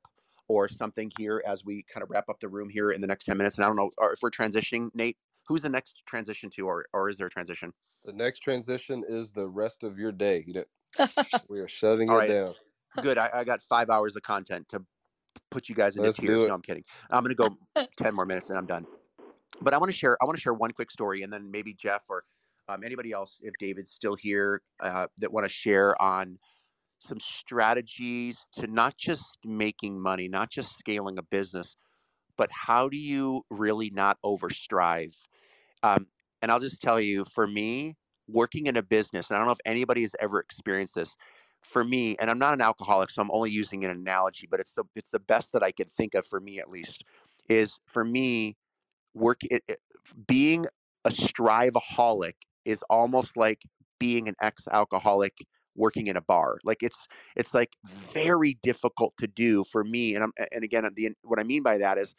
or something here as we kind of wrap up the room here in the next ten minutes. And I don't know, or if we're transitioning, Nate, who's the next transition to, or or is there a transition? The next transition is the rest of your day. You we are shutting All it right. down. Good. I, I got five hours of content to put you guys into Let's tears. do. No, I'm kidding. I'm gonna go ten more minutes and I'm done. But I want to share. I want to share one quick story, and then maybe Jeff or um, anybody else, if David's still here, uh, that want to share on some strategies to not just making money, not just scaling a business, but how do you really not overstrive? Um, and I'll just tell you, for me, working in a business, and I don't know if anybody has ever experienced this. For me, and I'm not an alcoholic, so I'm only using an analogy, but it's the it's the best that I could think of for me at least. Is for me, work it, it- being a striveaholic is almost like being an ex-alcoholic working in a bar. Like it's it's like very difficult to do for me. And I'm and again, the what I mean by that is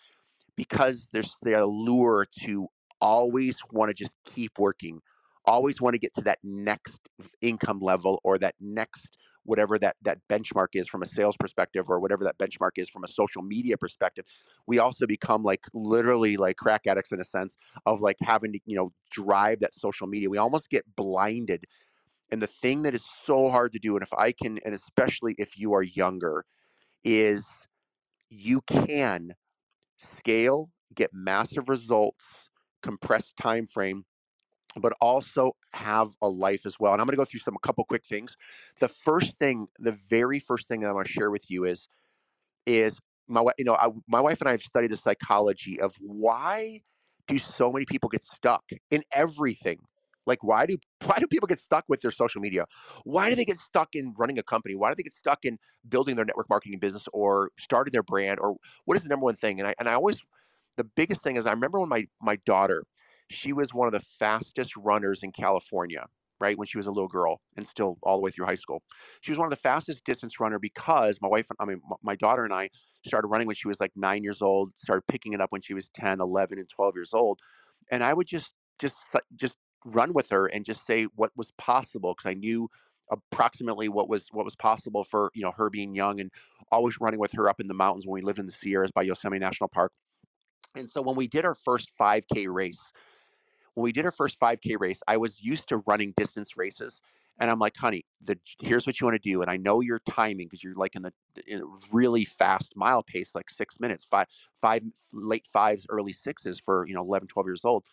because there's the allure to always want to just keep working, always want to get to that next income level or that next whatever that that benchmark is from a sales perspective or whatever that benchmark is from a social media perspective we also become like literally like crack addicts in a sense of like having to you know drive that social media. We almost get blinded. And the thing that is so hard to do and if i can and especially if you are younger is you can scale, get massive results, compressed time frame, but also have a life as well. And I'm going to go through some a couple quick things. The first thing, the very first thing that I want to share with you is is my you know I, my wife and I have studied the psychology of why do so many people get stuck in everything. Like why do why do people get stuck with their social media? Why do they get stuck in running a company? Why do they get stuck in building their network marketing business or starting their brand or what is the number one thing? And I and I always the biggest thing is I remember when my my daughter, she was one of the fastest runners in California, right? When she was a little girl and still all the way through high school. She was one of the fastest distance runner because my wife, I mean, my daughter and I started running when she was like nine years old, started picking it up when she was 10, 11, and 12 years old. And I would just, just, just run with her and just say what was possible because I knew approximately what was what was possible for you know her being young and always running with her up in the mountains when we lived in the Sierras by Yosemite National Park. And so when we did our first 5K race, when we did our first 5K race, I was used to running distance races. And I'm like, honey, the here's what you want to do. And I know your timing because you're like in the in really fast mile pace, like six minutes, five, five late fives, early sixes for you know 11, 12 years old,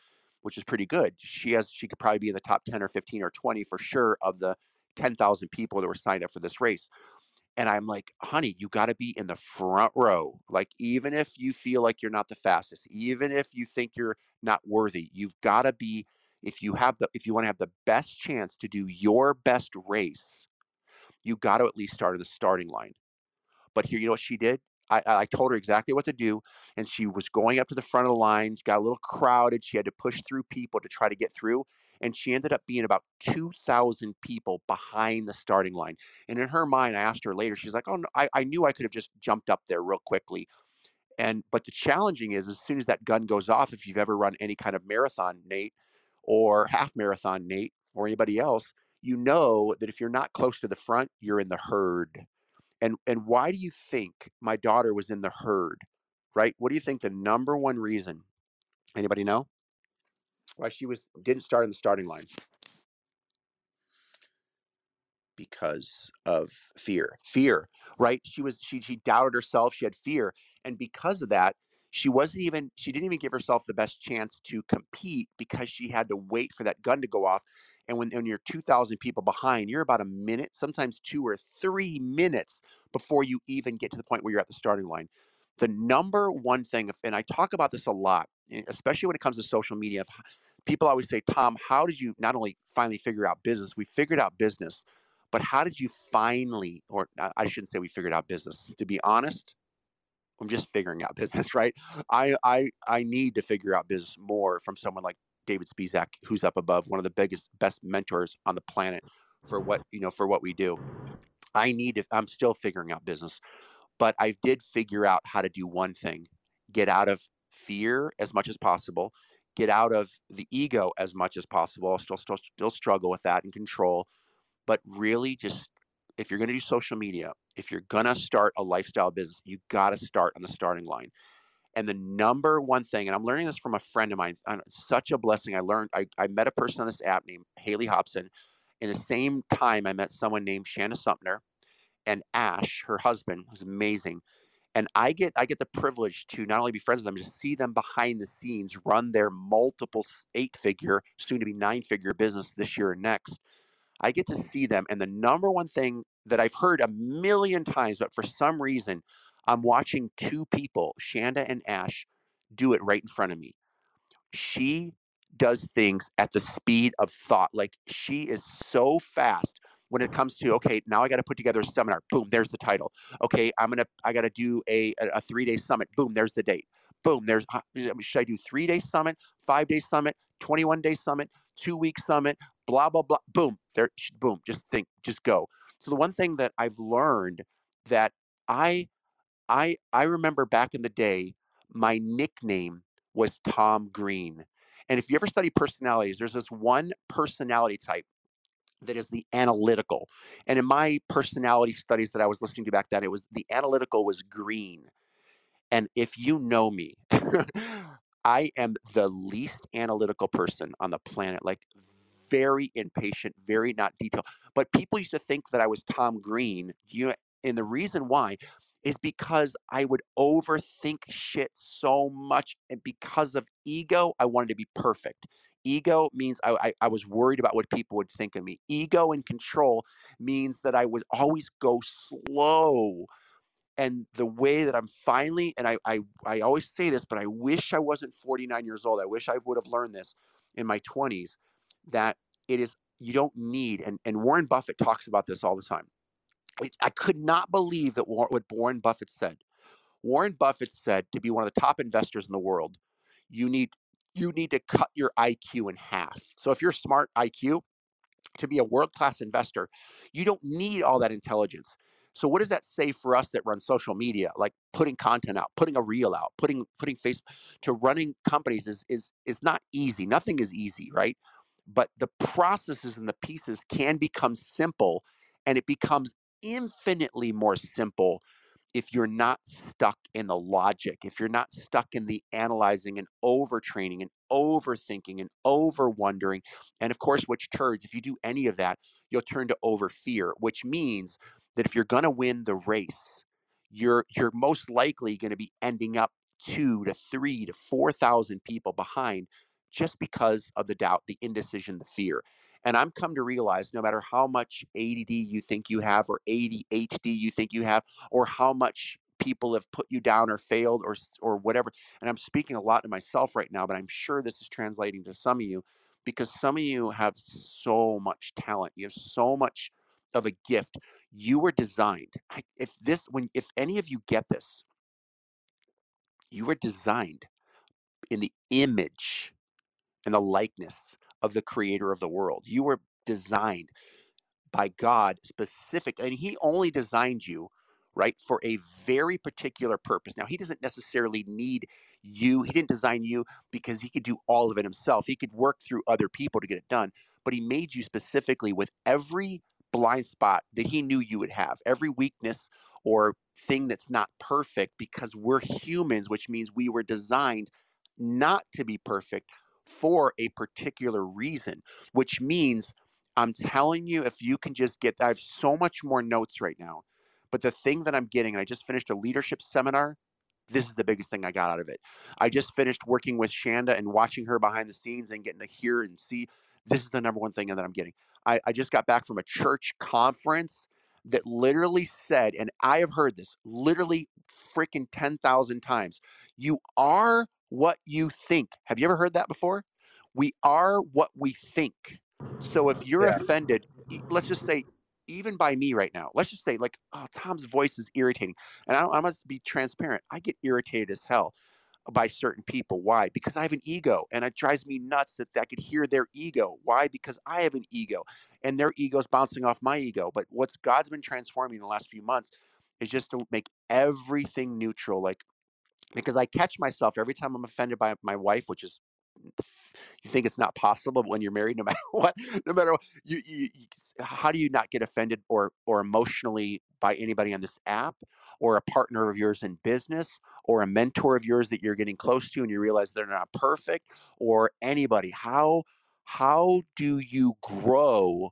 which is pretty good. She has she could probably be in the top 10 or 15 or 20 for sure of the 10,000 people that were signed up for this race. And I'm like, honey, you got to be in the front row. Like, even if you feel like you're not the fastest, even if you think you're not worthy, you've got to be, if you have the, if you want to have the best chance to do your best race, you got to at least start at the starting line. But here, you know what she did? I, I told her exactly what to do, and she was going up to the front of the line. She got a little crowded. She had to push through people to try to get through, and she ended up being about 2,000 people behind the starting line. And in her mind, I asked her later, she's like, "Oh, no, I, I knew I could have just jumped up there real quickly." And but the challenging is, as soon as that gun goes off, if you've ever run any kind of marathon, Nate, or half marathon, Nate, or anybody else, you know that if you're not close to the front, you're in the herd. And and why do you think my daughter was in the herd? Right? What do you think the number one reason? Anybody know? Why she was didn't start in the starting line? Because of fear. Fear, right? She was she she doubted herself, she had fear, and because of that, she wasn't even she didn't even give herself the best chance to compete because she had to wait for that gun to go off. And when, when you're 2,000 people behind, you're about a minute, sometimes two or three minutes before you even get to the point where you're at the starting line. The number one thing, and I talk about this a lot, Eh, especially when it comes to social media. People always say, Tom, how did you not only finally figure out business? We figured out business, but how did you finally, or I shouldn't say we figured out business. To be honest, I'm just figuring out business, right? I I I need to figure out business more from someone like David Spizak, who's up above, one of the biggest, best mentors on the planet for what you know for what we do. I need to. I'm still figuring out business, but I did figure out how to do one thing: get out of fear as much as possible, get out of the ego as much as possible. I'll still still still struggle with that and control, but really just if you're going to do social media, if you're going to start a lifestyle business, you got to start on the starting line. And the number one thing, and I'm learning this from a friend of mine, uh, such a blessing. I learned, I, I met a person on this app named Hayley Hobson. In the same time, I met someone named Shanda Sumpter and Ash, her husband, who's amazing. And I get I get the privilege to not only be friends with them, just see them behind the scenes run their multiple eight figure, soon to be nine figure business this year and next. I get to see them. And the number one thing that I've heard a million times, but for some reason, I'm watching two people, Shanda and Ash, do it right in front of me. She does things at the speed of thought. Like she is so fast when it comes to okay, now I got to put together a seminar. Boom, there's the title. Okay, I'm gonna I got to do a a three day summit. Boom, there's the date. Boom, there's should I do three day summit, five day summit, 21 day summit, two week summit, blah blah blah. Boom, there. Boom, just think, just go. So the one thing that I've learned that I I I remember back in the day, my nickname was Tom Green. And if you ever study personalities, there's this one personality type that is the analytical. And in my personality studies that I was listening to back then, it was the analytical was green. And if you know me, I am the least analytical person on the planet. Like very impatient, very not detailed. But people used to think that I was Tom Green. You and the reason why is because I would overthink shit so much. And because of ego, I wanted to be perfect. Ego means I, I, I, was worried about what people would think of me. Ego and control means that I would always go slow. And the way that I'm finally, and I, I, I always say this, but I wish I wasn't 49 years old. I wish I would have learned this in my 20s that it is, you don't need, and, and Warren Buffett talks about this all the time I could not believe that what Warren Buffett said. Warren Buffett said to be one of the top investors in the world, you need you need to cut your IQ in half. So if you're smart IQ, to be a world-class investor, you don't need all that intelligence. So what does that say for us that run social media, like putting content out, putting a reel out, putting putting face to running companies is is is not easy. Nothing is easy, right? But the processes and the pieces can become simple and it becomes infinitely more simple if you're not stuck in the logic, if you're not stuck in the analyzing and overtraining and overthinking and over wondering. And of course, which turds, if you do any of that, you'll turn to over fear, which means that if you're going to win the race, you're you're most likely going to be ending up two to three to four thousand people behind just because of the doubt, the indecision, the fear. And I'm come to realize no matter how much ADD you think you have, or ADHD you think you have, or how much people have put you down or failed or or whatever. And I'm speaking a lot to myself right now, but I'm sure this is translating to some of you because some of you have so much talent. You have so much of a gift. You were designed. If this when if any of you get this, you were designed in the image and the likeness of the creator of the world. You were designed by God specific, and He only designed you right for a very particular purpose. Now, He doesn't necessarily need you. He didn't design you because He could do all of it Himself. He could work through other people to get it done, but He made you specifically with every blind spot that He knew you would have, every weakness or thing that's not perfect because we're humans, which means we were designed not to be perfect for a particular reason, which means I'm telling you, if you can just get, I have so much more notes right now. But the thing that I'm getting, I just finished a leadership seminar. This is the biggest thing I got out of it. I just finished working with Shanda and watching her behind the scenes and getting to hear and see. This is the number one thing that I'm getting. I, I just got back from a church conference that literally said, and I have heard this literally freaking 10,000 times you are what you think. Have you ever heard that before? We are what we think. So if you're Yeah. offended, let's just say, even by me right now, let's just say, like, oh, Tom's voice is irritating. And I, I must be transparent. I get irritated as hell by certain people. Why? Because I have an ego, and it drives me nuts that I could hear their ego. Why? Because I have an ego, and their ego's bouncing off my ego. But what's God's been transforming in the last few months is just to make everything neutral. Like, because I catch myself every time I'm offended by my wife, which is you think it's not possible, but when you're married, no matter what, no matter what, you, you, you how do you not get offended or or emotionally by anybody on this app or a partner of yours in business or a mentor of yours that you're getting close to and you realize they're not perfect or anybody? How how do you grow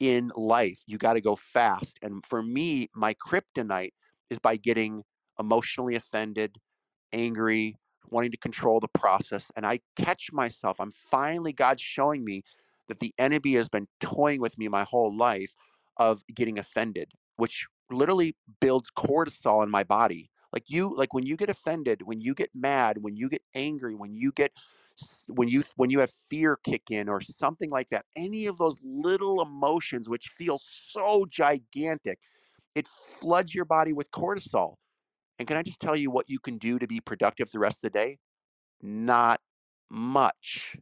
in life? You got to go fast. And for me, my kryptonite is by getting emotionally offended, angry, wanting to control the process. And I catch myself. I'm finally, God's showing me that the enemy has been toying with me my whole life of getting offended, which literally builds cortisol in my body. Like you, like when you get offended, when you get mad, when you get angry, when you get when you when you have fear kick in or something like that any of those little emotions which feel so gigantic it floods your body with cortisol and can I just tell you what you can do to be productive the rest of the day? Not much.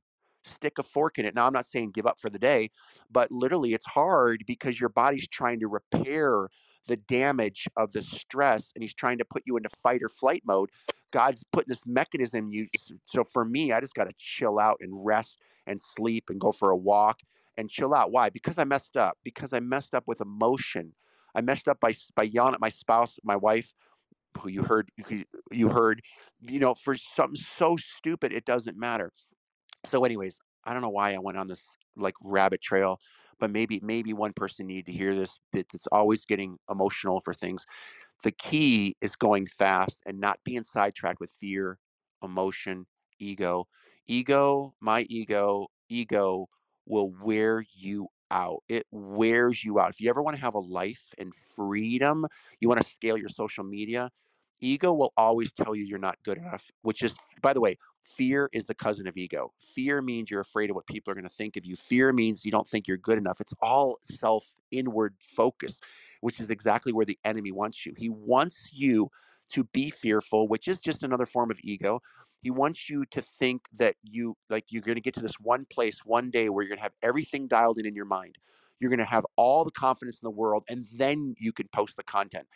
Stick a fork in it. Now, I'm not saying give up for the day, but literally it's hard because your body's trying to repair the damage of the stress and he's trying to put you into fight or flight mode. God's putting this mechanism you. So for me, I just got to chill out and rest and sleep and go for a walk and chill out. Why? Because I messed up. Because I messed up with emotion. I messed up by by yelling at my spouse, my wife, who you heard you heard you know for something so stupid it doesn't matter so anyways i don't know why i went on this like rabbit trail but maybe maybe one person needed to hear this it's it's always getting emotional for things the key is going fast and not being sidetracked with fear, emotion, ego. Ego, my ego, ego will wear you out. It wears you out. If you ever want to have a life and freedom, you want to scale your social media, ego will always tell you you're not good enough, which is, by the way, fear is the cousin of ego. Fear means you're afraid of what people are going to think of you. Fear means you don't think you're good enough. It's all self inward focus which is exactly where the enemy wants you. He wants you to be fearful, which is just another form of ego. He wants you to think that you like you're going to get to this one place one day where you're going to have everything dialed in in your mind. You're going to have all the confidence in the world and then you can post the content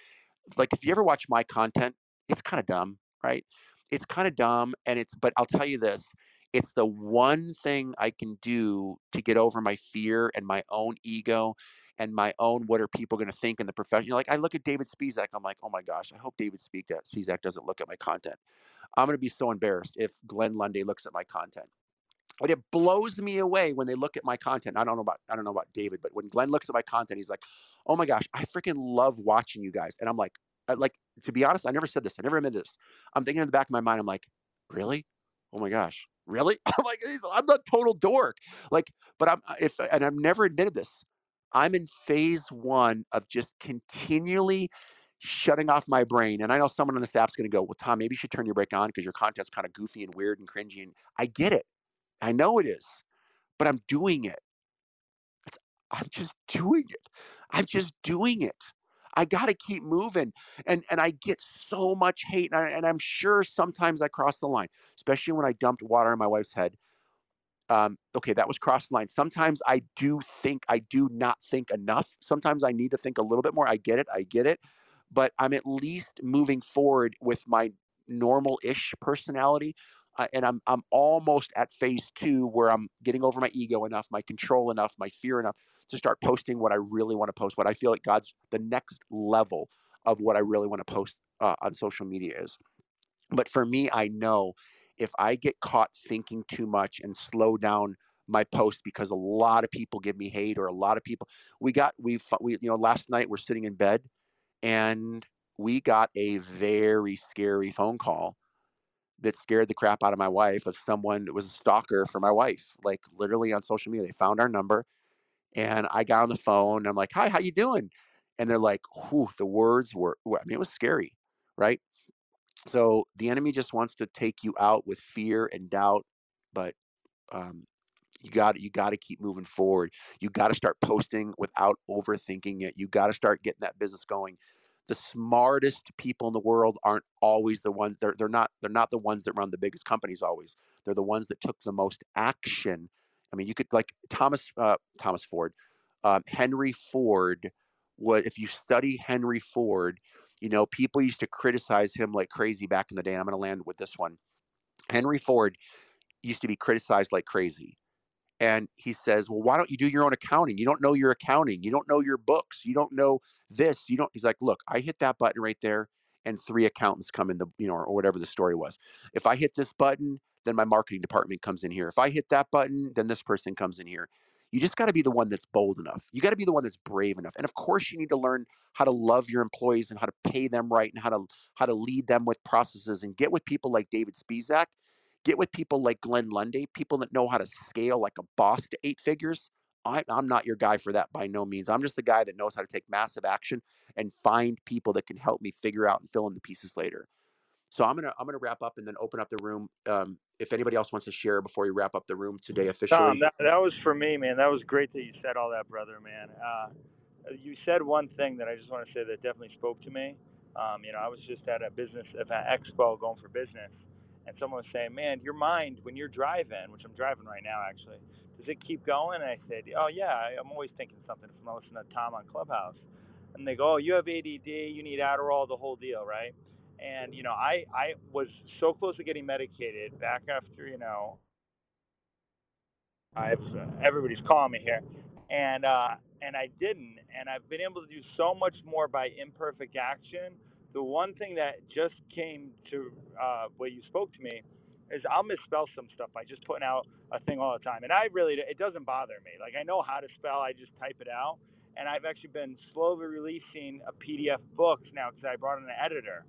like if you ever watch my content, it's kind of dumb, right? It's kind of dumb and it's but I'll tell you this, it's the one thing I can do to get over my fear and my own ego and my own what are people going to think in the profession. You know, like I look at David Spizak, I'm like, oh my gosh, I hope David Spizak doesn't look at my content. I'm going to be so embarrassed if Glenn Lundy looks at my content. But it blows me away when they look at my content. I don't know about I don't know about David, but when Glenn looks at my content, he's like, "Oh my gosh, I freaking love watching you guys." And I'm like, like to be honest, I never said this. I never admitted this. I'm thinking in the back of my mind, I'm like, really? Oh my gosh, really? I'm like, I'm not total dork. Like, but I'm if and I've never admitted this. I'm in phase one of just continually shutting off my brain. And I know someone on the staff's going to go, well, Tom, maybe you should turn your break on because your content's kind of goofy and weird and cringy. And I get it. I know it is, but I'm doing it. I'm just doing it. I'm just doing it. I got to keep moving. And and I get so much hate. And, I, and I'm sure sometimes I cross the line, especially when I dumped water in my wife's head. Um, okay, that was cross the line. Sometimes I do think I do not think enough. Sometimes I need to think a little bit more. I get it. I get it. But I'm at least moving forward with my normal-ish personality. Uh, and I'm I'm almost at phase two where I'm getting over my ego enough, my control enough, my fear enough to start posting what I really want to post. What I feel like God's the next level of what I really want to post uh, on social media is. But for me, I know if I get caught thinking too much and slow down my post because a lot of people give me hate or a lot of people we got we we you know last night we're sitting in bed and we got a very scary phone call that scared the crap out of my wife of someone that was a stalker for my wife like literally on social media they found our number and I got on the phone. and I'm like, "Hi, how you doing?" And they're like, "Whew," the words were. I mean, it was scary, right? So the enemy just wants to take you out with fear and doubt, but um, you got you got to keep moving forward. You got to start posting without overthinking it. You got to start getting that business going. The smartest people in the world aren't always the ones. They're they're not they're not the ones that run the biggest companies. Always, they're the ones that took the most action I mean, you could like Thomas uh, Thomas Ford, um, Henry Ford. What if you study Henry Ford? You know, people used to criticize him like crazy back in the day. I'm going to land with this one. Henry Ford used to be criticized like crazy. And he says, Well, why don't you do your own accounting? You don't know your accounting. You don't know your books. You don't know this. You don't. He's like, Look, I hit that button right there, and three accountants come in the, you know, or whatever the story was. If I hit this button, then my marketing department comes in here. If I hit that button, then this person comes in here. You just got to be the one that's bold enough. You got to be the one that's brave enough. And of course, you need to learn how to love your employees and how to pay them right and how to how to lead them with processes and get with people like David Spizak, get with people like Glenn Lundy, people that know how to scale like a boss to eight figures. I, I'm not your guy for that by no means. I'm just the guy that knows how to take massive action and find people that can help me figure out and fill in the pieces later. So I'm gonna I'm gonna wrap up and then open up the room. Um, if anybody else wants to share before we wrap up the room today officially. Tom, that, that was for me, man. That was great that you said all that, brother, man. Uh, you said one thing that I just want to say that definitely spoke to me. Um, you know, I was just at a business event expo going for business, and someone was saying, "Man, your mind when you're driving, which I'm driving right now, actually, does it keep going?" And I said, "Oh yeah, I'm always thinking something from listening to Tom on Clubhouse." And they go, "Oh, you have ADD, you need Adderall, the whole deal, right?" And you know, I I was so close to getting medicated back after you know, I've uh, everybody's calling me here, and uh, and I didn't, and I've been able to do so much more by imperfect action. The one thing that just came to uh, what you spoke to me is I'll misspell some stuff by just putting out a thing all the time, and I really it doesn't bother me. Like I know how to spell, I just type it out, and I've actually been slowly releasing a PDF books now because I brought in an editor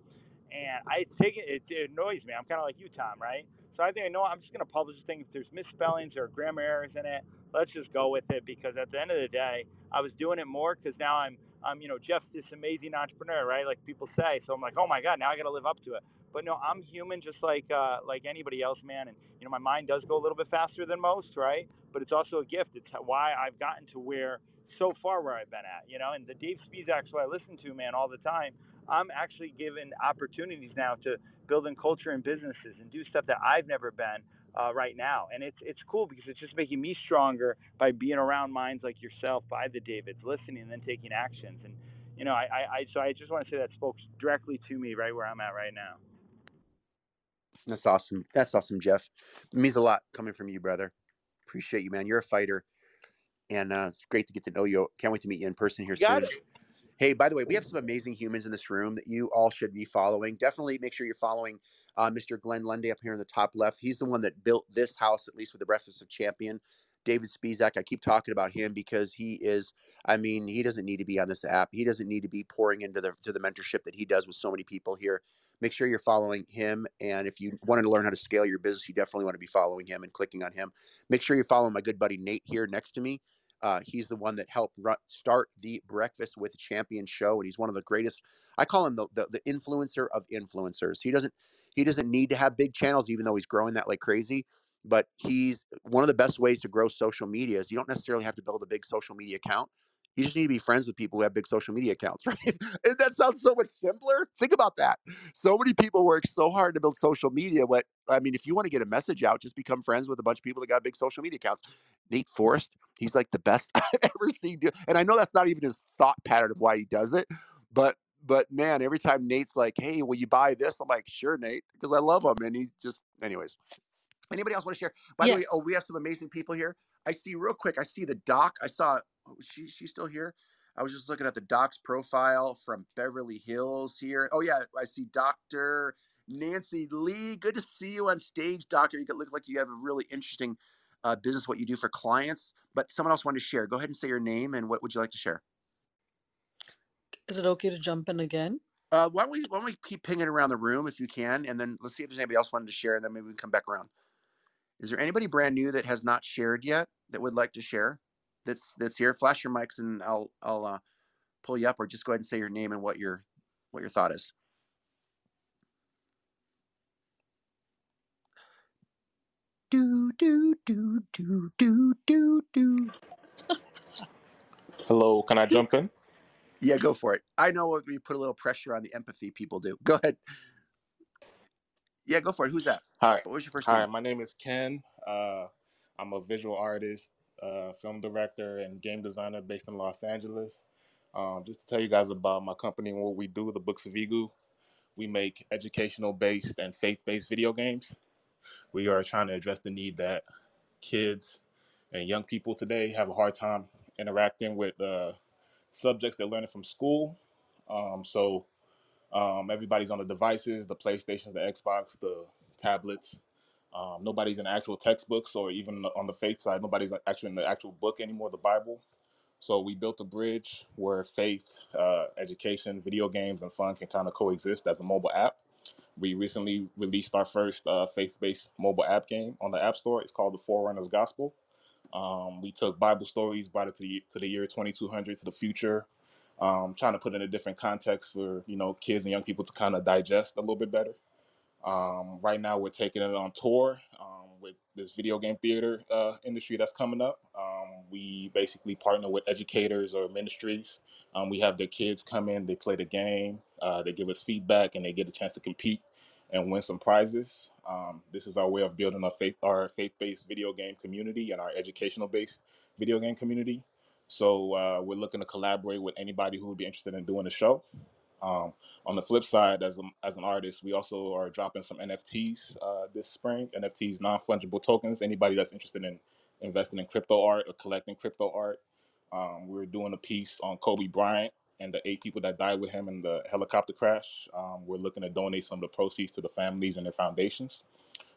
and I take it, it, it annoys me. I'm kind of like you, Tom, right? So I think I know I'm just going to publish the thing. If there's misspellings or grammar errors in it, let's just go with it because at the end of the day, I was doing it more because now I'm, I'm, you know, Jeff's this amazing entrepreneur, right? Like people say. So I'm like, oh my God, now I got to live up to it. But no, I'm human just like, uh, like anybody else, man. And you know, my mind does go a little bit faster than most, right? But it's also a gift. It's why I've gotten to where so far where I've been at, you know. And the Dave Spizak who I listen to, man, all the time. I'm actually given opportunities now to build in culture and businesses and do stuff that I've never been uh, right now. And it's it's cool because it's just making me stronger by being around minds like yourself, by the Davids, listening and then taking actions. And you know, I, I, I so I just want to say that spoke directly to me right where I'm at right now. That's awesome. That's awesome, Jeff. It means a lot coming from you, brother. Appreciate you, man. You're a fighter, and uh, it's great to get to know you. Can't wait to meet you in person here soon. It. Hey, by the way, we have some amazing humans in this room that you all should be following. Definitely make sure you're following uh, Mr. Glenn Lundy up here in the top left. He's the one that built this house, at least with the Breakfast of Champion. David Spizak, I keep talking about him because he is. I mean, he doesn't need to be on this app. He doesn't need to be pouring into the to the mentorship that he does with so many people here. Make sure you're following him, and if you wanted to learn how to scale your business, you definitely want to be following him and clicking on him. Make sure you're following my good buddy Nate here next to me. Uh, he's the one that helped run, start the Breakfast with Champion show, and he's one of the greatest. I call him the, the the influencer of influencers. He doesn't he doesn't need to have big channels, even though he's growing that like crazy. But he's one of the best ways to grow social media is you don't necessarily have to build a big social media account. You just need to be friends with people who have big social media accounts, right? that sounds so much simpler. Think about that. So many people work so hard to build social media. What I mean, if you want to get a message out, just become friends with a bunch of people that got big social media accounts. Nate Forrest, he's like the best I've ever seen. Do. And I know that's not even his thought pattern of why he does it, but but man, every time Nate's like, "Hey, will you buy this?" I'm like, "Sure, Nate," because I love him, and he just, anyways. Anybody else want to share? By the way, oh, we have some amazing people here. I see real quick. I see the doc. I saw. Oh, she she's still here. I was just looking at the doc's profile from Beverly Hills here. Oh yeah, I see Doctor Nancy Lee. Good to see you on stage, Doctor. You look like you have a really interesting uh, business. What you do for clients. But someone else wanted to share. Go ahead and say your name and what would you like to share. Is it okay to jump in again? Uh, why don't we why don't we keep pinging around the room if you can, and then let's see if there's anybody else wanted to share, and then maybe we can come back around. Is there anybody brand new that has not shared yet that would like to share? That's that's here. Flash your mics, and I'll I'll uh, pull you up, or just go ahead and say your name and what your what your thought is. Do do do do do do do. Hello, can I jump in? Yeah, go for it. I know what we put a little pressure on the empathy people do. Go ahead. Yeah, go for it. Who's that? Hi. What was your first Hi, name? my name is Ken. Uh, I'm a visual artist, uh, film director, and game designer based in Los Angeles. Um, just to tell you guys about my company and what we do, the Books of Igu, we make educational based and faith based video games. We are trying to address the need that kids and young people today have a hard time interacting with uh, subjects they're learning from school. Um, so um, everybody's on the devices, the PlayStations, the Xbox, the tablets. Um, nobody's in actual textbooks or even on the faith side, nobody's actually in the actual book anymore, the Bible. So we built a bridge where faith, uh, education, video games, and fun can kind of coexist as a mobile app. We recently released our first uh, faith-based mobile app game on the App Store. It's called The Forerunner's Gospel. Um, we took Bible stories, brought it to the, to the year 2200 to the future, um, trying to put in a different context for you know kids and young people to kind of digest a little bit better. Um, right now, we're taking it on tour um, with this video game theater uh, industry that's coming up. Um, we basically partner with educators or ministries. Um, we have their kids come in, they play the game, uh, they give us feedback, and they get a chance to compete and win some prizes. Um, this is our way of building our faith, our faith-based video game community and our educational-based video game community. So uh, we're looking to collaborate with anybody who would be interested in doing the show. Um, on the flip side, as a, as an artist, we also are dropping some NFTs uh, this spring. NFTs, non fungible tokens. Anybody that's interested in investing in crypto art or collecting crypto art, um, we're doing a piece on Kobe Bryant and the eight people that died with him in the helicopter crash. Um, we're looking to donate some of the proceeds to the families and their foundations.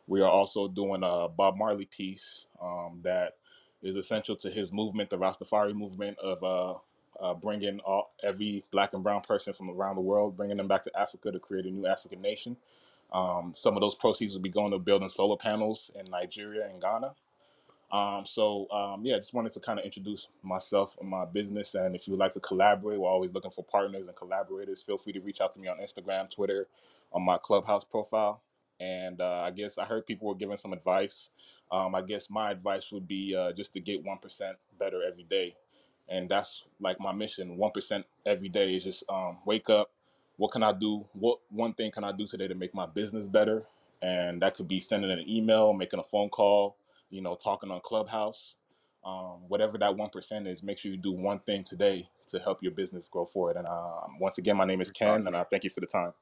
We are also doing a Bob Marley piece um, that is essential to his movement, the Rastafari movement of uh, uh, bringing all, every black and brown person from around the world, bringing them back to Africa to create a new African nation. Um, some of those proceeds will be going to building solar panels in Nigeria and Ghana. Um, so um, yeah, just wanted to kind of introduce myself and my business. And if you would like to collaborate, we're always looking for partners and collaborators. Feel free to reach out to me on Instagram, Twitter, on my Clubhouse profile. And uh, I guess I heard people were giving some advice. Um, I guess my advice would be uh, just to get one percent better every day, and that's like my mission. One percent every day is just um, wake up. What can I do? What one thing can I do today to make my business better? And that could be sending an email, making a phone call, you know, talking on Clubhouse, um, whatever that one percent is. Make sure you do one thing today to help your business grow forward. And um, once again, my name is Ken, Awesome. and I thank you for the time.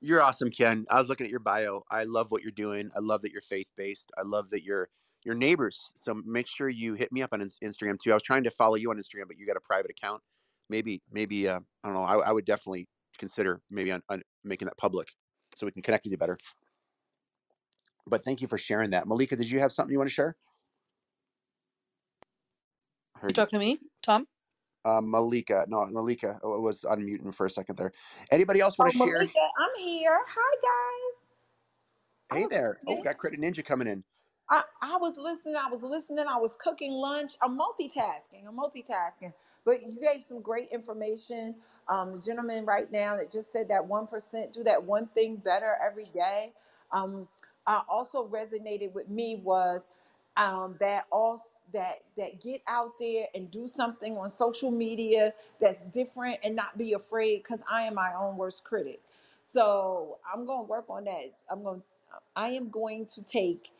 You're awesome, Ken. I was looking at your bio. I love what you're doing. I love that you're faith based. I love that you're your neighbors. So make sure you hit me up on Instagram too. I was trying to follow you on Instagram, but you got a private account. Maybe, maybe uh, I don't know. I, I would definitely consider maybe on, on making that public so we can connect with you better. But thank you for sharing that. Malika, did you have something you want to share? You Heard you. talking to me, Tom? Uh, Malika, no, Malika oh, it was unmuting for a second there. Anybody else want Oh, to share? Malika, I'm here. Hi, guys. Hey was there. Oh, listening. got Credit Ninja coming in. I, I was listening. I was listening. I was cooking lunch. I'm multitasking. I'm multitasking. But you gave some great information. Um, the gentleman right now that just said that one percent do that one thing better every day. Um, uh, also resonated with me was um, that also that that get out there and do something on social media that's different and not be afraid because I am my own worst critic. So I'm to work on that. I'm going. I am going to take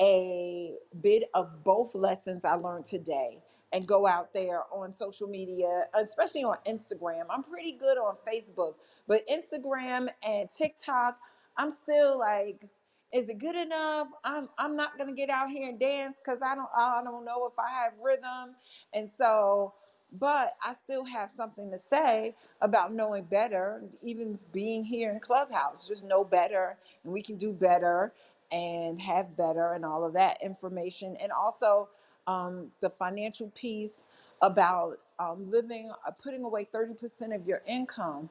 a bit of both lessons I learned today and go out there on social media, especially on Instagram. I'm pretty good on Facebook, but Instagram and TikTok, I'm still like, is it good enough? I'm I'm not gonna get out here and dance because I don't I don't know if I have rhythm. And so, but I still have something to say about knowing better, even being here in Clubhouse, just know better and we can do better and have better and all of that information and also um, the financial piece about um, living uh, putting away 30% of your income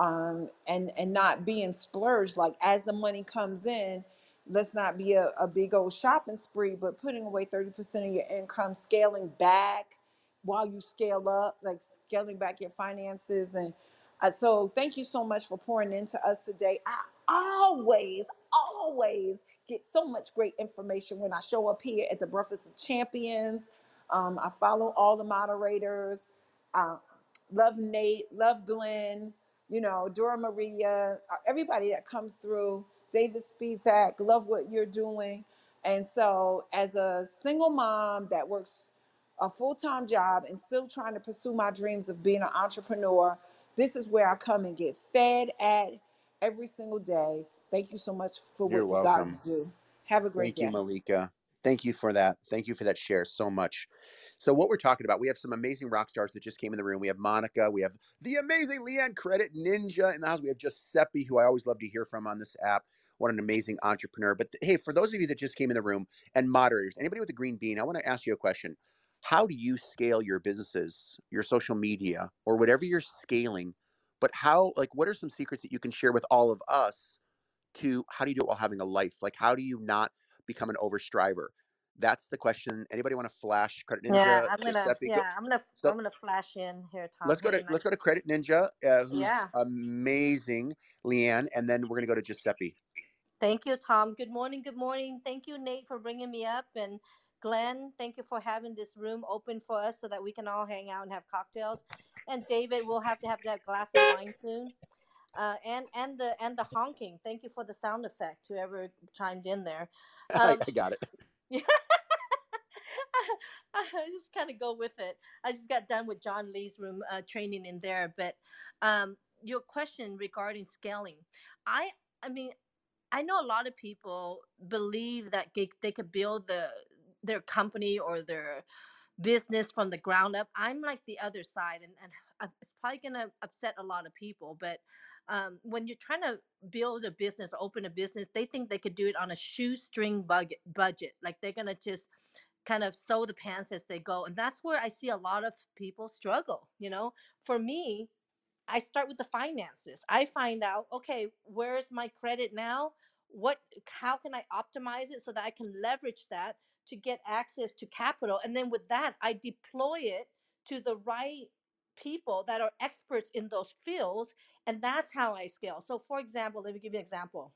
um, and and not being splurged like as the money comes in let's not be a, a big old shopping spree but putting away 30% of your income scaling back while you scale up like scaling back your finances and uh, so thank you so much for pouring into us today. I always always get so much great information when i show up here at the breakfast of champions. Um, i follow all the moderators. Uh, love nate love glenn you know, Dora Maria, uh, everybody that comes through, David Spizak, love what you're doing. And so, as a single mom that works a full time job and still trying to pursue my dreams of being an entrepreneur, this is where I come and get fed at every single day. Thank you so much for what You're you guys welcome. do. Have a great day. Thank you. Malika. Thank you for that. Thank you for that share so much. So, what we're talking about, we have some amazing rock stars that just came in the room. We have Monica. We have the amazing Leanne Credit Ninja in the house. We have Giuseppe, who I always love to hear from on this app. What an amazing entrepreneur. But hey, for those of you that just came in the room and moderators, anybody with a green bean, I want to ask you a question. How do you scale your businesses, your social media, or whatever you're scaling? But how, like, what are some secrets that you can share with all of us to how do you do it while having a life? Like, how do you not become an overstriver? That's the question. Anybody want to flash Credit Ninja? Yeah, I'm gonna. Giuseppe? Go. Yeah, I'm gonna. So I'm gonna flash in here, Tom. let's go to let's go to Credit Ninja, uh, who's Yeah. amazing, Leanne, and then we're gonna go to Giuseppe. Thank you, Tom. Good morning. Good morning. Thank you, Nate, for bringing me up, and Glenn, thank you for having this room open for us so that we can all hang out and have cocktails. And David, we'll have to have that glass of wine soon. Uh, and and the and the honking. Thank you for the sound effect. Whoever chimed in there. Um, I got it. Yeah. I just kind of go with it. I just got done with John Lee's room uh, training in there, but um, your question regarding scaling, I I mean, I know a lot of people believe that they, could build the their company or their business from the ground up. I'm like the other side, and, and uh, it's probably gonna upset a lot of people, but um, when you're trying to build a business, open a business, they think they could do it on a shoestring budget. Budget, like they're gonna just kind of sew the pants as they go, and that's where I see a lot of people struggle. You know, for me, I start with the finances. I find out, okay, where's my credit now? What how can I optimize it so that I can leverage that to get access to capital? And then with that, I deploy it to the right people that are experts in those fields, and that's how I scale. So for example, let me give you an example.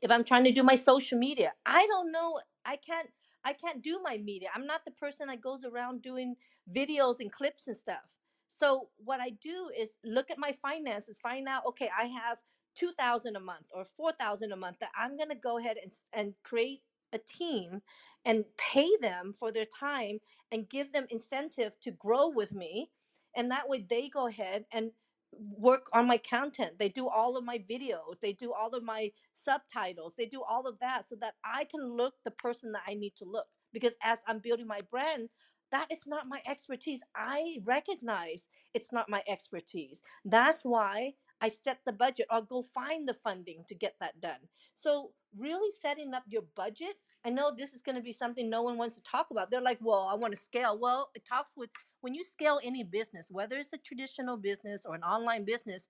If i'm trying to do my social media i don't know i can't i can't do my media. I'm not the person that goes around doing videos and clips and stuff. So what i do is look at my finances find out okay i have 2000 a month or 4000 a month that i'm going to go ahead and, and create a team and pay them for their time and give them incentive to grow with me and that way they go ahead and work on my content. They do all of my videos they do all of my subtitles they do all of that so that i can look the person that i need to look because as i'm building my brand that is not my expertise. I recognize it's not my expertise. That's why I set the budget or go find the funding to get that done. So, really setting up your budget. I know this is going to be something no one wants to talk about. They're like, well, I want to scale. Well, it talks with when you scale any business, whether it's a traditional business or an online business,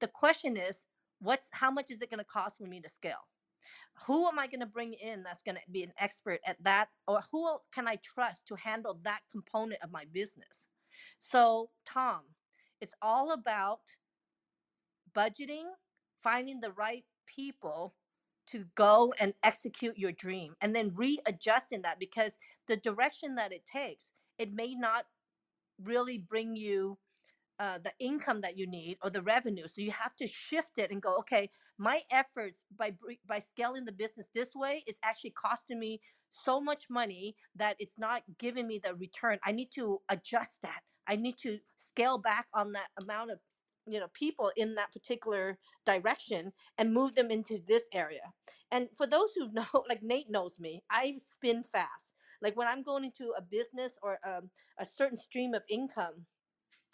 the question is, what's how much is it going to cost for me to scale? Who am I going to bring in that's going to be an expert at that? Or who can I trust to handle that component of my business? So, Tom, it's all about budgeting, finding the right people to go and execute your dream and then readjusting that because the direction that it takes it may not really bring you uh, the income that you need or the revenue so you have to shift it and go okay my efforts by by scaling the business this way is actually costing me so much money that it's not giving me the return. I need to adjust that. I need to scale back on that amount of you know people in that particular direction and move them into this area. And for those who know like nate knows me i spin fast. Like when i'm going into a business or um, a certain stream of income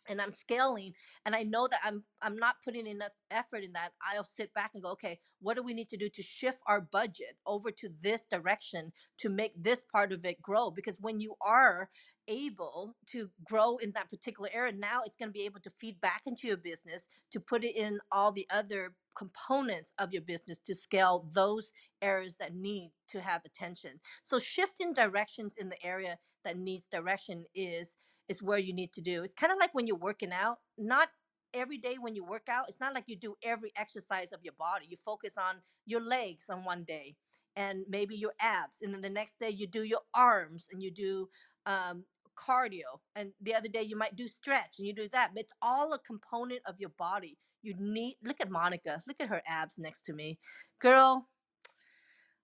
and I'm scaling and I know that I'm I'm not putting enough effort in that, I'll sit back and go, okay, what do we need to do to shift our budget over to this direction to make this part of it grow? Because when you are able to grow in that particular area, now it's going to be able to feed back into your business to put it in all the other components of your business to scale those areas that need to have attention. So shifting directions in the area that needs direction is is where you need to do. It's kind of like when you're working out. Not every day when you work out, it's not like you do every exercise of your body. You focus on your legs on one day and maybe your abs. And then the next day you do your arms and you do um, cardio. And the other day you might do stretch and you do that. But it's all a component of your body. You need, look at Monica, look at her abs next to me. Girl,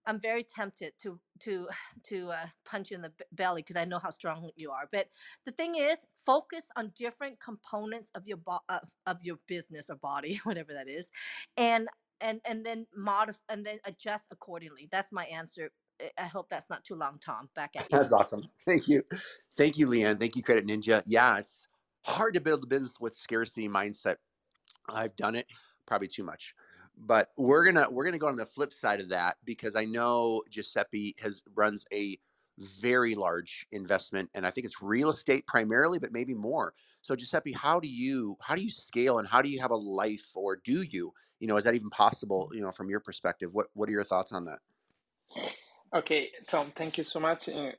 I'm very tempted to to to uh, punch you in the belly because I know how strong you are. But the thing is, focus on different components of your bo- uh, of your business or body, whatever that is, and and and then modify and then adjust accordingly. That's my answer. I- I hope that's not too long, Tom. Back at you. That's awesome. Thank you. Thank you, Leanne. Thank you, Credit Ninja. Yeah, it's hard to build a business with scarcity mindset. I've done it probably too much. But we're gonna we're gonna go on the flip side of that because I know Giuseppe has runs a very large investment and I think it's real estate primarily, but maybe more. So Giuseppe, how do you how do you scale and how do you have a life or do you? You know, is that even possible, you know, from your perspective? What what are your thoughts on that? Okay, Tom, thank you so much. Uh,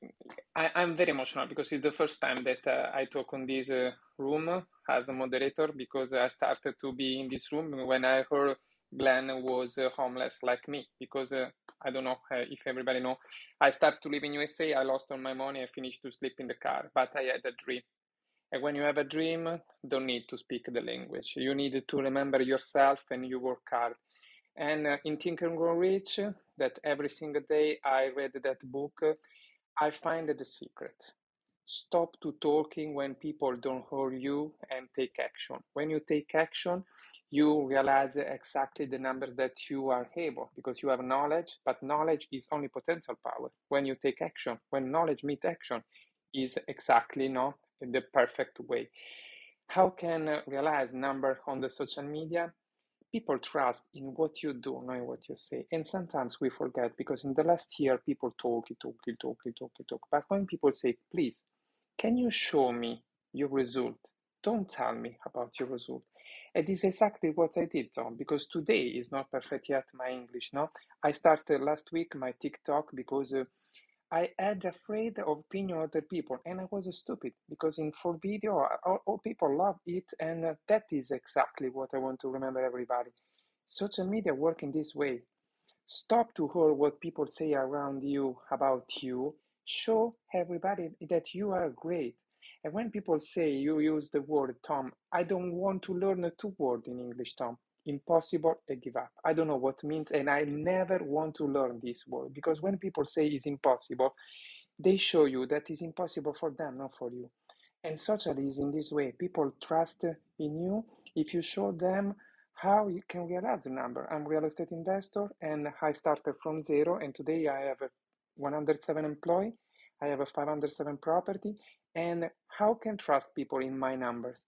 I, I'm very emotional because it's the first time that uh, I talk on this uh, room as a moderator because I started to be in this room when I heard Glenn was uh, homeless like me because uh, I don't know uh, if everybody know. I started to live in USA. I lost all my money. I finished to sleep in the car, but I had a dream. And when you have a dream, don't need to speak the language. You need to remember yourself and you work hard. And uh, in Think and Grow Rich, that every single day I read that book, I find the secret. Stop to talking when people don't hear you and take action. When you take action, you realize exactly the numbers that you are able because you have knowledge, but knowledge is only potential power. When you take action, when knowledge meet action, is exactly not the perfect way. How can uh, realize number on the social media? people trust in what you do, not what you say. And sometimes we forget because in the last year, people talk, talk, talk, talk, you talk. But when people say, please, can you show me your result? Don't tell me about your result. And this is exactly what I did, Tom, because today is not perfect yet, my English, no? I started last week my TikTok because uh, I had afraid of opinion of other people, and I was stupid because in for video, all, all people love it, and uh, that is exactly what I want to remember everybody. Social media work in this way. Stop to hear what people say around you about you. Show everybody that you are great. And when people say you use the word Tom, I don't want to learn a two word in English, Tom. Impossible I give up. I don't know what means, and I never want to learn this word because when people say it's impossible, they show you that it's impossible for them, not for you. And social is in this way. People trust in you if you show them how you can realize the number. I'm real estate investor and I started from zero and today I have a 107 employee. I have a 507 property and how can trust people in my numbers?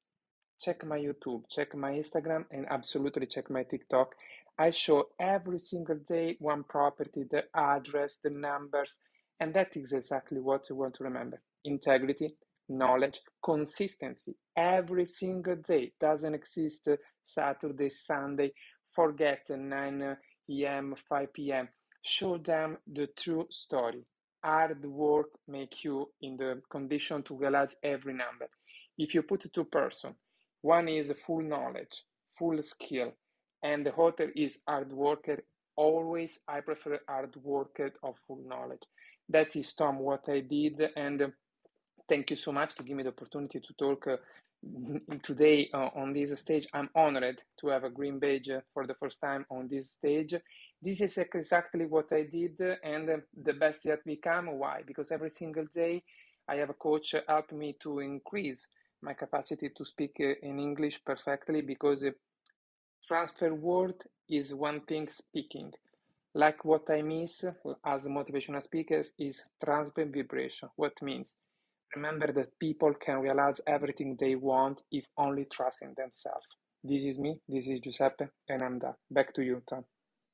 check my YouTube, check my Instagram, and absolutely check my TikTok. I show every single day one property, the address, the numbers, and that is exactly what you want to remember integrity, knowledge, consistency. Every single day doesn't exist uh, Saturday, Sunday, forget uh, 9 uh, a.m., 5 p.m. Show them the true story. Hard work make you in the condition to realize every number. If you put two person, one is full knowledge, full skill, and the other is hard worker. Always, I prefer hard worker of full knowledge. That is Tom what I did, and thank you so much to give me the opportunity to talk uh, today uh, on this stage. I'm honored to have a green badge for the first time on this stage. This is exactly what I did, and the best yet become. Why? Because every single day I have a coach help me to increase my capacity to speak uh, in English perfectly because uh, transfer word is one thing speaking. Like what I miss as motivational speaker is transfer vibration. What means? Remember that people can realize everything they want if only trusting themselves. This is me. This is Giuseppe, and I'm done. Back to you, Tom.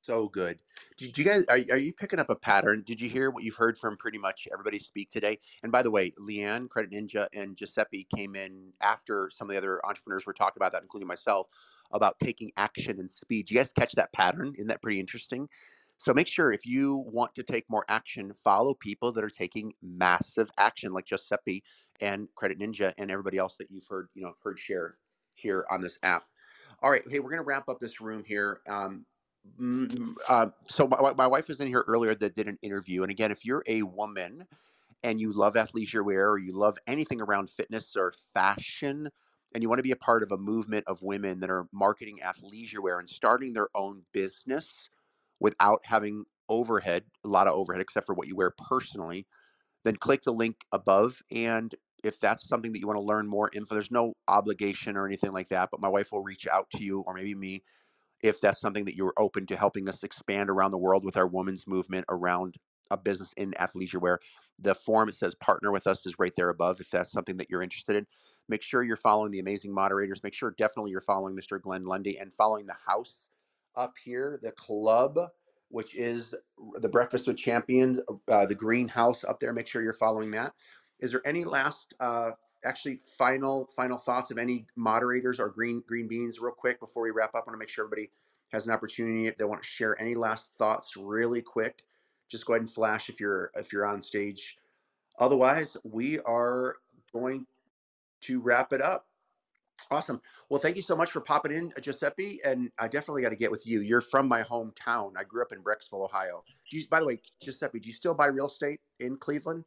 So good. Did you guys are, are you picking up a pattern? Did you hear what you've heard from pretty much everybody speak today? And by the way, Leanne, Credit Ninja, and Giuseppe came in after some of the other entrepreneurs were talking about that, including myself, about taking action and speed. Do you guys catch that pattern? Isn't that pretty interesting? So make sure if you want to take more action, follow people that are taking massive action, like Giuseppe and Credit Ninja and everybody else that you've heard, you know, heard share here on this app. All right, hey, we're gonna wrap up this room here. Um, uh, so my, my wife was in here earlier that did an interview, and again, if you're a woman and you love athleisure wear or you love anything around fitness or fashion, and you want to be a part of a movement of women that are marketing athleisure wear and starting their own business without having overhead, a lot of overhead, except for what you wear personally, then click the link above. And if that's something that you want to learn more info, there's no obligation or anything like that, but my wife will reach out to you or maybe me if that's something that you're open to helping us expand around the world with our women's movement around a business in athleisure wear. The form it says partner with us is right there above if that's something that you're interested in. Make sure you're following the amazing moderators. Make sure definitely you're following Mr. Glenn Lundy and following the house up here, the club, which is the Breakfast with Champions, uh, the greenhouse up there. Make sure you're following that. Is there any last, uh, actually, final final thoughts of any moderators or green green beans, real quick before we wrap up? I want to make sure everybody has an opportunity. If they want to share any last thoughts, really quick, just go ahead and flash if you're if you're on stage. Otherwise, we are going to wrap it up. Awesome. Well, thank you so much for popping in, Giuseppe. And I definitely got to get with you. You're from my hometown. I grew up in Brecksville, Ohio. Do you, by the way, Giuseppe, do you still buy real estate in Cleveland?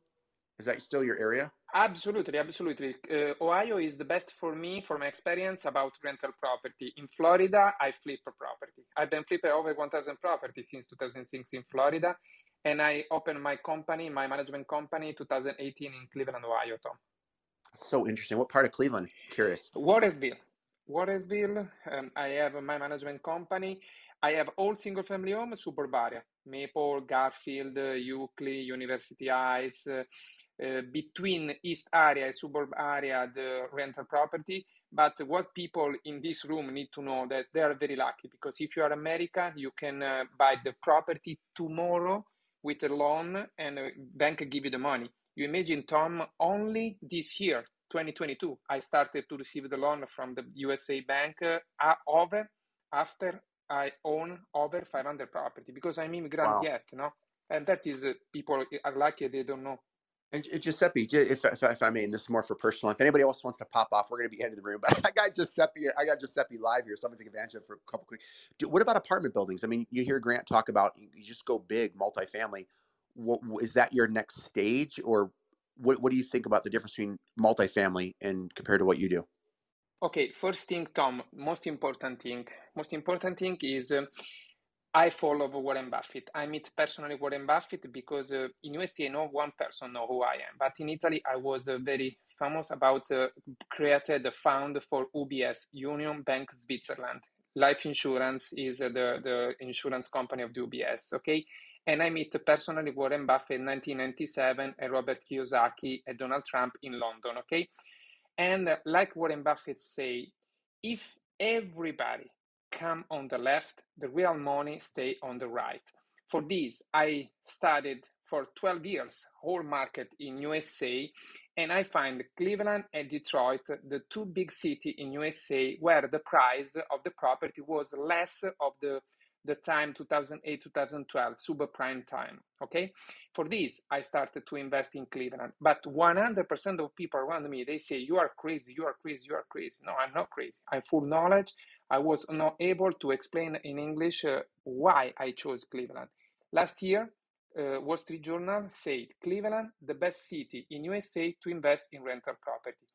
Is that still your area? Absolutely, absolutely. Uh, Ohio is the best for me, for my experience about rental property. In Florida, I flip a property. I've been flipping over 1,000 properties since 2006 in Florida, and I opened my company, my management company, 2018 in Cleveland, Ohio. Tom. So interesting. What part of Cleveland? Curious. Warrensville. Warrensville. Um, I have my management company. I have all single family home, suburb area. Maple, Garfield, uh, Euclid, University Heights. Uh, uh, between east area and suburb area the rental property but what people in this room need to know that they are very lucky because if you are american you can uh, buy the property tomorrow with a loan and a bank give you the money you imagine tom only this year 2022 i started to receive the loan from the usa bank uh, over after i own over 500 property because i'm immigrant Wow. yet no and that is uh, people are lucky they don't know And Giuseppe, if, if, if I may, and this is more for personal. If anybody else wants to pop off, we're going to be ending the room. But I got Giuseppe. I got Giuseppe live here, so I'm going to take advantage of it for a couple quick. What about apartment buildings? I mean, you hear Grant talk about you just go big, multifamily. What, is that your next stage, or what? What do you think about the difference between multifamily and compared to what you do? Okay, first thing, Tom, most important thing. Most important thing is um, I follow Warren Buffett. I meet personally Warren Buffett because uh, in USA, no one person know who I am. But in Italy, I was uh, very famous about uh, created a fund for UBS, Union Bank Switzerland. Life insurance is uh, the, the insurance company of the UBS, okay? And I meet personally Warren Buffett in 1997 and Robert Kiyosaki and Donald Trump in London, okay? And uh, like Warren Buffett say, if everybody come on the left, the real money stay on the right. For this, I studied for 12 years whole market in USA and I find Cleveland and Detroit the two big city in USA where the price of the property was less of the the time 2008 2012 super prime time okay? For this i started to invest in cleveland but 100% of people around me they say you are crazy you are crazy you are crazy. No i'm not crazy. I'm full knowledge. I was not able to explain in english uh, why i chose cleveland. Last year uh, wall street journal said cleveland the best city in usa to invest in rental property.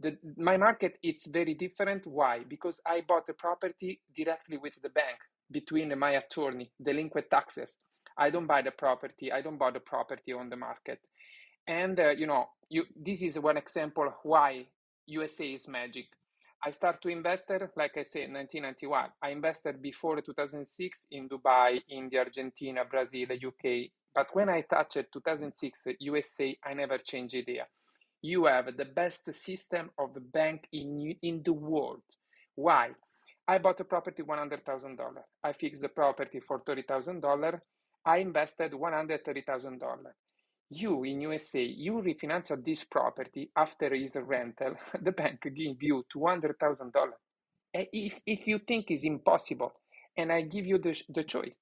The, my market it's very different. Why? Because i bought the property directly with the bank between my attorney, delinquent taxes. I don't buy the property. I don't buy the property on the market. And uh, you know, you this is one example why USA is magic. I start to invest like I said, 1991. I invested before 2006 in Dubai, India, Argentina, Brazil, UK. But when I touched 2006 USA, I never changed idea. You have the best system of the bank in in the world. Why? I bought a property $100,000. I fixed the property for $30,000. I invested $130,000. You in USA, you refinance this property after its rental, the bank give you $200,000. Eh, if, if you think it's impossible, and I give you the, the choice.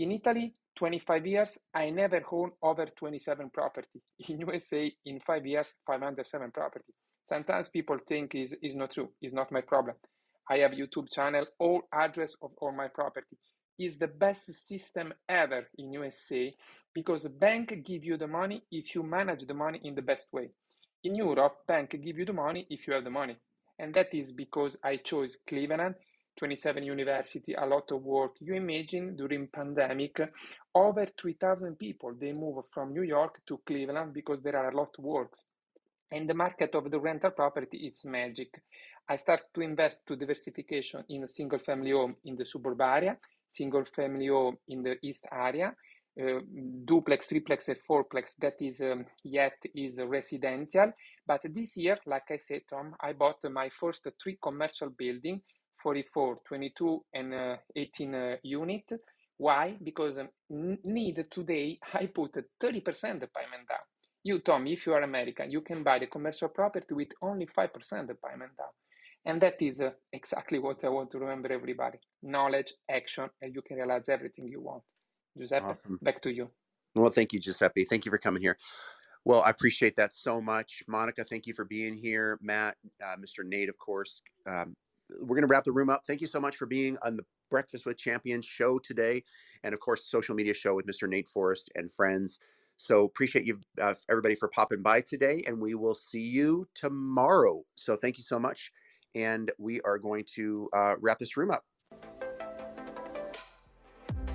In Italy, 25 years, I never owned over 27 property. In USA, in five years, 507 property. Sometimes people think is is not true. It's not my problem. I have YouTube channel, all address of all my property. Is the best system ever in USA because bank give you the money if you manage the money in the best way. In Europe, bank give you the money if you have the money. And that is because I chose Cleveland, 27 university, a lot of work. You imagine during pandemic, over 3,000 people, they move from New York to Cleveland because there are a lot of works. And the market of the rental property, it's magic. I start to invest to diversification in a single family home in the suburb area, single family home in the east area, uh, duplex, triplex, and fourplex that is um, yet is residential. But this year, like I said, Tom, I bought my first three commercial building, 44, 22, and uh, 18 uh, unit. Why? Because um, need today I put 30% payment down. You, Tom, if you are American, you can buy the commercial property with only 5% of payment down. And that is uh, exactly what I want to remember everybody knowledge, action, and you can realize everything you want. Giuseppe, awesome. back to you. Well, thank you, Giuseppe. Thank you for coming here. Well, I appreciate that so much. Monica, thank you for being here. Matt, uh, Mr. Nate, of course. Um, we're going to wrap the room up. Thank you so much for being on the Breakfast with Champions show today. And of course, social media show with Mr. Nate Forrest and friends. So appreciate you, uh, everybody, for popping by today. And we will see you tomorrow. So thank you so much and we are going to uh, wrap this room up.